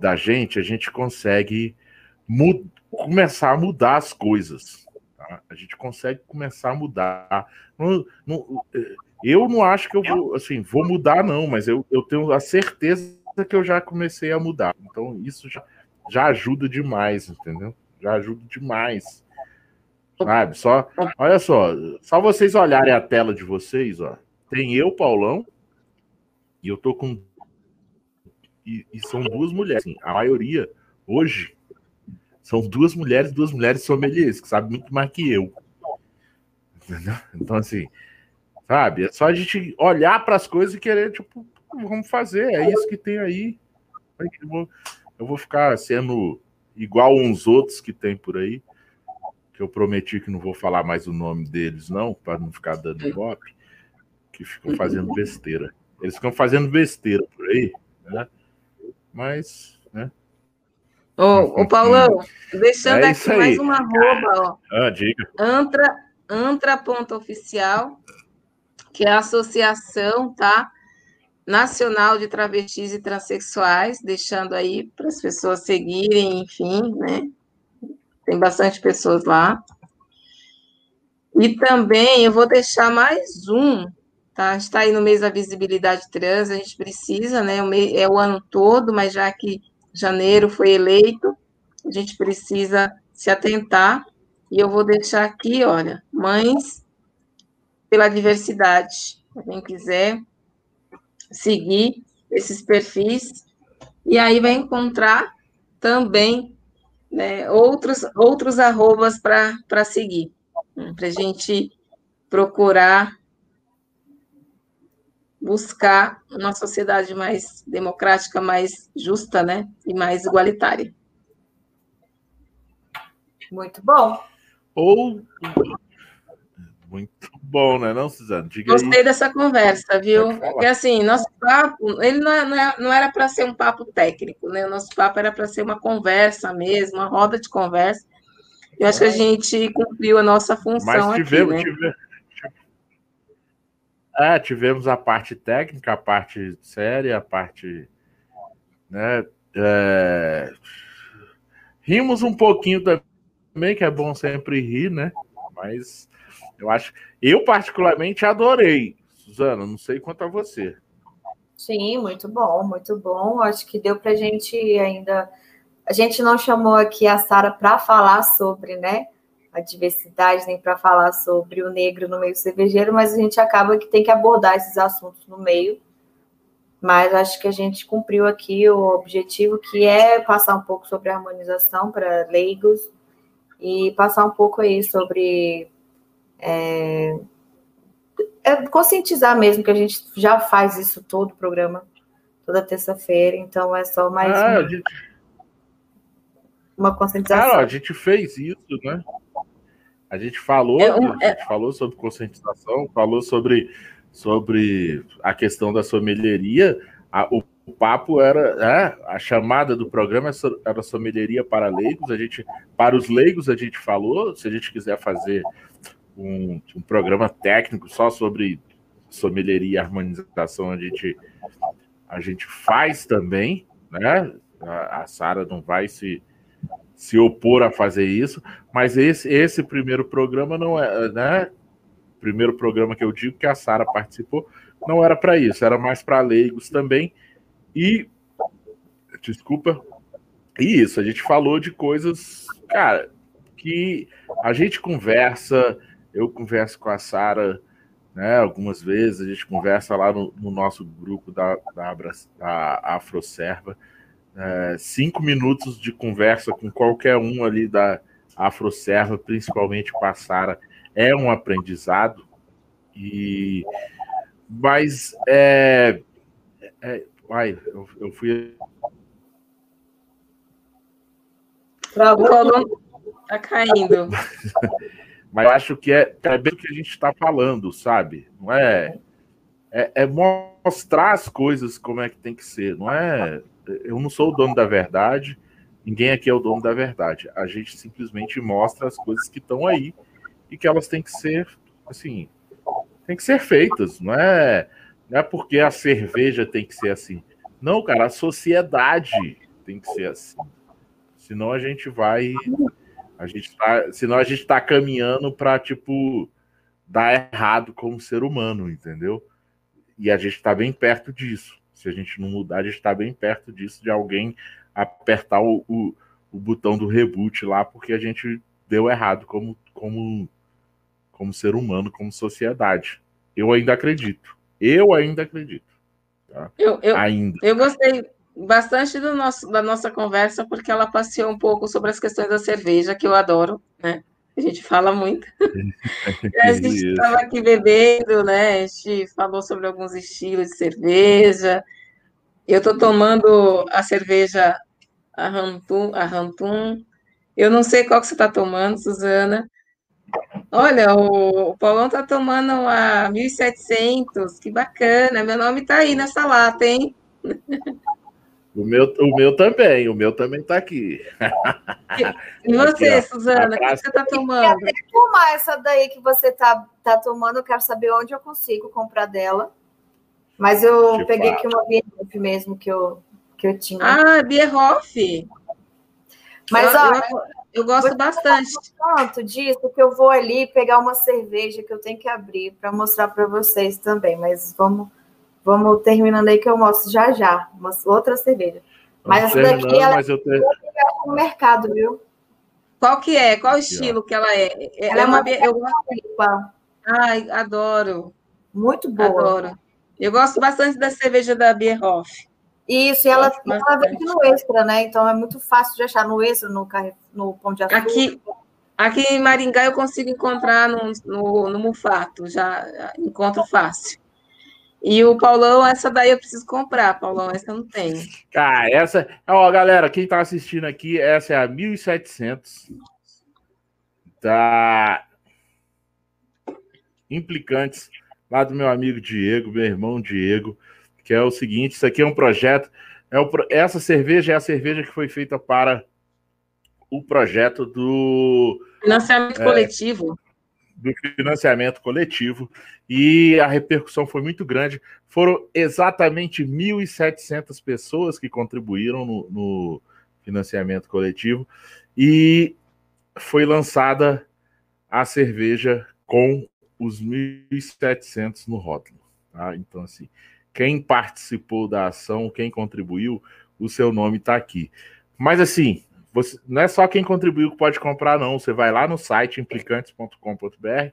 da gente, a gente consegue começar a mudar as coisas. Tá? A gente consegue começar a mudar. Não, não, eu não acho que eu vou, assim, vou mudar, não, mas eu, eu tenho a certeza que eu já comecei a mudar. Então, isso já, já ajuda demais, entendeu? Já ajuda demais. Sabe? Só, olha só, só vocês olharem a tela de vocês, ó. Tem eu, Paulão, e eu tô com. E, e são duas mulheres. Assim, a maioria, hoje, são duas mulheres, duas mulheres sommeliers, que sabem muito mais que eu. Entendeu? Então, assim, sabe? É só a gente olhar para as coisas e querer, tipo, vamos fazer, é isso que tem aí. Eu vou, eu vou ficar sendo igual uns outros que tem por aí que eu prometi que não vou falar mais o nome deles, não, para não ficar dando golpe, que ficam fazendo besteira. Eles ficam fazendo besteira por aí, né? Mas, né? Ô, ô Paulão, deixando é aqui mais uma arroba, ó. Ah, diga. Antra, Antra.oficial, que é a associação, tá? Nacional de Travestis e Transsexuais, deixando aí para as pessoas seguirem, enfim, né? tem bastante pessoas lá. E também eu vou deixar mais um, tá? Está aí no mês da visibilidade trans, a gente precisa, né? É o ano todo, mas já que janeiro foi eleito, a gente precisa se atentar. E eu vou deixar aqui, olha, Mães pela Diversidade. Quem quiser seguir esses perfis, e aí vai encontrar também né, outros, outros arrobas para seguir, né, para a gente procurar buscar uma sociedade mais democrática, mais justa, né, e mais igualitária. Muito bom. Ou muito bom, né, não, Suzana? Diga Gostei aí. dessa conversa, viu? Porque assim, nosso papo, ele não, é, não era para ser um papo técnico, né? O nosso papo era para ser uma conversa mesmo, uma roda de conversa. Eu acho que a gente cumpriu a nossa função Mas tivemos, aqui, né? tivemos, é, tivemos a parte técnica, a parte séria, a parte, né? É... Rimos um pouquinho também, que é bom sempre rir, né? Mas eu acho. Eu, particularmente, adorei. Suzana, não sei quanto a você. Sim, muito bom, muito bom. Acho que deu para gente ainda. A gente não chamou aqui a Sara para falar sobre, né? A diversidade, nem para falar sobre o negro no meio cervejeiro, mas a gente acaba que tem que abordar esses assuntos no meio mas acho que a gente cumpriu aqui o objetivo, que é passar um pouco sobre a harmonização para leigos e passar um pouco aí sobre é, é conscientizar mesmo que a gente já faz isso todo o programa, toda terça-feira, então é só mais ah, gente... uma conscientização. Cara, a gente fez isso, né? A gente falou, é um, a gente falou sobre conscientização, falou sobre sobre a questão da sommelieria, o, o, papo era é, a chamada do programa era sommelieria para leigos. A gente, para os leigos, a gente falou. Se a gente quiser fazer um, um programa técnico só sobre sommelieria e harmonização, a gente, a gente faz também, né? A, a Sara não vai se se opor a fazer isso, mas esse, esse primeiro programa não é, né? primeiro programa que eu digo que a Sara participou, não era para isso, era mais para leigos também. E desculpa. E isso, a gente falou de coisas, cara, que a gente conversa, eu converso com a Sara, né, algumas vezes, a gente conversa lá no, no nosso grupo da, da, da Afroserva. É, cinco minutos de conversa com qualquer um ali da Afroserva, principalmente com a Sara, é um aprendizado. E mas é, é ai, eu, eu fui tá caindo. Mas acho que é, é bem o que a gente está falando, sabe? Não é, é, é mostrar as coisas como é que tem que ser. Não é. Eu não sou o dono da verdade. Ninguém aqui é o dono da verdade. A gente simplesmente mostra as coisas que estão aí e que elas têm que ser, assim, tem que ser feitas. Não é, não é porque a cerveja tem que ser assim. Não, cara, a sociedade tem que ser assim. Senão a gente vai. A gente tá, senão a gente está caminhando para, tipo, dar errado como ser humano, entendeu? E a gente está bem perto disso. Se a gente não mudar, a gente está bem perto disso, de alguém apertar o, o, o botão do reboot lá, porque a gente deu errado como, como como ser humano, como sociedade. Eu ainda acredito. Eu ainda acredito. Tá? Eu, eu, ainda. eu gostei bastante do nosso, da nossa conversa, porque ela passeou um pouco sobre as questões da cerveja, que eu adoro, né? A gente fala muito. a gente estava aqui bebendo, né? A gente falou sobre alguns estilos de cerveja. Eu estou tomando a cerveja a Rantum, a Rantum. Eu não sei qual que você está tomando, Suzana, Olha, o, o Paulão tá tomando a 1.700, que bacana. Meu nome tá aí nessa lata, hein? O meu, o meu também, o meu também tá aqui. E você, aqui, Suzana, o que você tá tomando? Eu quero tomar essa daí que você tá, tá tomando, eu quero saber onde eu consigo comprar dela. Mas eu peguei aqui uma Bierhoff mesmo que eu, que eu tinha. Ah, Bierhoff. Mas, eu, olha, eu, eu gosto bastante. Tanto disso que eu vou ali pegar uma cerveja que eu tenho que abrir para mostrar para vocês também. Mas vamos, vamos terminando aí que eu mostro já já. Uma outra cerveja. Mas essa daqui ela mas eu tenho... no mercado, viu? Qual que é? Qual estilo que ela é? Ela é, é uma, uma eu Ai, adoro. Muito boa. Adoro. Eu gosto bastante da cerveja da Bierhoff. Isso, e ela, ela vende no extra, né? Então é muito fácil de achar no extra, no, no Pão de Açúcar. Aqui, aqui em Maringá eu consigo encontrar no, no, no Mufato, já encontro fácil. E o Paulão, essa daí eu preciso comprar, Paulão, essa eu não tenho. Cara, essa. Ó, galera, quem tá assistindo aqui, essa é a 1700 da Implicantes, lá do meu amigo Diego, meu irmão Diego que é o seguinte: isso aqui é um projeto. É o, essa cerveja é a cerveja que foi feita para o projeto do financiamento é, coletivo do financiamento coletivo e a repercussão foi muito grande. Foram exatamente 1.700 pessoas que contribuíram no, no financiamento coletivo e foi lançada a cerveja com os 1.700 no rótulo. Tá? Então, assim, quem participou da ação, quem contribuiu, o seu nome está aqui. Mas, assim, você, não é só quem contribuiu que pode comprar, não. Você vai lá no site implicantes.com.br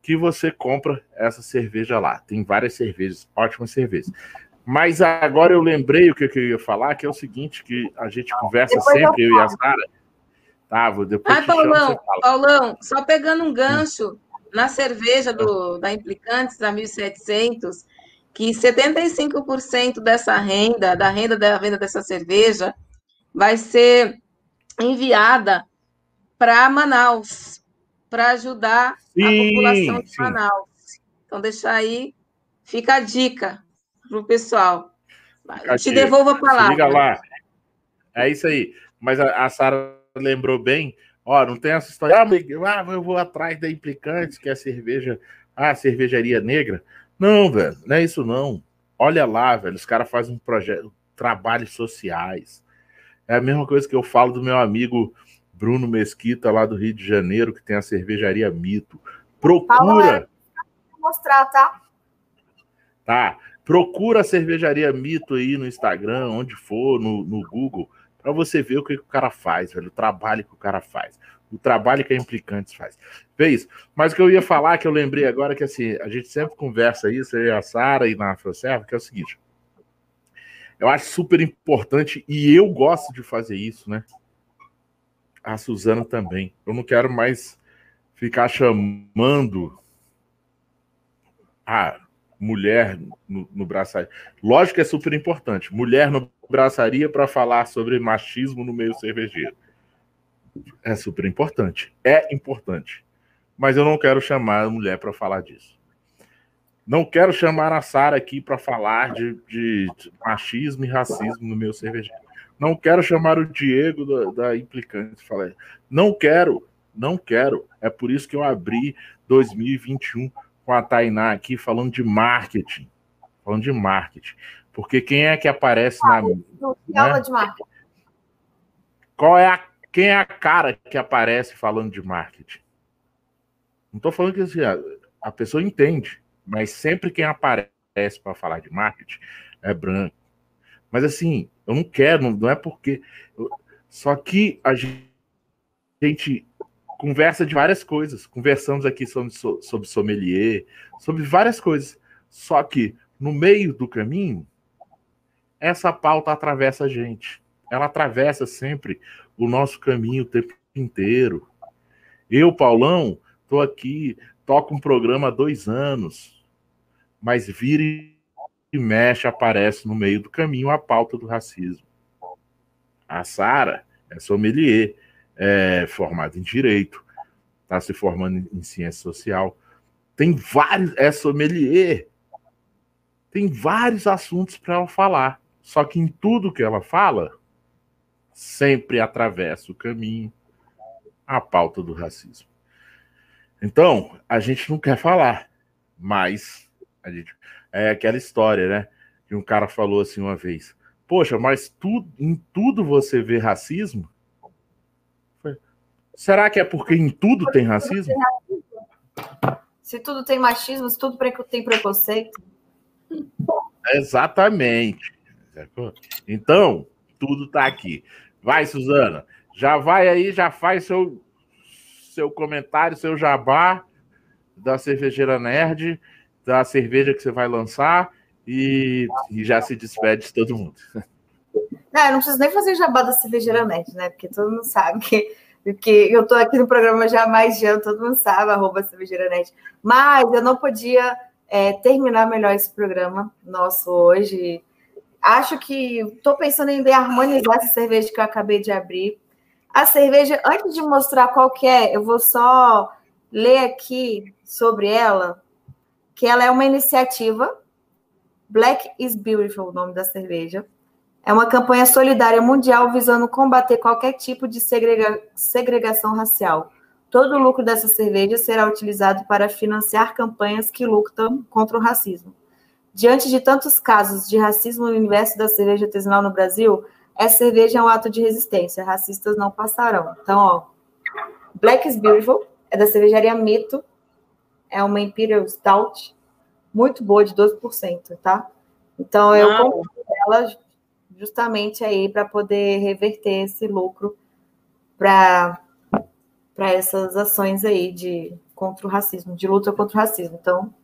que você compra essa cerveja lá. Tem várias cervejas, ótimas cervejas. Mas agora eu lembrei o que eu ia falar, que é o seguinte, que a gente conversa depois sempre, eu, eu e a Sara. Tá, vou depois. Ah, Paulão, Paulão, só pegando um gancho na cerveja do, da Implicantes, a 1.700, que 75% dessa renda, da renda da venda dessa cerveja, vai ser enviada para Manaus, para ajudar sim, a população de sim. Manaus. Então, deixa aí, fica a dica para o pessoal. Fica Te devolvo a palavra. Liga lá. É isso aí. Mas a, a Sara lembrou bem. Ó, não tem essa história. Ah, ah, eu vou atrás da Implicantes, que é a cerveja. Ah, cervejaria negra. Não, velho, não é isso não. Olha lá, velho, os caras fazem um projeto, trabalhos sociais. É a mesma coisa que eu falo do meu amigo Bruno Mesquita, lá do Rio de Janeiro, que tem a cervejaria Mito. Procura. Vou mostrar, tá? Tá. Procura a cervejaria Mito aí no Instagram, onde for, no, no Google, para você ver o que, que, o cara faz, velho, o trabalho que o cara faz, o trabalho que a Implicantes faz. Vê isso. Mas o que eu ia falar, que eu lembrei agora, que assim, a gente sempre conversa isso, eu e a Sara e na Afroserva, que é o seguinte. Eu acho super importante e eu gosto de fazer isso, né? A Suzana também. Eu não quero mais ficar chamando a mulher no, no braçaria. Lógico que é super importante. Mulher no braçaria para falar sobre machismo no meio cervejeiro. É super importante. É importante. Mas eu não quero chamar a mulher para falar disso. Não quero chamar a Sara aqui para falar de, de, machismo e racismo no meu cervejeiro. Não quero chamar o Diego da, da Implicante. Falei, não quero, não quero. É por isso que eu abri 2021 com a Tainá aqui falando de marketing. Falando de marketing. Porque quem é que aparece ah, na. Né? de marketing. Qual é a. Quem é a cara que aparece falando de marketing? Não estou falando que assim, a, a pessoa entende mas sempre quem aparece para falar de marketing é branco. Mas assim, eu não quero, não é porque. Só que a gente conversa de várias coisas. Conversamos aqui sobre, sobre sommelier, sobre várias coisas. Só que no meio do caminho, essa pauta atravessa a gente. Ela atravessa sempre o nosso caminho o tempo inteiro. Eu, Paulão, estou aqui, toco um programa há dois anos mas vira e mexe aparece no meio do caminho a pauta do racismo. A Sara é sommelier, é formada em direito, está se formando em ciência social. Tem vários, é sommelier. Tem vários assuntos para ela falar. Só que em tudo que ela fala, sempre atravessa o caminho a pauta do racismo. Então, a gente não quer falar, mas a gente, é aquela história, né? Que um cara falou assim uma vez: Poxa, mas tu, em tudo você vê racismo? Será que é porque em tudo tem racismo? Se tudo tem machismo, se tudo tem preconceito. Exatamente. Então, tudo tá aqui. Vai, Suzana. Já vai aí, já faz seu, seu comentário, seu jabá da Cervejeira Nerd da cerveja que você vai lançar e, e já se despede de todo mundo. Não, não preciso nem fazer jabá da cervejeira net, né? Porque todo mundo sabe que, que eu estou aqui no programa já há mais de ano, todo mundo sabe, arroba cervejeira net. Mas eu não podia é, terminar melhor esse programa nosso hoje. Acho que estou pensando em harmonizar essa cerveja que eu acabei de abrir. A cerveja, antes de mostrar qual que é, eu vou só ler aqui sobre ela, que ela é uma iniciativa, Black is Beautiful, o nome da cerveja. É uma campanha solidária mundial visando combater qualquer tipo de segrega segregação racial. Todo o lucro dessa cerveja será utilizado para financiar campanhas que lutam contra o racismo. Diante de tantos casos de racismo no universo da cerveja artesanal no Brasil, essa cerveja é um ato de resistência. Racistas não passarão. Então, ó, Black is Beautiful é da cervejaria Mito. É uma Imperial Stout muito boa, de 12%, tá? Então, eu comprei ela justamente aí para poder reverter esse lucro para essas ações aí de contra o racismo, de luta contra o racismo. Então,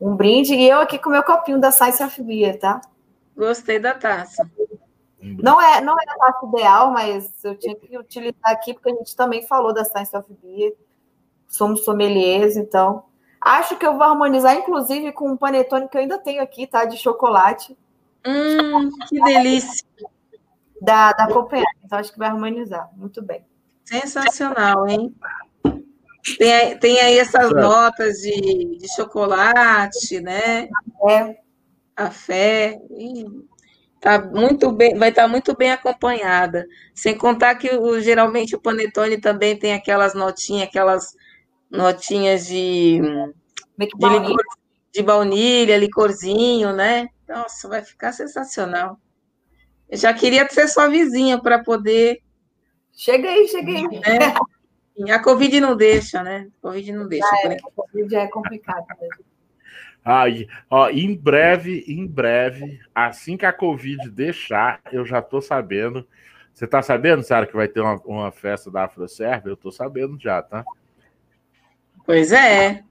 um brinde e eu aqui com meu copinho da Science of Beer, tá? Gostei da taça. Não é, não é a taça ideal, mas eu tinha que utilizar aqui porque a gente também falou da Science of Beer. Somos sommeliers, então acho que eu vou harmonizar, inclusive, com um panetone que eu ainda tenho aqui, tá? De chocolate. Hum, que delícia! Da, da Copenhague. Então acho que vai harmonizar. Muito bem. Sensacional, hein? Tem, tem aí essas notas de, de chocolate, né? É. Café. Tá muito bem, vai estar tá muito bem acompanhada. Sem contar que o, geralmente o panetone também tem aquelas notinhas, aquelas notinhas de, de, licor, de baunilha, licorzinho, né? Nossa, vai ficar sensacional. Eu já queria ser sua vizinha para poder. Chega aí. Né? A Covid não deixa, né? A Covid não deixa. É, a Covid é complicado mesmo. Ah, ó, em breve, em breve, assim que a Covid deixar, eu já tô sabendo. Você tá sabendo, Sara, que vai ter uma, uma festa da AfroServe? Eu tô sabendo já, tá? Pois é.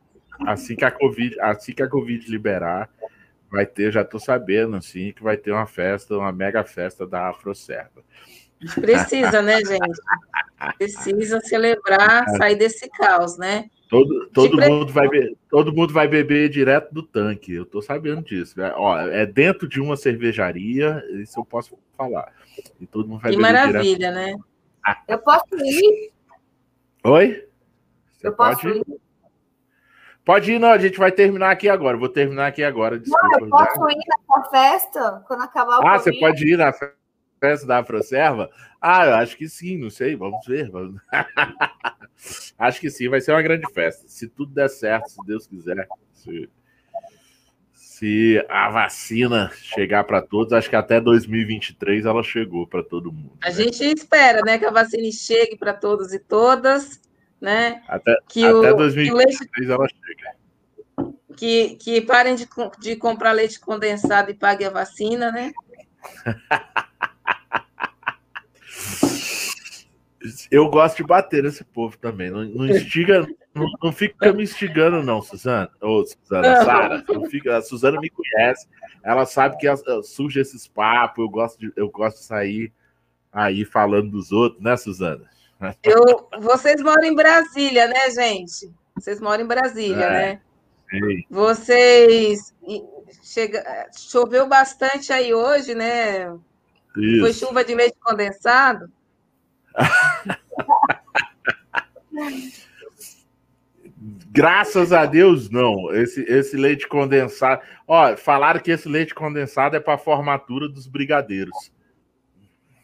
Assim que a Covid, assim que a Covid liberar, vai ter, já tô sabendo, assim, que vai ter uma festa, uma mega festa da AfroServa. Precisa, né, gente? Precisa celebrar, sair desse caos, né? Todo, todo, mundo vai be... todo mundo vai beber direto do tanque, eu tô sabendo disso. É, ó, é dentro de uma cervejaria, isso eu posso falar. E todo mundo vai que beber maravilha, direto... né? Eu posso ir? Oi? Você eu pode posso ir? ir? Pode ir, não, a gente vai terminar aqui agora. Vou terminar aqui agora. Desculpa, não, eu posso já. ir na festa quando acabar o Ah, você pode ir na festa da Afroserva? Ah, eu acho que sim, não sei, vamos ver. Vamos... acho que sim, vai ser uma grande festa. Se tudo der certo, se Deus quiser. Se, se a vacina chegar para todos, acho que até 2023 ela chegou para todo mundo. A né? gente espera, né, que a vacina chegue para todos e todas né? Até, que até o, 2023 que leite, ela chega. Que, que parem de, de comprar leite condensado e paguem a vacina, né? Eu gosto de bater nesse povo também. Não, não instiga, não, não, fica me instigando, não, Suzana. Ô, Suzana, Sara, a Suzana me conhece, ela sabe que surge esses papos, eu gosto de, eu gosto de sair aí falando dos outros, né, Suzana? Eu, vocês moram em Brasília, né, gente? Vocês moram em Brasília, é, né? Sim. Vocês chega, choveu bastante aí hoje, né? Isso. Foi chuva de leite condensado? Graças a Deus, não. Esse, esse leite condensado. Ó, falaram que esse leite condensado é para formatura dos brigadeiros.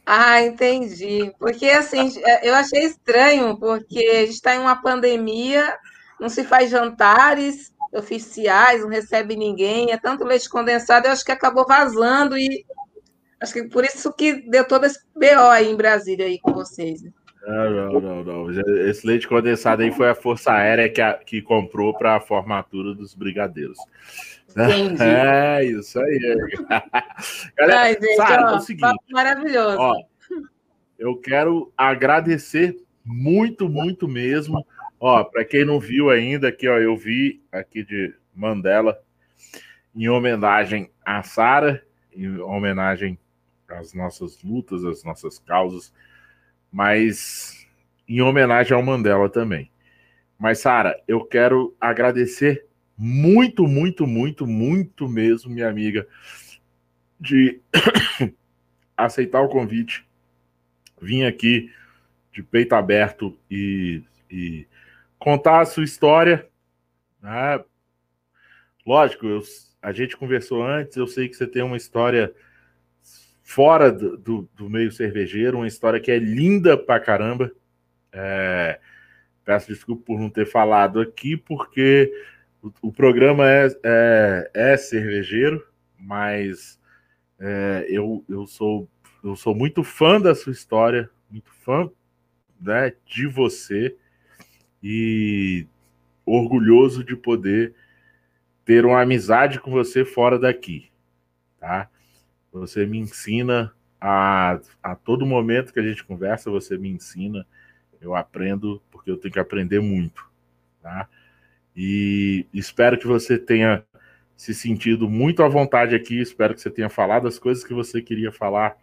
Ah, entendi. Porque assim, é, eu achei estranho, porque a gente está em uma pandemia, não se faz jantares oficiais, não recebe ninguém, é tanto leite condensado, eu acho que acabou vazando e acho que por isso que deu todo esse BO aí em Brasília aí com vocês. Né? Não, não, não. Esse leite condensado aí foi a Força Aérea que, a, que comprou para a formatura dos brigadeiros. Entendi. É isso aí. Galera, Ai, gente, ó, é o seguinte, maravilhoso. Ó, eu quero agradecer muito, muito mesmo. Ó, para quem não viu ainda, aqui, ó, eu vi aqui de Mandela em homenagem a Sara, em homenagem às nossas lutas, às nossas causas, mas em homenagem ao Mandela também. Mas, Sara, eu quero agradecer muito, muito, muito, muito mesmo, minha amiga, de aceitar o convite, vir aqui de peito aberto e, e contar a sua história. Né? Lógico, eu, a gente conversou antes, eu sei que você tem uma história fora do, do, do meio cervejeiro, uma história que é linda pra caramba. É, Peço desculpa por não ter falado aqui, porque o, programa é, é, é, cervejeiro, mas é, eu, eu, sou, eu sou muito fã da sua história, muito fã né, de você e orgulhoso de poder ter uma amizade com você fora daqui, tá? Você me ensina a, a todo momento que a gente conversa, você me ensina, eu aprendo, porque eu tenho que aprender muito, tá? E espero que você tenha se sentido muito à vontade aqui, espero que você tenha falado as coisas que você queria falar.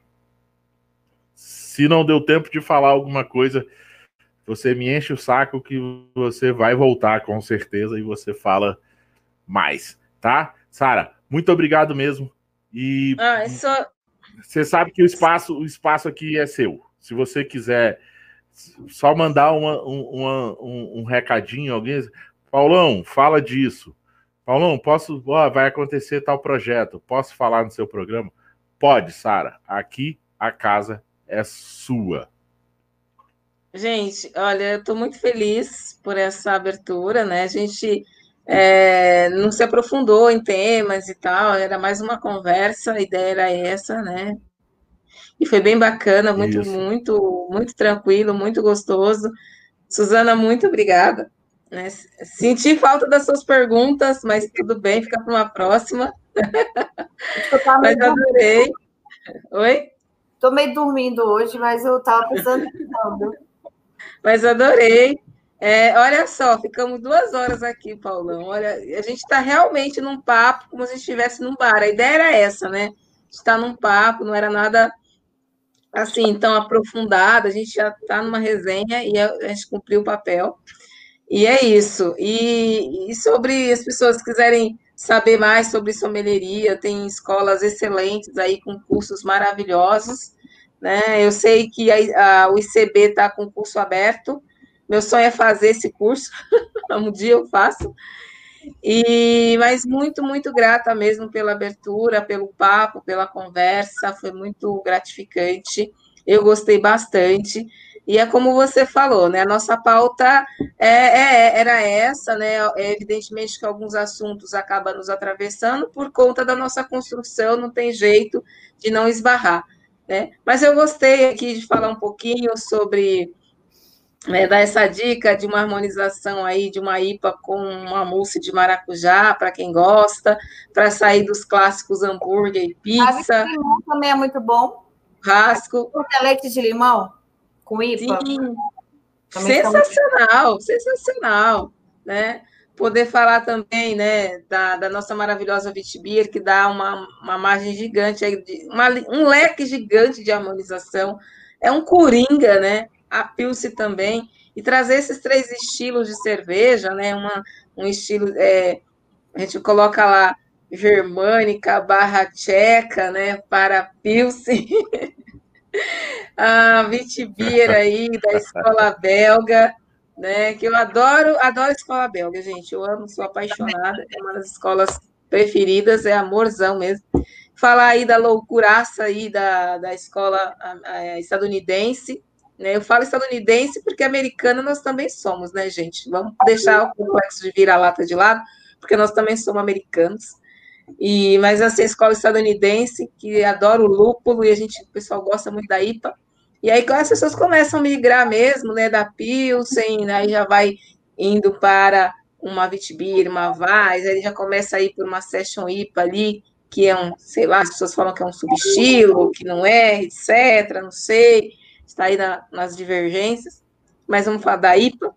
Se não deu tempo de falar alguma coisa, você me enche o saco que você vai voltar com certeza e você fala mais, tá? Sara, muito obrigado mesmo. E ah, é só... você sabe que o espaço, o espaço aqui é seu. Se você quiser só mandar uma, uma, um, um recadinho, alguém, Paulão, fala disso. Paulão, posso, ó, vai acontecer tal projeto. Posso falar no seu programa? Pode, Sara. Aqui a casa é sua. Gente, olha, eu estou muito feliz por essa abertura, né? A gente é, não se aprofundou em temas e tal, era mais uma conversa, a ideia era essa, né? E foi bem bacana, muito, Isso. muito, muito tranquilo, muito gostoso. Suzana, muito obrigada. Né? Senti falta das suas perguntas, mas tudo bem, fica para uma próxima. mas adorei. Oi? Estou meio dormindo hoje, mas eu estava pensando. Mas adorei. É, olha só, ficamos duas horas aqui, Paulão. Olha, a gente está realmente num papo, como se a gente estivesse num bar. A ideia era essa, né? Está num papo, não era nada assim tão aprofundado. A gente já está numa resenha e a, gente cumpriu o papel. E é isso. E, e sobre as pessoas que quiserem saber mais sobre sommelieria, tem escolas excelentes aí com cursos maravilhosos. Né? Eu sei que a, a, o ICB está com curso aberto. Meu sonho é fazer esse curso. um dia eu faço. E mas muito, muito grata mesmo pela abertura, pelo papo, pela conversa, foi muito gratificante. Eu gostei bastante. E é como você falou, né? A nossa pauta é, é, era essa, né? É evidentemente que alguns assuntos acabam nos atravessando por conta da nossa construção, não tem jeito de não esbarrar. Né? Mas eu gostei aqui de falar um pouquinho sobre né, dar essa dica de uma harmonização aí de uma IPA com uma mousse de maracujá, para quem gosta, para sair dos clássicos hambúrguer e pizza. de limão também é muito bom. Rasco. Leite de limão com IPA. Sim. Sensacional, sensacional, né? poder falar também, né, da, da nossa maravilhosa Vitibir, que dá uma, uma margem gigante, uma, um leque gigante de harmonização. É um coringa, né? A Pilce também. E trazer esses três estilos de cerveja, né? Uma, um estilo. É, a gente coloca lá germânica barra tcheca, né? Para Pilce. a Vitibir aí, da escola belga né? Que eu adoro, adoro escola belga, gente. Eu amo, sou apaixonada. É uma das escolas preferidas, é amorzão mesmo. Falar aí da loucuraça aí da, da escola a estadunidense. Né? Eu falo estadunidense porque americana nós também somos, né, gente? Vamos deixar o complexo de vira-lata de lado, porque nós também somos americanos. E, mas assim, a escola estadunidense, que adora o lúpulo, e a gente, o pessoal gosta muito da IPA, e aí, as pessoas começam a migrar mesmo, né, da Pilsen, aí já vai indo para uma Vitibir, uma Vaz, aí já começa a ir por uma Session IPA ali, que é um, sei lá, as pessoas falam que é um subestilo, que não é, etc, não sei, está aí na, nas divergências, mas vamos falar da IPA.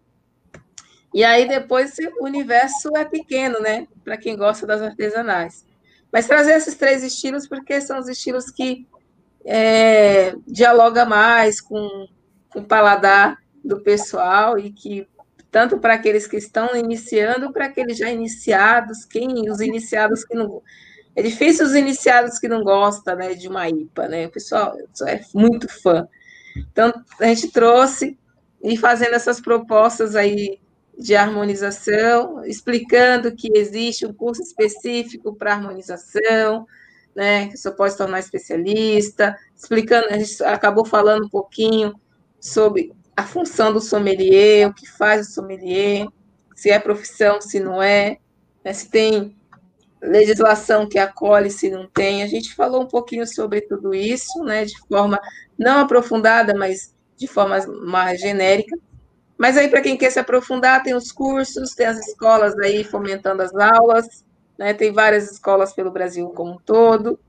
E aí depois o universo é pequeno, né, para quem gosta das artesanais. Mas trazer esses três estilos, porque são os estilos que é, dialoga mais com, com o paladar do pessoal e que tanto para aqueles que estão iniciando, para aqueles já iniciados, quem os iniciados que não é difícil os iniciados que não gostam, né, de uma IPA, né? O pessoal é muito fã. Então a gente trouxe e fazendo essas propostas aí de harmonização, explicando que existe um curso específico para harmonização, né, que você pode se tornar especialista, explicando, a gente acabou falando um pouquinho sobre a função do sommelier, o que faz o sommelier, se é profissão, se não é, né, se tem legislação que acolhe, se não tem. A gente falou um pouquinho sobre tudo isso, né, de forma não aprofundada, mas de forma mais genérica. Mas aí, para quem quer se aprofundar, tem os cursos, tem as escolas aí fomentando as aulas, né, tem várias escolas pelo Brasil como um todo.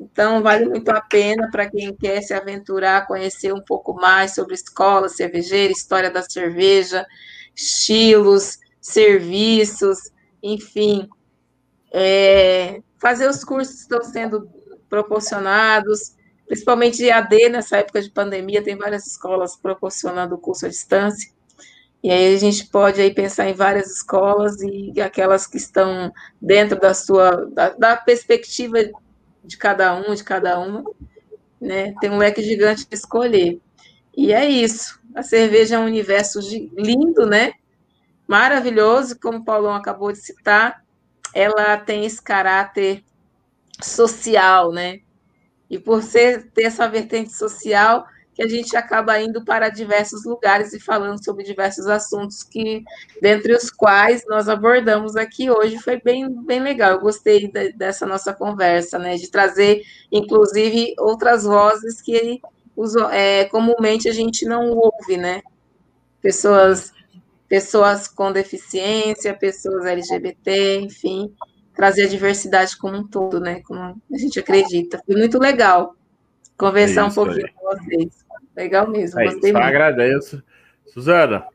Então, vale muito a pena para quem quer se aventurar, conhecer um pouco mais sobre escola cervejeira, história da cerveja, estilos, serviços, enfim. É, fazer os cursos que estão sendo proporcionados, principalmente AD nessa época de pandemia, tem várias escolas proporcionando o curso à distância. E aí a gente pode aí pensar em várias escolas e aquelas que estão dentro da sua da, da perspectiva de cada um, de cada uma, né? Tem um leque gigante de escolher. E é isso. A cerveja é um universo lindo, né? Maravilhoso, como o Paulão acabou de citar. Ela tem esse caráter social, né? E por ser, ter essa vertente social, que a gente acaba indo para diversos lugares e falando sobre diversos assuntos que, dentre os quais nós abordamos aqui hoje, foi bem, bem legal. Eu gostei de, dessa nossa conversa, né? De trazer, inclusive, outras vozes que é, comumente a gente não ouve, né? Pessoas, pessoas com deficiência, pessoas LGBT, enfim, trazer a diversidade como um todo, né? Como a gente acredita. Foi muito legal conversar é um pouquinho aí. com vocês. Legal mesmo. É gostei muito. Agradeço. Suzana,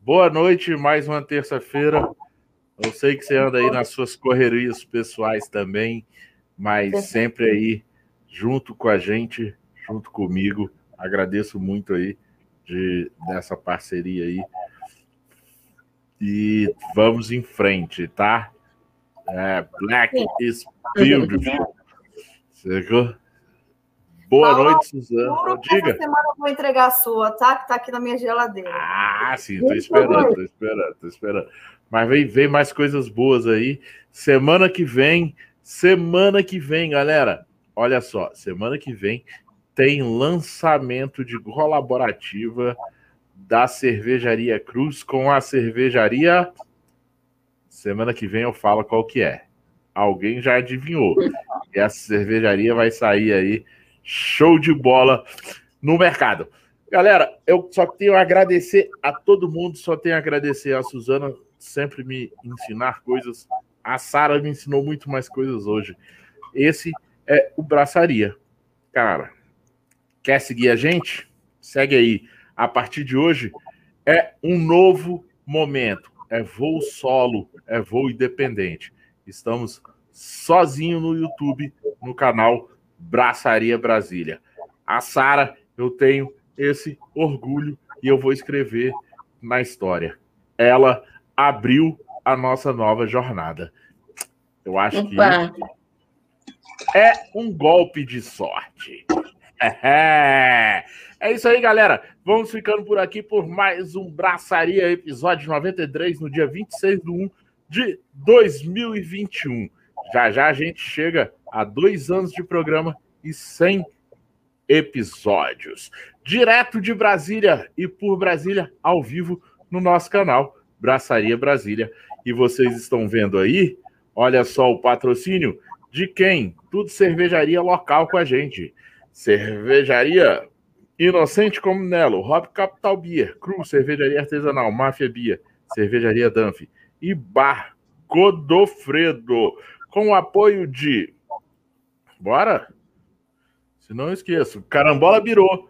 boa noite, mais uma terça-feira. Eu sei que você anda aí nas suas correrias pessoais também, mas sempre aí junto com a gente, junto comigo. Agradeço muito aí de, dessa parceria aí. E vamos em frente, tá? É, Black is beautiful. Chegou? Boa Paula, noite, Suzana. Diga. Essa semana eu vou entregar a sua, tá? Que tá aqui na minha geladeira. Ah, sim, tô esperando, tô esperando, tô esperando. Mas vem, vem mais coisas boas aí. Semana que vem, semana que vem, galera. Olha só, semana que vem tem lançamento de colaborativa da Cervejaria Cruz com a cervejaria. Semana que vem eu falo qual que é. Alguém já adivinhou. E essa cervejaria vai sair aí show de bola no mercado. Galera, eu só tenho a agradecer a todo mundo, só tenho a agradecer a Suzana sempre me ensinar coisas. A Sara me ensinou muito mais coisas hoje. Esse é o Braçaria. Cara, quer seguir a gente? Segue aí. A partir de hoje é um novo momento. É voo solo, é voo independente. Estamos sozinho no YouTube, no canal Braçaria Brasília. A Sara, eu tenho esse orgulho e eu vou escrever na história. Ela abriu a nossa nova jornada. Eu acho Opa. que é um golpe de sorte. É. é isso aí, galera. Vamos ficando por aqui por mais um Braçaria, episódio 93, no dia 26 de 1 de 2021. Já já a gente chega a dois anos de programa e 100 episódios. Direto de Brasília e por Brasília, ao vivo, no nosso canal Braçaria Brasília. E vocês estão vendo aí, olha só o patrocínio de quem? Tudo cervejaria local com a gente. Cervejaria Inocente como Nelo, Hop Capital Beer, Cru, Cervejaria Artesanal, Máfia Bia, Cervejaria Danf e Bar Godofredo, com o apoio de Bora? Se não esqueço. Carambola Birô.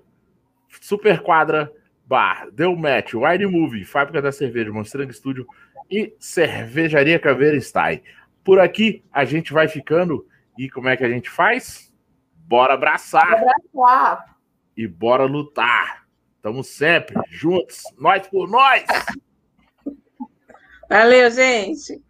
Super Quadra Bar. Deu Match. Wine Movie. Fábrica da Cerveja. Monstrang Studio. E Cervejaria Caveira Style. Por aqui a gente vai ficando. E como é que a gente faz? Bora abraçar. Bora abraçar. E bora lutar. Estamos sempre juntos. Nós por nós. Valeu, gente.